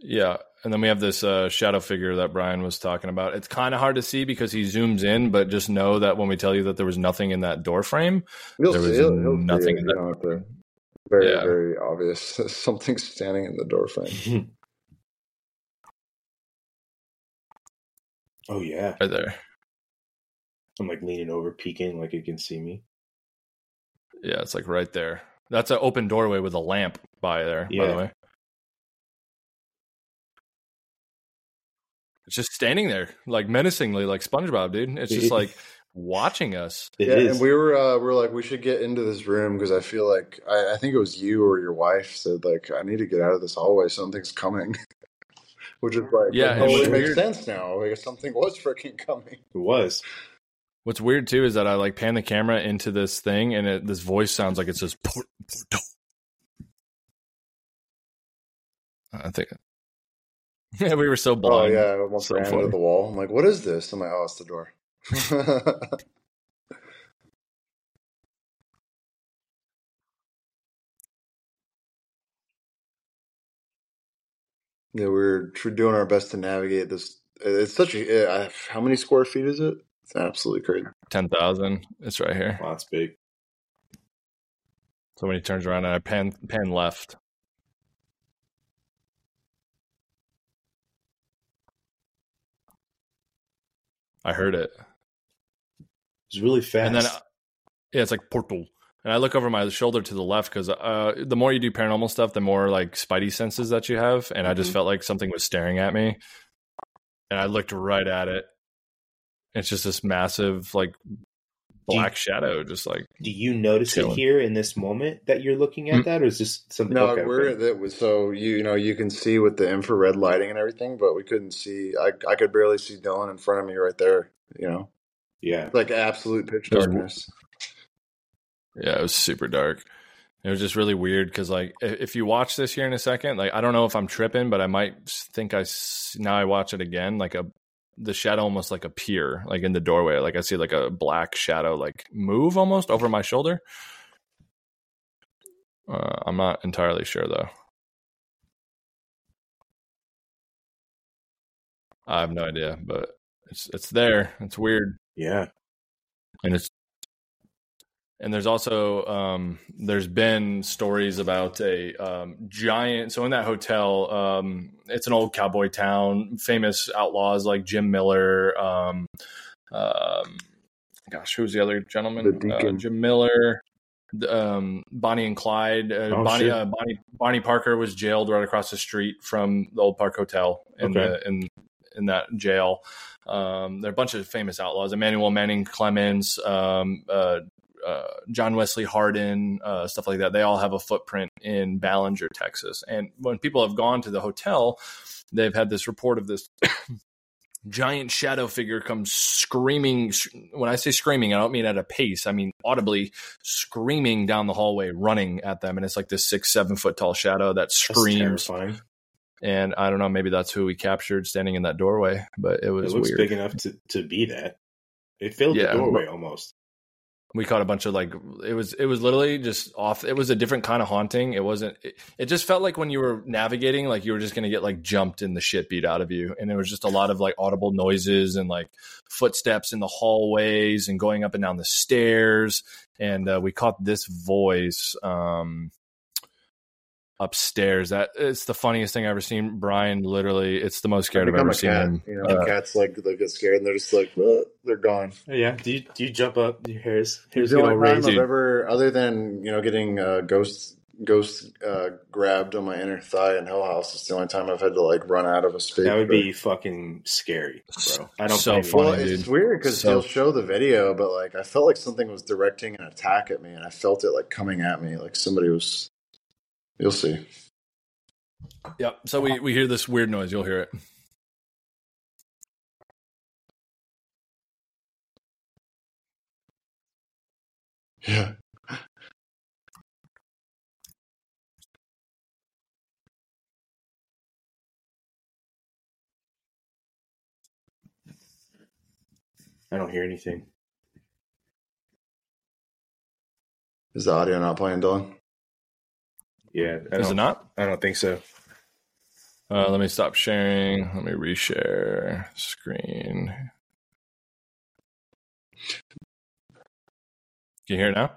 Yeah, and then we have this uh, shadow figure that Brian was talking about. It's kind of hard to see because he zooms in, but just know that when we tell you that there was nothing in that door frame, You'll There see, was he'll, he'll nothing it. in You that- don't have to. Very Yeah. very obvious. Something's standing in the door frame. oh yeah. right there. I'm like leaning over, peeking like it can see me. Yeah, it's like right there. That's an open doorway with a lamp by there, by the way. It's just standing there, like menacingly, like SpongeBob, dude. It's just like watching us. It yeah, is. and we were uh, we were like we should get into this room because I feel like I, I think it was you or your wife said like I need to get out of this hallway. Something's coming, which is like Yeah, oh, it it totally makes sense now. Like something was freaking coming. It was. What's weird too is that I like pan the camera into this thing, and it, this voice sounds like it says "Port- portal." I think. Yeah, we were so oh, blind. Oh yeah, I almost So ran funny. into the wall. I'm like, what is this? I'm like, oh, it's the door. yeah, we're tr- doing our best to navigate this. It's such a uh, how many square feet is it? It's absolutely crazy. ten thousand. It's right here. Wow, it's big. So when he turns around, and I pan pan left. I heard it. It's really fast. And then, yeah, it's like portal, And I look over my shoulder to the left because uh, the more you do paranormal stuff, the more like spidey senses that you have. And I just Mhm. felt like something was staring at me. And I looked right at it. It's just this massive, like, black shadow, just like, Do you notice it here in this moment that you're looking at Mm. that, or is this something? No, okay, we're that was so you you know you can see with the infrared lighting and everything, but we couldn't see. I I could barely see Dillon in front of me right there. You know, yeah. like absolute pitch There's- darkness. Yeah, it was super dark. It was just really weird because, like, if you watch this here in a second, like, I don't know if I'm tripping, but I might think I now I watch it again, like a the shadow almost like appear like in the doorway, like I see like a black shadow like move almost over my shoulder. Uh, I'm not entirely sure though. I have no idea, but it's it's there. It's weird Yeah. and it's and there's also um there's been stories about a um giant so in that hotel um it's an old cowboy town famous outlaws like jim miller um um gosh who's the other gentleman? Uh, jim miller um bonnie and clyde uh, Oh, bonnie uh, bonnie bonnie parker was jailed right across the street from the old park hotel in Okay. the in in that jail. Um, there are a bunch of famous outlaws: Emmanuel Manning Clements, um, uh, uh, John Wesley Hardin, uh, stuff like that. They all have a footprint in Ballinger, Texas. And when people have gone to the hotel, they've had this report of this giant shadow figure comes screaming. When I say screaming, I don't mean at a pace. I mean audibly screaming down the hallway, running at them, and it's like this six, seven foot tall shadow that screams. And I don't know, maybe that's who we captured standing in that doorway, but it was It looks weird. big enough to, to be that. It filled Yeah, the doorway almost. We caught a bunch of like it was it was literally just off it was a different kind of haunting. It wasn't it, it just felt like when you were navigating like you were just going to get like jumped and the shit beat out of you. And there was just a lot of like audible noises and like footsteps in the hallways and going up and down the stairs. And uh, we caught this voice um upstairs that it's the funniest thing i've ever seen brian literally it's the most scared i've ever seen cat, him You know, Uh, cats like they get scared and they're just like "Ugh," they're gone. Yeah. Do you do you jump up? Your hairs hairs the get only all time. I've ever, other than you know, getting uh, ghost ghost uh, grabbed on my inner thigh in Hell House, it's the only time I've had to like run out of a space. That would be fucking scary, bro. I don't So funny. Well, it's weird because So- they'll show the video, but like I felt like something was directing an attack at me, and I felt it like coming at me, like somebody was. You'll see. yep so we we hear this weird noise you'll hear it Yeah. I don't hear anything. Is the audio not playing, Dillon? Yeah, is it don't, not I don't think so. Uh, let me stop sharing. Let me reshare screen. Can you hear it now?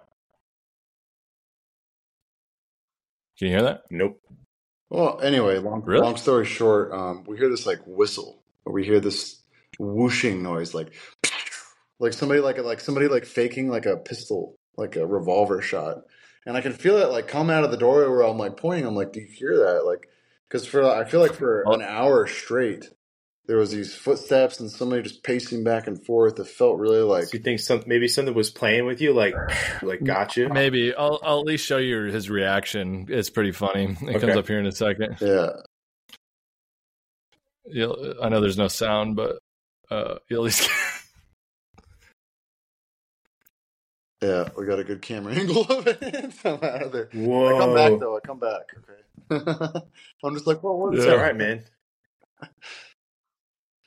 Can you hear that? Nope. Well, anyway, long Really? long story short, um, we hear this like whistle, or we hear this whooshing noise, like like somebody like like somebody like faking like a pistol, like a revolver shot, and I can feel it like come out of the doorway where I'm like pointing. I'm like, do you hear that? Like, because for I feel like for an hour straight, there was these footsteps and somebody just pacing back and forth. It felt really like So you think some maybe something was playing with you, like like got you? Maybe I'll I'll at least show you his reaction. It's pretty funny. It comes up here in a second. yeah. You'll, I know there's no sound, but uh, you'll at least Yeah, we got a good camera angle of it. I'm out of there. Whoa, I come back though. I come back. Okay. I'm just like, well, what's It's Yeah. all right, man.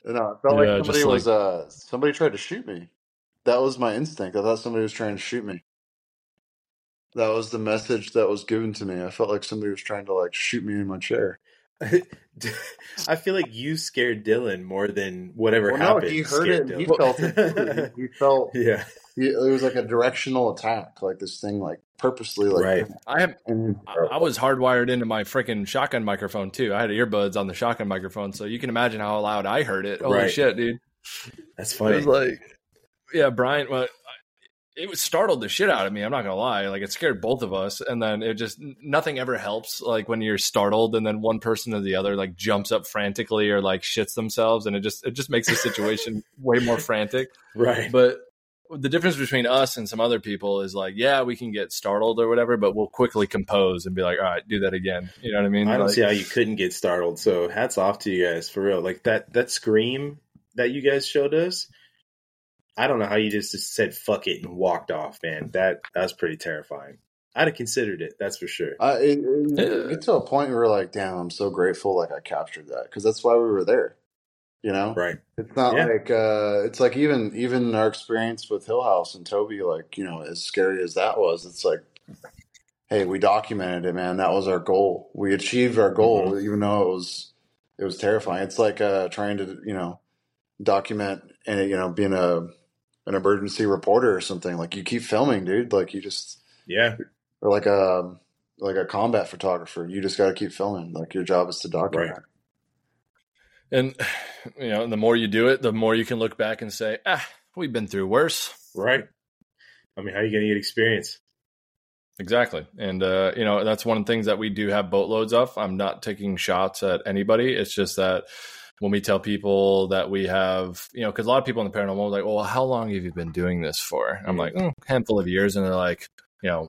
No, it felt like somebody just was uh somebody tried to shoot me. That was my instinct. I thought somebody was trying to shoot me. That was the message that was given to me. I felt like somebody was trying to like shoot me in my chair. I feel like you scared Dylan more than whatever Well, no, happened. he heard it. And he felt it. He, he felt yeah, it was like a directional attack, like this thing, like purposely, like Right. I have I I was hardwired into my freaking shotgun microphone too. I had earbuds on the shotgun microphone, so you can imagine how loud I heard it. Holy Right. shit, dude! that's funny. It funny. was like, yeah, Brian. Well, it was startled the shit out of me. I'm not gonna lie. Like it scared both of us. And then it just nothing ever helps. Like when you're startled and then one person or the other like jumps up frantically or like shits themselves and it just it just makes the situation way more frantic. Right. But the difference between us and some other people is like, yeah, we can get startled or whatever, but we'll quickly compose and be like, all right, do that again. You know what I mean? I don't Like- see how you couldn't get startled. So hats off to you guys for real. Like that that scream that you guys showed us. I don't know how you just, just said fuck it and walked off, man. That that was pretty terrifying. I'd have considered it, that's for sure. Uh, it, it, Yeah. get to a point where like, damn, I'm so grateful. Like I captured that because that's why we were there. You know, Right. It's not Yeah. like uh, it's like even even our experience with Hill House and Toby, like you know, as scary as that was, it's like, hey, we documented it, man. That was our goal. We achieved our goal, Mm-hmm. even though it was it was terrifying. It's like uh, trying to you know document and you know being a an emergency reporter or something. Like you keep filming, dude. Like you just Yeah. or like a like a combat photographer. You just got to keep filming. Like your job is to document. Right. And you know, the more you do it, the more you can look back and say, "Ah, we've been through worse." Right. I mean, how are you gonna get experience? Exactly, and uh, you know that's one of the things that we do have boatloads of. I'm not taking shots at anybody. It's just that when we tell people that we have, you know, because a lot of people in the paranormal are like, "Well, how long have you been doing this for?" I'm like, mm, handful of years, and they're like, you know,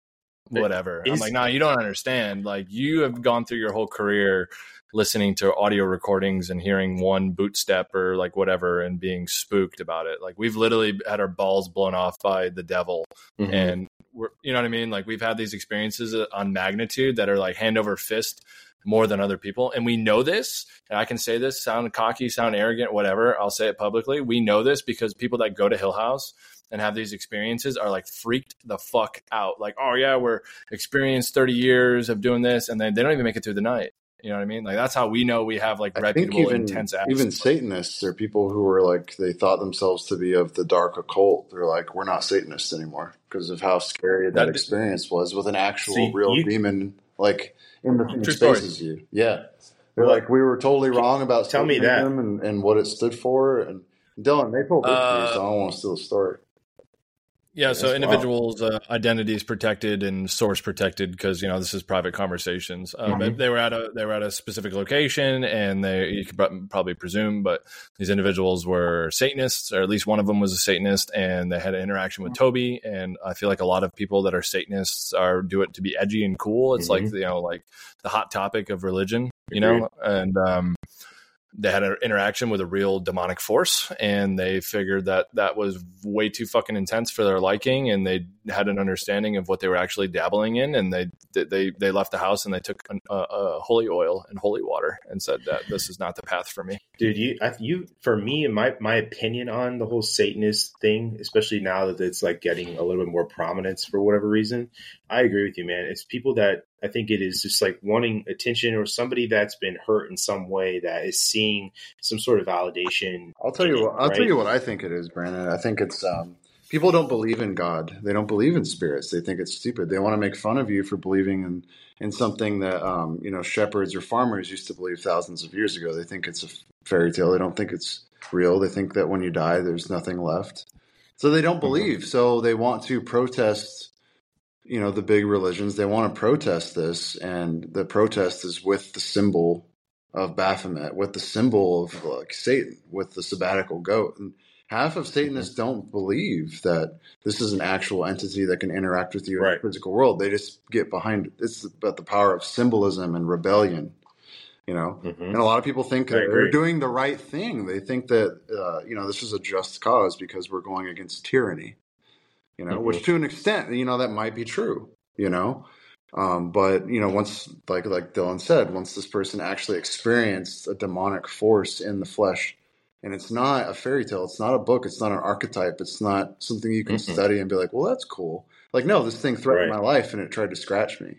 whatever. I'm like, nah, you don't understand. Like, you have gone through your whole career listening to audio recordings and hearing one boot step or like whatever and being spooked about it. Like, we've literally had our balls blown off by the devil Mhm. and we're you know what I mean. Like we've had these experiences on magnitude that are like hand over fist more than other people, and we know this. And I can say this, sound cocky, sound arrogant, whatever. I'll say it publicly. We know this because people that go to Hill House and have these experiences are like freaked the fuck out. Like, oh yeah, we're experienced thirty years of doing this, and then they don't even make it through the night. You know what I mean? Like that's how we know we have like I think reputable, even intense. even acts. Satanists or people who were like they thought themselves to be of the dark occult. They're like, we're not Satanists anymore because of how scary that, That- experience was with an actual See, real you- demon like in the same True space as you. Yeah, they're Well, like we were totally wrong about tell me that. And, and what it stood for. And Dillon, they told me, Uh, so I don't want to steal the story. Yeah, so individuals' uh, identity is protected and source protected because you know this is private conversations. Um, Mhm. They were at a they were at a specific location, and they you could probably presume, but these individuals were Satanists, or at least one of them was a Satanist, and they had an interaction with Toby. And I feel like a lot of people that are Satanists are do it to be edgy and cool. It's like you know like the hot topic of religion, you know, and um, they had an interaction with a real demonic force and they figured that that was way too fucking intense for their liking and they had an understanding of what they were actually dabbling in and they they they left the house and they took a, a holy oil and holy water and said that this is not the path for me Dude, you, I, you, for me, my my opinion on the whole Satanist thing, especially now that it's like getting a little bit more prominence for whatever reason, I agree with you, man. It's people that I think it is just like wanting attention or somebody that's been hurt in some way that is seeing some sort of validation. I'll tell you what. I'll right? tell you what I think it is, Brandon. I think it's um, people don't believe in God. They don't believe in spirits. They think it's stupid. They want to make fun of you for believing in in something that um, you know shepherds or farmers used to believe thousands of years ago. They think it's a fairy tale. They don't think it's real. They think that when you die, there's nothing left. So they don't believe. So they want to protest. You know the big religions. They want to protest this, and the protest is with the symbol of Baphomet, with the symbol of like Satan, with the sabbatical goat. And half of Satanists don't believe that this is an actual entity that can interact with you in the physical world. They just get behind it. it's about the power of symbolism and rebellion. You know, Mhm. and a lot of people think that they're doing the right thing. They think that uh, you know this is a just cause because we're going against tyranny. You know, Mhm. which to an extent, you know, that might be true. You know, um, but you know, once like like Dillon said, once this person actually experienced a demonic force in the flesh, and it's not a fairy tale, it's not a book, it's not an archetype, it's not something you can Mhm. study and be like, well, that's cool. Like, no, this thing threatened Right. my life and it tried to scratch me.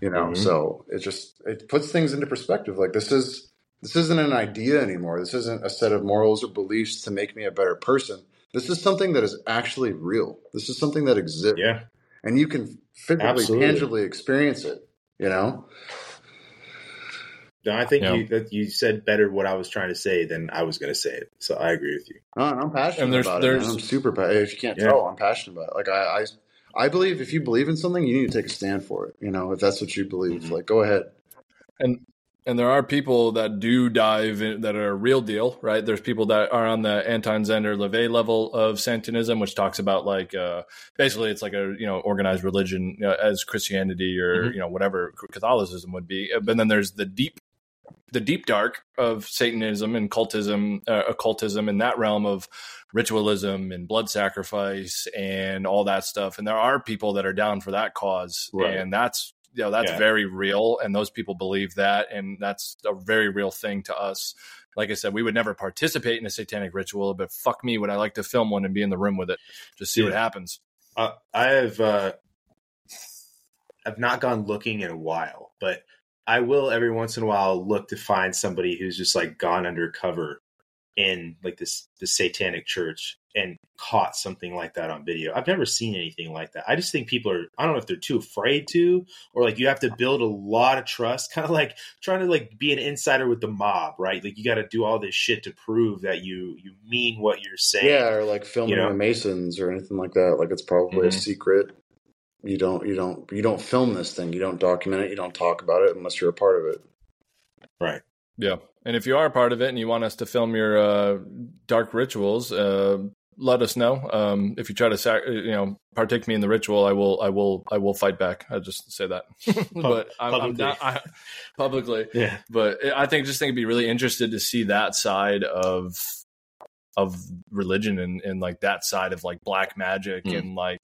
You know, Mhm. so it just it puts things into perspective. Like this is this isn't an idea anymore. This isn't a set of morals or beliefs to make me a better person. This is something that is actually real. This is something that exists Yeah. and you can physically, Absolutely. tangibly experience it. You know, No, I think Yeah. you that you said better what I was trying to say than I was going to say it. So I agree with you. No, I'm passionate And there's- about it. Man. I'm super passionate. If you can't Yeah. tell, I'm passionate about it. Like I, I, I believe if you believe in something, you need to take a stand for it. You know, if that's what you believe, Mhm. like go ahead. and and there are people that do dive in, that are a real deal, right? There's people that are on the Anton Szandor LaVey level of Santinism, which talks about like uh, basically it's like a you know organized religion you know, as Christianity or Mhm. you know whatever Catholicism would be. But then there's the deep the deep dark of Satanism and cultism, uh, occultism in that realm of ritualism and blood sacrifice and all that stuff. And there are people that are down for that cause, Right. and that's you know that's Yeah. very real, and those people believe that, and that's a very real thing to us. Like I said, we would never participate in a satanic ritual, but fuck me, would I like to film one and be in the room with it, just see what happens. Uh, I have uh, I've not gone looking in a while, but I will every once in a while look to find somebody who's just like gone undercover in like this the satanic church and caught something like that on video. I've never seen anything like that. I just think people are I don't know if they're too afraid to or like you have to build a lot of trust, kind of like trying to like be an insider with the mob, right? Like you got to do all this shit to prove that you you mean what you're saying. Yeah, or like filming You know? the Masons or anything like that. Like it's probably a Mhm. secret. You don't, you don't, you don't film this thing. You don't document it. You don't talk about it unless you're a part of it. Right. Yeah, and if you are a part of it and you want us to film your uh, dark rituals, uh, let us know. Um, if you try to, sac- you know, partake me in the ritual, I will, I will, I will fight back. I just say that, but I'm, I'm publicly. not I, publicly. Yeah. But I think just think it'd be really interested to see that side of of religion and, and like that side of like black magic Mm. and like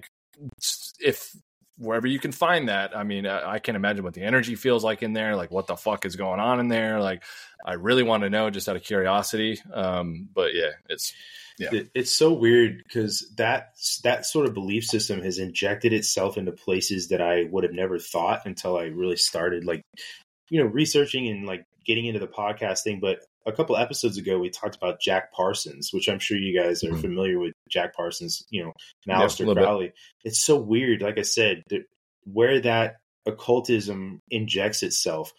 if wherever you can find that i mean I, I can't imagine what the energy feels like in there like what the fuck is going on in there like i really want to know just out of curiosity um but yeah it's Yeah. It- it's so weird because that that sort of belief system has injected itself into places that I would have never thought until I really started like you know researching and like getting into the podcast thing. But a couple episodes ago, we talked about Jack Parsons, which I'm sure you guys are Mhm. familiar with. Jack Parsons, you know, Mm-hmm. Yeah, Aleister little bit. Crowley. It's so weird. Like I said, that where that occultism injects itself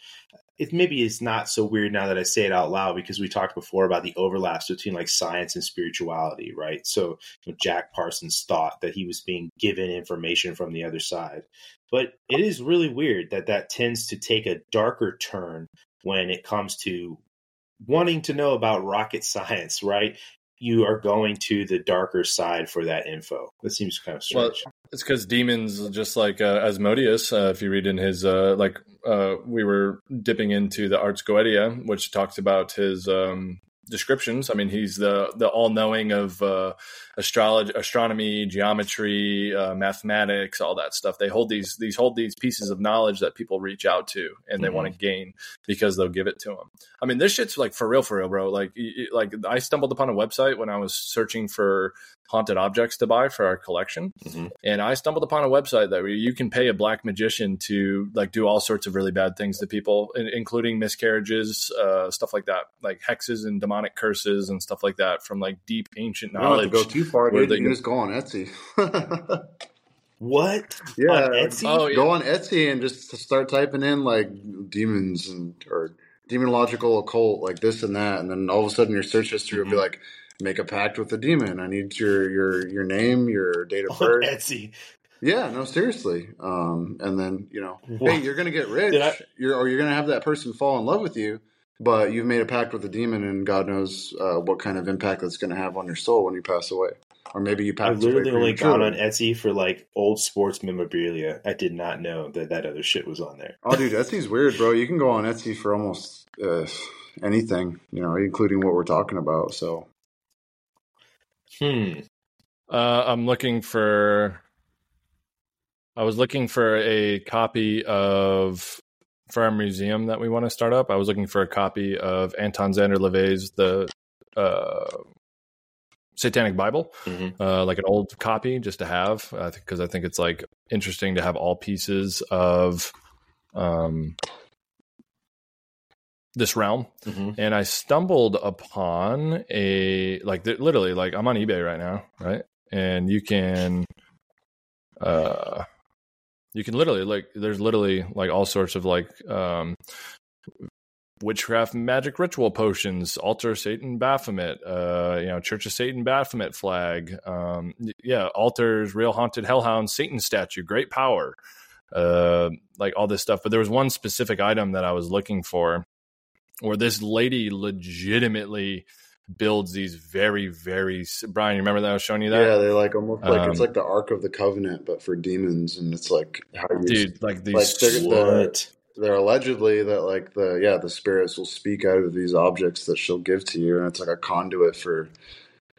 it maybe is not so weird now that I say it out loud because we talked before about the overlaps between like science and spirituality, right? So you know, Jack Parsons thought that he was being given information from the other side, but it is really weird that that tends to take a darker turn when it comes to wanting to know about rocket science, right? You are going to the darker side for that info. That seems kind of strange. Well. It's because demons, just like uh, Asmodeus, uh, if you read in his, uh, like, uh, we were dipping into the Ars Goetia, which talks about his um, descriptions. I mean, he's the the all knowing of uh, astrology, astronomy, geometry, uh, mathematics, all that stuff. They hold these these hold these pieces of knowledge that people reach out to and they Mhm. want to gain because they'll give it to them. I mean, this shit's like for real, for real, bro. Like, like I stumbled upon a website when I was searching for haunted objects to buy for our collection Mhm. and I stumbled upon a website that where you can pay a black magician to like do all sorts of really bad things to people, in- including miscarriages, uh, stuff like that, like hexes and demonic curses and stuff like that from like deep ancient You don't knowledge. to go too far, dude. they You can can- just go on Etsy. What? Yeah, On Etsy? Oh, yeah. Go on Etsy and just start typing in like demons and or demonological occult, like this and that, and then all of a sudden your search history will be Mhm. like, make a pact with the demon. I need your your your name, your date of On birth. Etsy. Yeah, no, seriously. Um, and then you know, What? hey, you're gonna get rich, I- you're, or you're gonna have that person fall in love with you, but you've made a pact with the demon, and God knows uh, what kind of impact that's gonna have on your soul when you pass away, or maybe you I pass away literally only gone on. Etsy for like old sports memorabilia. I did not know that that other shit was on there. Oh, dude, Etsy's weird, bro. You can go on Etsy for almost uh, anything, you know, including what we're talking about. So, Hmm. Uh, I'm looking for. I was looking for a copy of for our museum that we want to start up. I was looking for a copy of Anton Szandor LaVey's the uh, Satanic Bible, Mhm. uh, like an old copy, just to have, because I think it's like interesting to have all pieces of um, this realm Mhm. and I stumbled upon a like th- literally like I'm on eBay right now, right? And you can uh you can literally like there's literally like all sorts of like um witchcraft magic ritual potions, altar Satan Baphomet, uh, you know, Church of Satan Baphomet flag, um, yeah, altars, real haunted hellhound, Satan statue, great power, uh, like all this stuff. But there was one specific item that I was looking for where this lady legitimately builds these very, very Brian, you remember that I was showing you that? Yeah, they're like almost like it's Um, like the Ark of the Covenant, but for demons, and it's like how you Dude, like these like they're, they're, they're allegedly that like the yeah the spirits will speak out of these objects that she'll give to you, and it's like a conduit for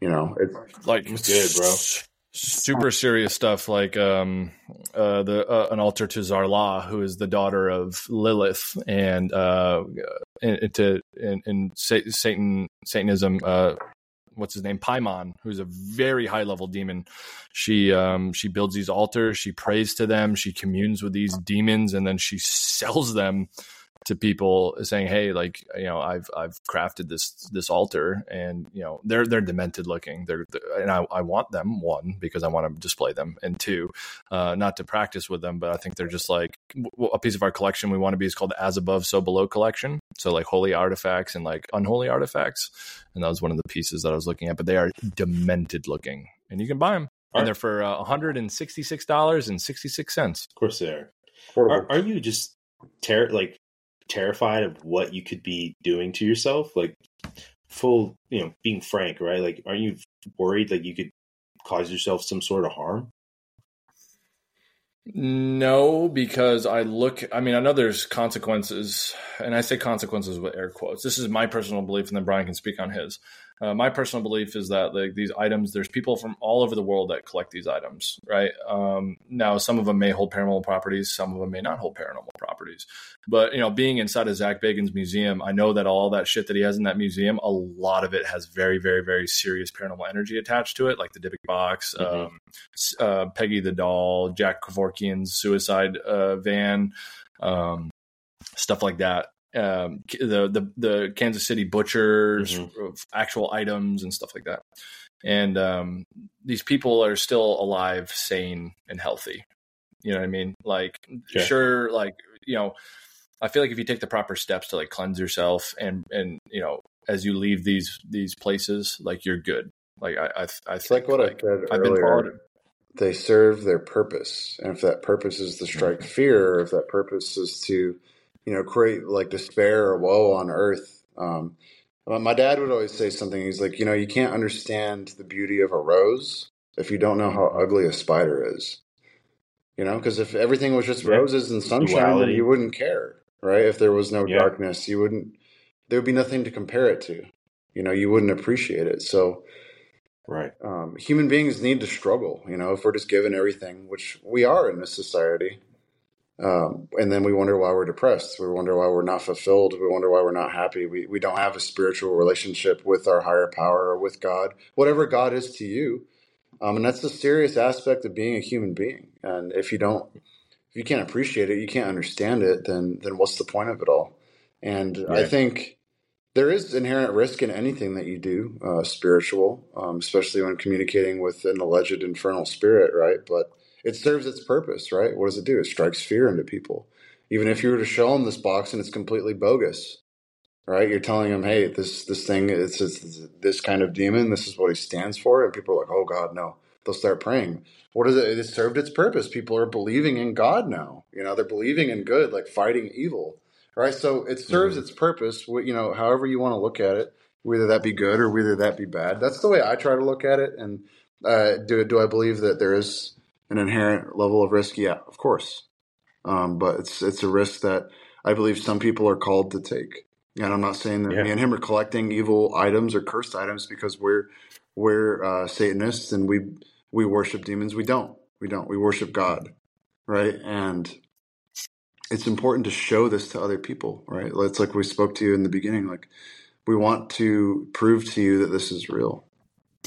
you know it's like That's good, bro. Super serious stuff, like um, uh, the uh, an altar to Zarla, who is the daughter of Lilith, and uh, in, to in, in Satan Satanism, uh, what's his name, Paimon, who's a very high level demon. She um, she builds these altars, she prays to them, she communes with these demons, and then she sells them to people saying hey like you know i've i've crafted this this altar and you know they're they're demented looking. They're and i, I want them one because i want to display them and two uh not to practice with them but i think they're just like a piece of our collection we want to be is called the as above so below collection. So like holy artifacts and like unholy artifacts. And that was one of the pieces that i was looking at but they are demented looking. And you can buy them and they're for uh, $166.66 Of course they are. Are, are you just ter- like terrified of what you could be doing to yourself? Like full, you know, being frank, right? Like, are you worried that you could cause yourself some sort of harm? No, because I look, I mean, I know there's consequences, and I say consequences with air quotes. This is my personal belief, and then Brian can speak on his. Uh, my personal belief is that like these items, there's people from all over the world that collect these items, right? Um, now, some of them may hold paranormal properties, some of them may not hold paranormal properties. But you know, being inside of Zak Bagans' museum, I know that all that shit that he has in that museum, a lot of it has very, very, very serious paranormal energy attached to it, like the Dybbuk box, Mhm. um, uh, Peggy the doll, Jack Kevorkian's suicide uh, van, um, stuff like that. Um, the the the Kansas City butchers, of actual items and stuff like that. And um, these people are still alive, sane, and healthy. You know what I mean? Like, Okay. sure, like you know, I feel like if you take the proper steps to like cleanse yourself and and you know, as you leave these these places, like you're good. Like I I, I It's think like what I said I've earlier. followed. They serve their purpose, and if that purpose is to strike fear, or if that purpose is to, you know, create like despair or woe on earth. Um, my dad would always say something. He's like, you know, you can't understand the beauty of a rose if you don't know how ugly a spider is. You know, because if everything was just Yeah. roses and sunshine, then you wouldn't care, right? If there was no Yeah. darkness, you wouldn't. There would be nothing to compare it to. You know, you wouldn't appreciate it. So Right. um, human beings need to struggle. You know, if we're just given everything, which we are in this society, um, and then we wonder why we're depressed. We wonder why we're not fulfilled. We wonder why we're not happy. We we don't have a spiritual relationship with our higher power or with God, whatever God is to you. Um, and that's the serious aspect of being a human being. And if you don't, if you can't appreciate it, you can't understand it, then then what's the point of it all? And I think there is inherent risk in anything that you do, uh, spiritual, um, especially when communicating with an alleged infernal spirit, right? But it serves its purpose, right? What does it do? It strikes fear into people. Even if you were to show them this box and it's completely bogus, right? You're telling them, hey, this this thing is it's this kind of demon. This is what he stands for, and people are like, oh God, no. They'll start praying. What is it? It served its purpose. People are believing in God now. You know, they're believing in good, like fighting evil, right? So it serves its purpose. You know, however you want to look at it, whether that be good or whether that be bad. That's the way I try to look at it. And uh, do do I believe that there is an inherent level of risk? Yeah, of course. Um, but it's it's a risk that I believe some people are called to take. And I'm not saying that Yeah. me and him are collecting evil items or cursed items because we're we're uh, Satanists and we we worship demons. We don't. We don't. We worship God, right? And it's important to show this to other people, right? It's like we spoke to you in the beginning. Like we want to prove to you that this is real,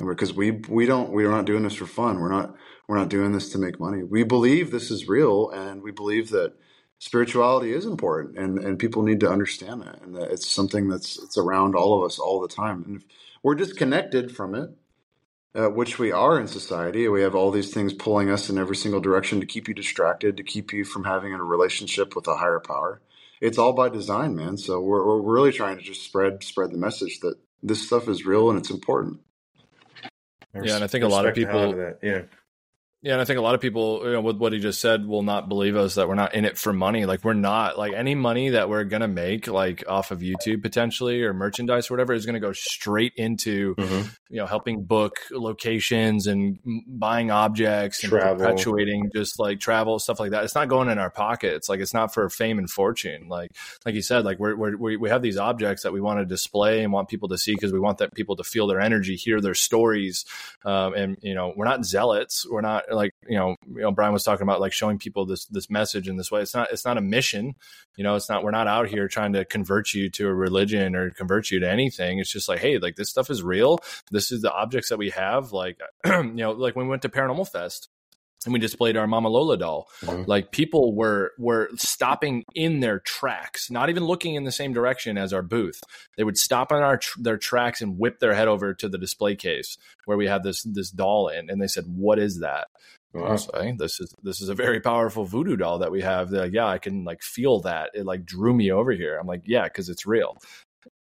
because we we don't we're not doing this for fun. We're not we're not doing this to make money. We believe this is real, and we believe that spirituality is important, and and people need to understand that, and that it's something that's it's around all of us all the time. And if we're disconnected from it, uh, which we are in society. We have all these things pulling us in every single direction to keep you distracted, to keep you from having a relationship with a higher power. it's all by design, man. So we're we're really trying to just spread spread the message that this stuff is real and it's important. Yeah, and I think a lot of Respect the hell out people- that. Yeah. Yeah, and I think a lot of people, you know, with what he just said, will not believe us that we're not in it for money. Like we're not. Like any money that we're gonna make, like off of YouTube potentially or merchandise or whatever, is gonna go straight into Mhm. you know helping book locations and buying objects and Travel. perpetuating just like travel stuff like that. It's not going in our pockets. Like it's not for fame and fortune. Like like you said, like we're, we're we we have these objects that we want to display and want people to see because we want that people to feel their energy, hear their stories, um, and you know we're not zealots. We're not like you know you know Brian was talking about like showing people this this message in this way. It's not it's not a mission. You know, it's not we're not out here trying to convert you to a religion or convert you to anything. It's just like hey, like this stuff is real. This is the objects that we have. Like you know, like when we went to Paranormal Fest and we displayed our Mama Lola doll. Mhm. Like people were were stopping in their tracks, not even looking in the same direction as our booth. They would stop on our tr- their tracks and whip their head over to the display case where we had this this doll in, and they said, "What is that?" Wow. was like, this is this is a very powerful voodoo doll that we have. They're like, yeah, I can like feel that. It like drew me over here. I'm like, yeah, because it's real.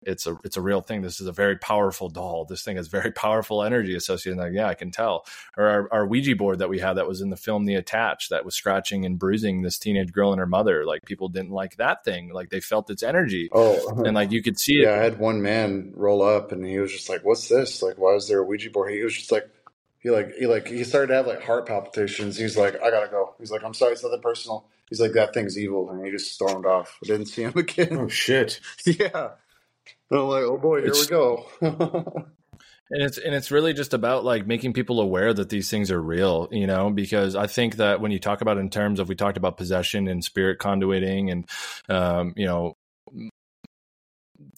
It's a it's a real thing. This is a very powerful doll. This thing has very powerful energy associated. Like, yeah, I can tell. Or our, our Ouija board that we had that was in the film The Attached that was scratching and bruising this teenage girl and her mother. Like people didn't like that thing. Like they felt its energy. Oh, uh-huh. And like you could see it yeah, I had one man roll up and he was just like, "What's this? Like, why is there a Ouija board?" He was just like, he like he like he started to have like heart palpitations. He's like, "I gotta go." He's like, "I'm sorry, it's nothing personal." He's like, "That thing's evil," and he just stormed off. I didn't see him again. Oh shit. yeah, and I'm like, "Oh boy, here It's- we go." and it's and it's really just about like making people aware that these things are real you know because i think that when you talk about in terms of we talked about possession and spirit conduiting and um, you know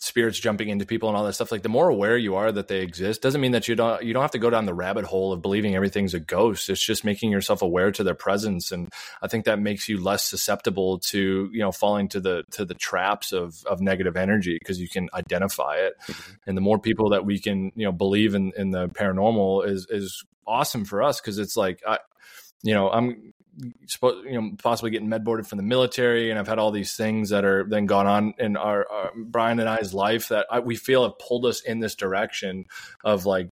spirits jumping into people and all that stuff like the more aware you are that they exist doesn't mean that you don't you don't have to go down the rabbit hole of believing everything's a ghost. It's just making yourself aware to their presence. And i think that makes you less susceptible to you know falling to the to the traps of of negative energy because you can identify it. Mm-hmm. And the more people that we can you know believe in in the paranormal is is awesome for us because it's like i you know i'm you know possibly getting med boarded from the military and i've had all these things that are then gone on in our, our brian and i's life that I, we feel have pulled us in this direction of like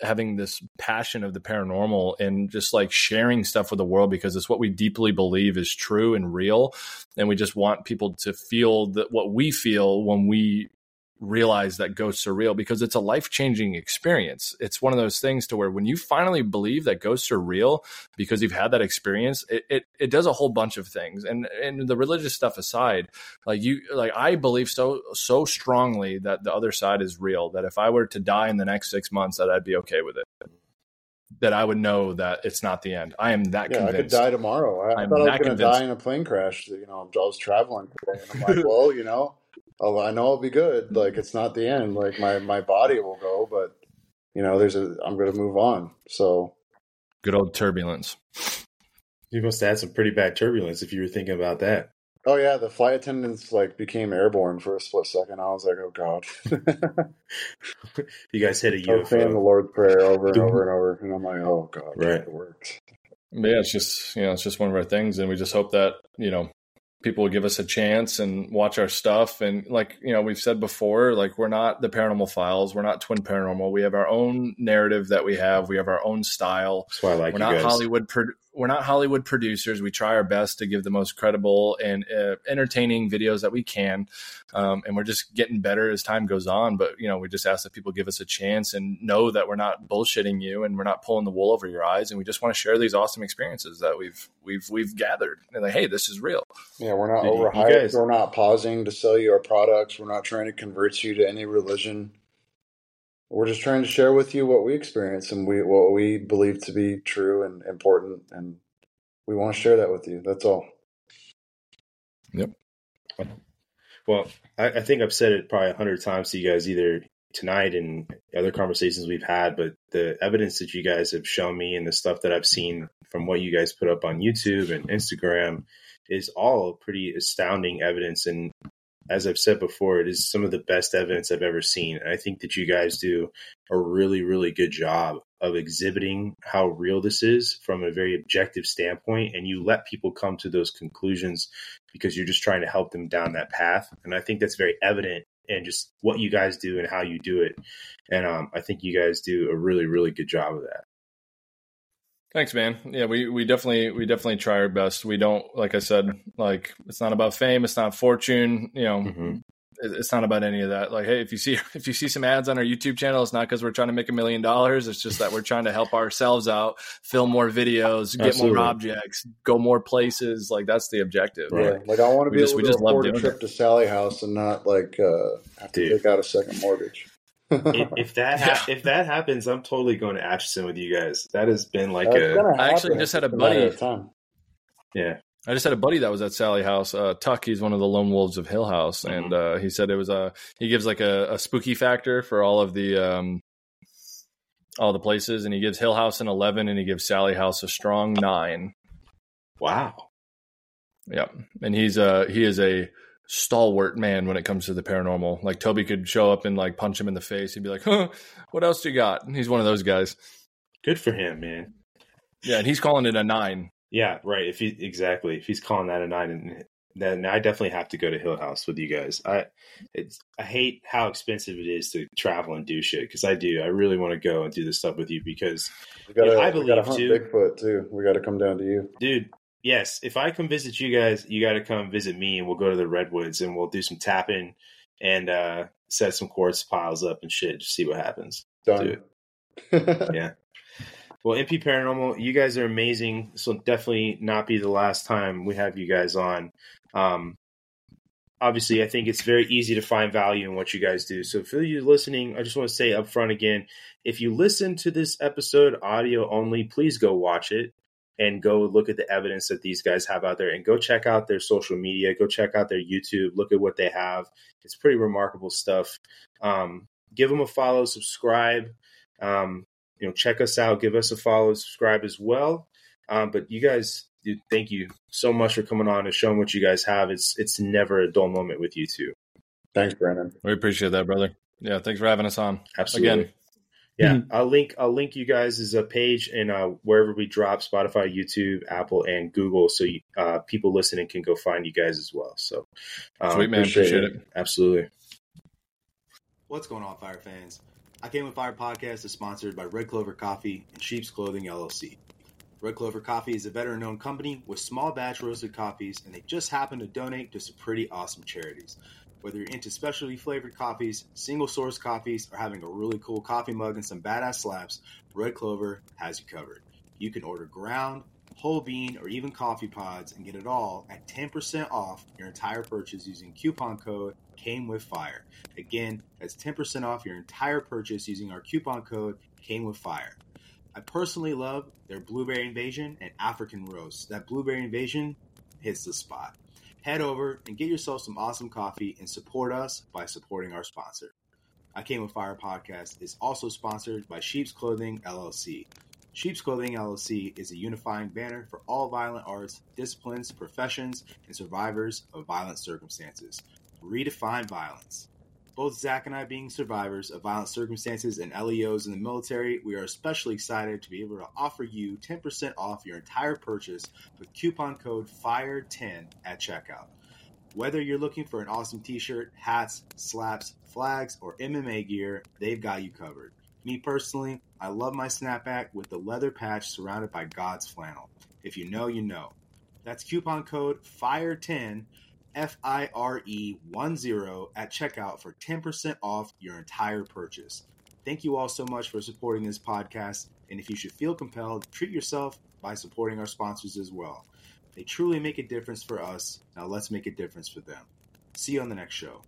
having this passion of the paranormal and just like sharing stuff with the world because it's what we deeply believe is true and real and we just want people to feel that what we feel when we realize that ghosts are real because it's a life-changing experience. It's one of those things to where when you finally believe that ghosts are real because you've had that experience it, it, it does a whole bunch of things. And and the religious stuff aside like you like i believe so so strongly that the other side is real that if i were to die in the next six months that i'd be okay with it. That i would know that it's not the end. I am that yeah, I could die tomorrow. I, I I'm thought I was going to die in a plane crash. You know, I was traveling today, and I'm like, "Well, you know, oh, I know I'll be good. Like, it's not the end. Like, my my body will go, but you know, there's a I'm going to move on." So good old turbulence You must have had some pretty bad turbulence if you were thinking about that. Oh yeah, the flight attendants like became airborne for a split second. I was like, oh god. You guys hit a I was saying the UFO. Lord's Prayer over and over and over, and I'm like, oh god, Right. it works. But yeah, it's just you know, it's just one of our things, and we just hope that you know people will give us a chance and watch our stuff. And like you know, we've said before, like we're not the Paranormal Files, we're not Twin Paranormal. We have our own narrative that we have. We have our own style. That's why I like we're not guys. Hollywood. Pro- we're not Hollywood producers. We try our best to give the most credible and uh, entertaining videos that we can, um, and we're just getting better as time goes on. But you know, we just ask that people give us a chance and know that we're not bullshitting you and we're not pulling the wool over your eyes, and we just want to share these awesome experiences that we've we've we've gathered. And like, hey, this is real. Yeah, we're not Did you- you overhyped. guys- We're not pausing to sell you our products. We're not trying to convert you to any religion. We're just trying to share with you what we experience and we what we believe to be true and important, and we want to share that with you. That's all. Yep. Well, I, I think I've said it probably a hundred times to you guys, either tonight and other conversations we've had. But the evidence that you guys have shown me and the stuff that I've seen from what you guys put up on YouTube and Instagram is all pretty astounding evidence. And as I've said before, it is some of the best evidence I've ever seen. And I think that you guys do a really, really good job of exhibiting how real this is from a very objective standpoint, and you let people come to those conclusions because you're just trying to help them down that path. And I think that's very evident in just what you guys do and how you do it. And um, I think you guys do a really, really good job of that. Thanks, man. Yeah, we, we definitely we definitely try our best. We don't like I said, like it's not about fame, it's not fortune. You know, Mm-hmm. it's not about any of that. Like, hey, if you see if you see some ads on our YouTube channel, it's not because we're trying to make a million dollars. It's just that we're trying to help ourselves out, film more videos, get Absolutely. more objects, go more places. Like that's the objective. Right. Yeah, like I want to We be just- able we to just afford a trip it. to Sallie House and not like uh, have to Dude. take out a second mortgage. If, if that ha- if that happens, I'm totally going to Atchison with you guys. That has been like That's a actually just had a buddy- of time. yeah. I just had a buddy that was at Sallie House. Uh, Tuck, he's one of the lone wolves of Hill House, Mm-hmm. and uh, he said it was a he gives like a, a spooky factor for all of the um, all the places, and he gives Hill House an eleven, and he gives Sallie House a strong nine. Wow. Yep, and he's a he is a stalwart man when it comes to the paranormal. Like Toby could show up and like punch him in the face. He'd be like, "Huh, what else you got?" And he's one of those guys. Good for him, man. Yeah, and he's calling it a nine. Yeah, right. If he exactly if he's calling that a nine, and then I definitely have to go to Hill House with you guys. I it's I hate how expensive it is to travel and do shit because I do. I really want to go and do this stuff with you because, We gotta, Yeah, I we gotta believe hunt too. Bigfoot too. We got to come down to you. dude. Yes, if I come visit you guys, you got to come visit me, and we'll go to the redwoods and we'll do some tapping and uh set some quartz piles up and shit. Just see what happens. Done. Yeah. Well, MP Paranormal, you guys are amazing. So definitely not be the last time we have you guys on. Um, obviously, I think it's very easy to find value in what you guys do. So for you listening, I just want to say up front again, if you listen to this episode audio only, please go watch it and go look at the evidence that these guys have out there and go check out their social media, go check out their YouTube, look at what they have. It's pretty remarkable stuff. Um, give them a follow, subscribe. Um, you know, check us out, give us a follow, subscribe as well. Um, but you guys, dude, thank you so much for coming on and showing what you guys have. It's it's never a dull moment with you two. Thanks, Brandon. We appreciate that, brother. Yeah, thanks for having us on Absolutely. again. Yeah, I'll link I'll link you guys as a page in uh, wherever we drop Spotify, YouTube, Apple, and Google, so you, uh, people listening can go find you guys as well. So, um, Sweet man, appreciate appreciate it. it. absolutely. What's going on, Fire fans? I Came with Fire podcast is sponsored by Red Clover Coffee and Sheep's Clothing LLC. Red Clover Coffee is a veteran owned company with small batch roasted coffees, and they just happen to donate to some pretty awesome charities. Whether you're into specialty flavored coffees, single source coffees, or having a really cool coffee mug and some badass slaps, Red Clover has you covered. You can order ground, whole bean, or even coffee pods and get it all at 10% off your entire purchase using coupon code Came with Fire. Again, that's 10% off your entire purchase using our coupon code Came with Fire. I personally love their Blueberry Invasion and African Roast. That Blueberry Invasion hits the spot. Head over and get yourself some awesome coffee and support us by supporting our sponsor. I Came with Fire podcast is also sponsored by Sheep's Clothing LLC. Sheep's Clothing LLC is a unifying banner for all violent arts, disciplines, professions, and survivors of violent circumstances. Redefine violence. Both Zach and I being survivors of violent circumstances and LEOs in the military, we are especially excited to be able to offer you 10% off your entire purchase with coupon code FIRE10 at checkout. Whether you're looking for an awesome t shirt, hats, slaps, flags, or MMA gear, they've got you covered. Me personally, I love my snapback with the leather patch surrounded by God's flannel. If you know, you know. That's coupon code FIRE10 F I R E 1 0 at checkout for 10% off your entire purchase. Thank you all so much for supporting this podcast. And if you should feel compelled, treat yourself by supporting our sponsors as well. They truly make a difference for us. Now let's make a difference for them. See you on the next show.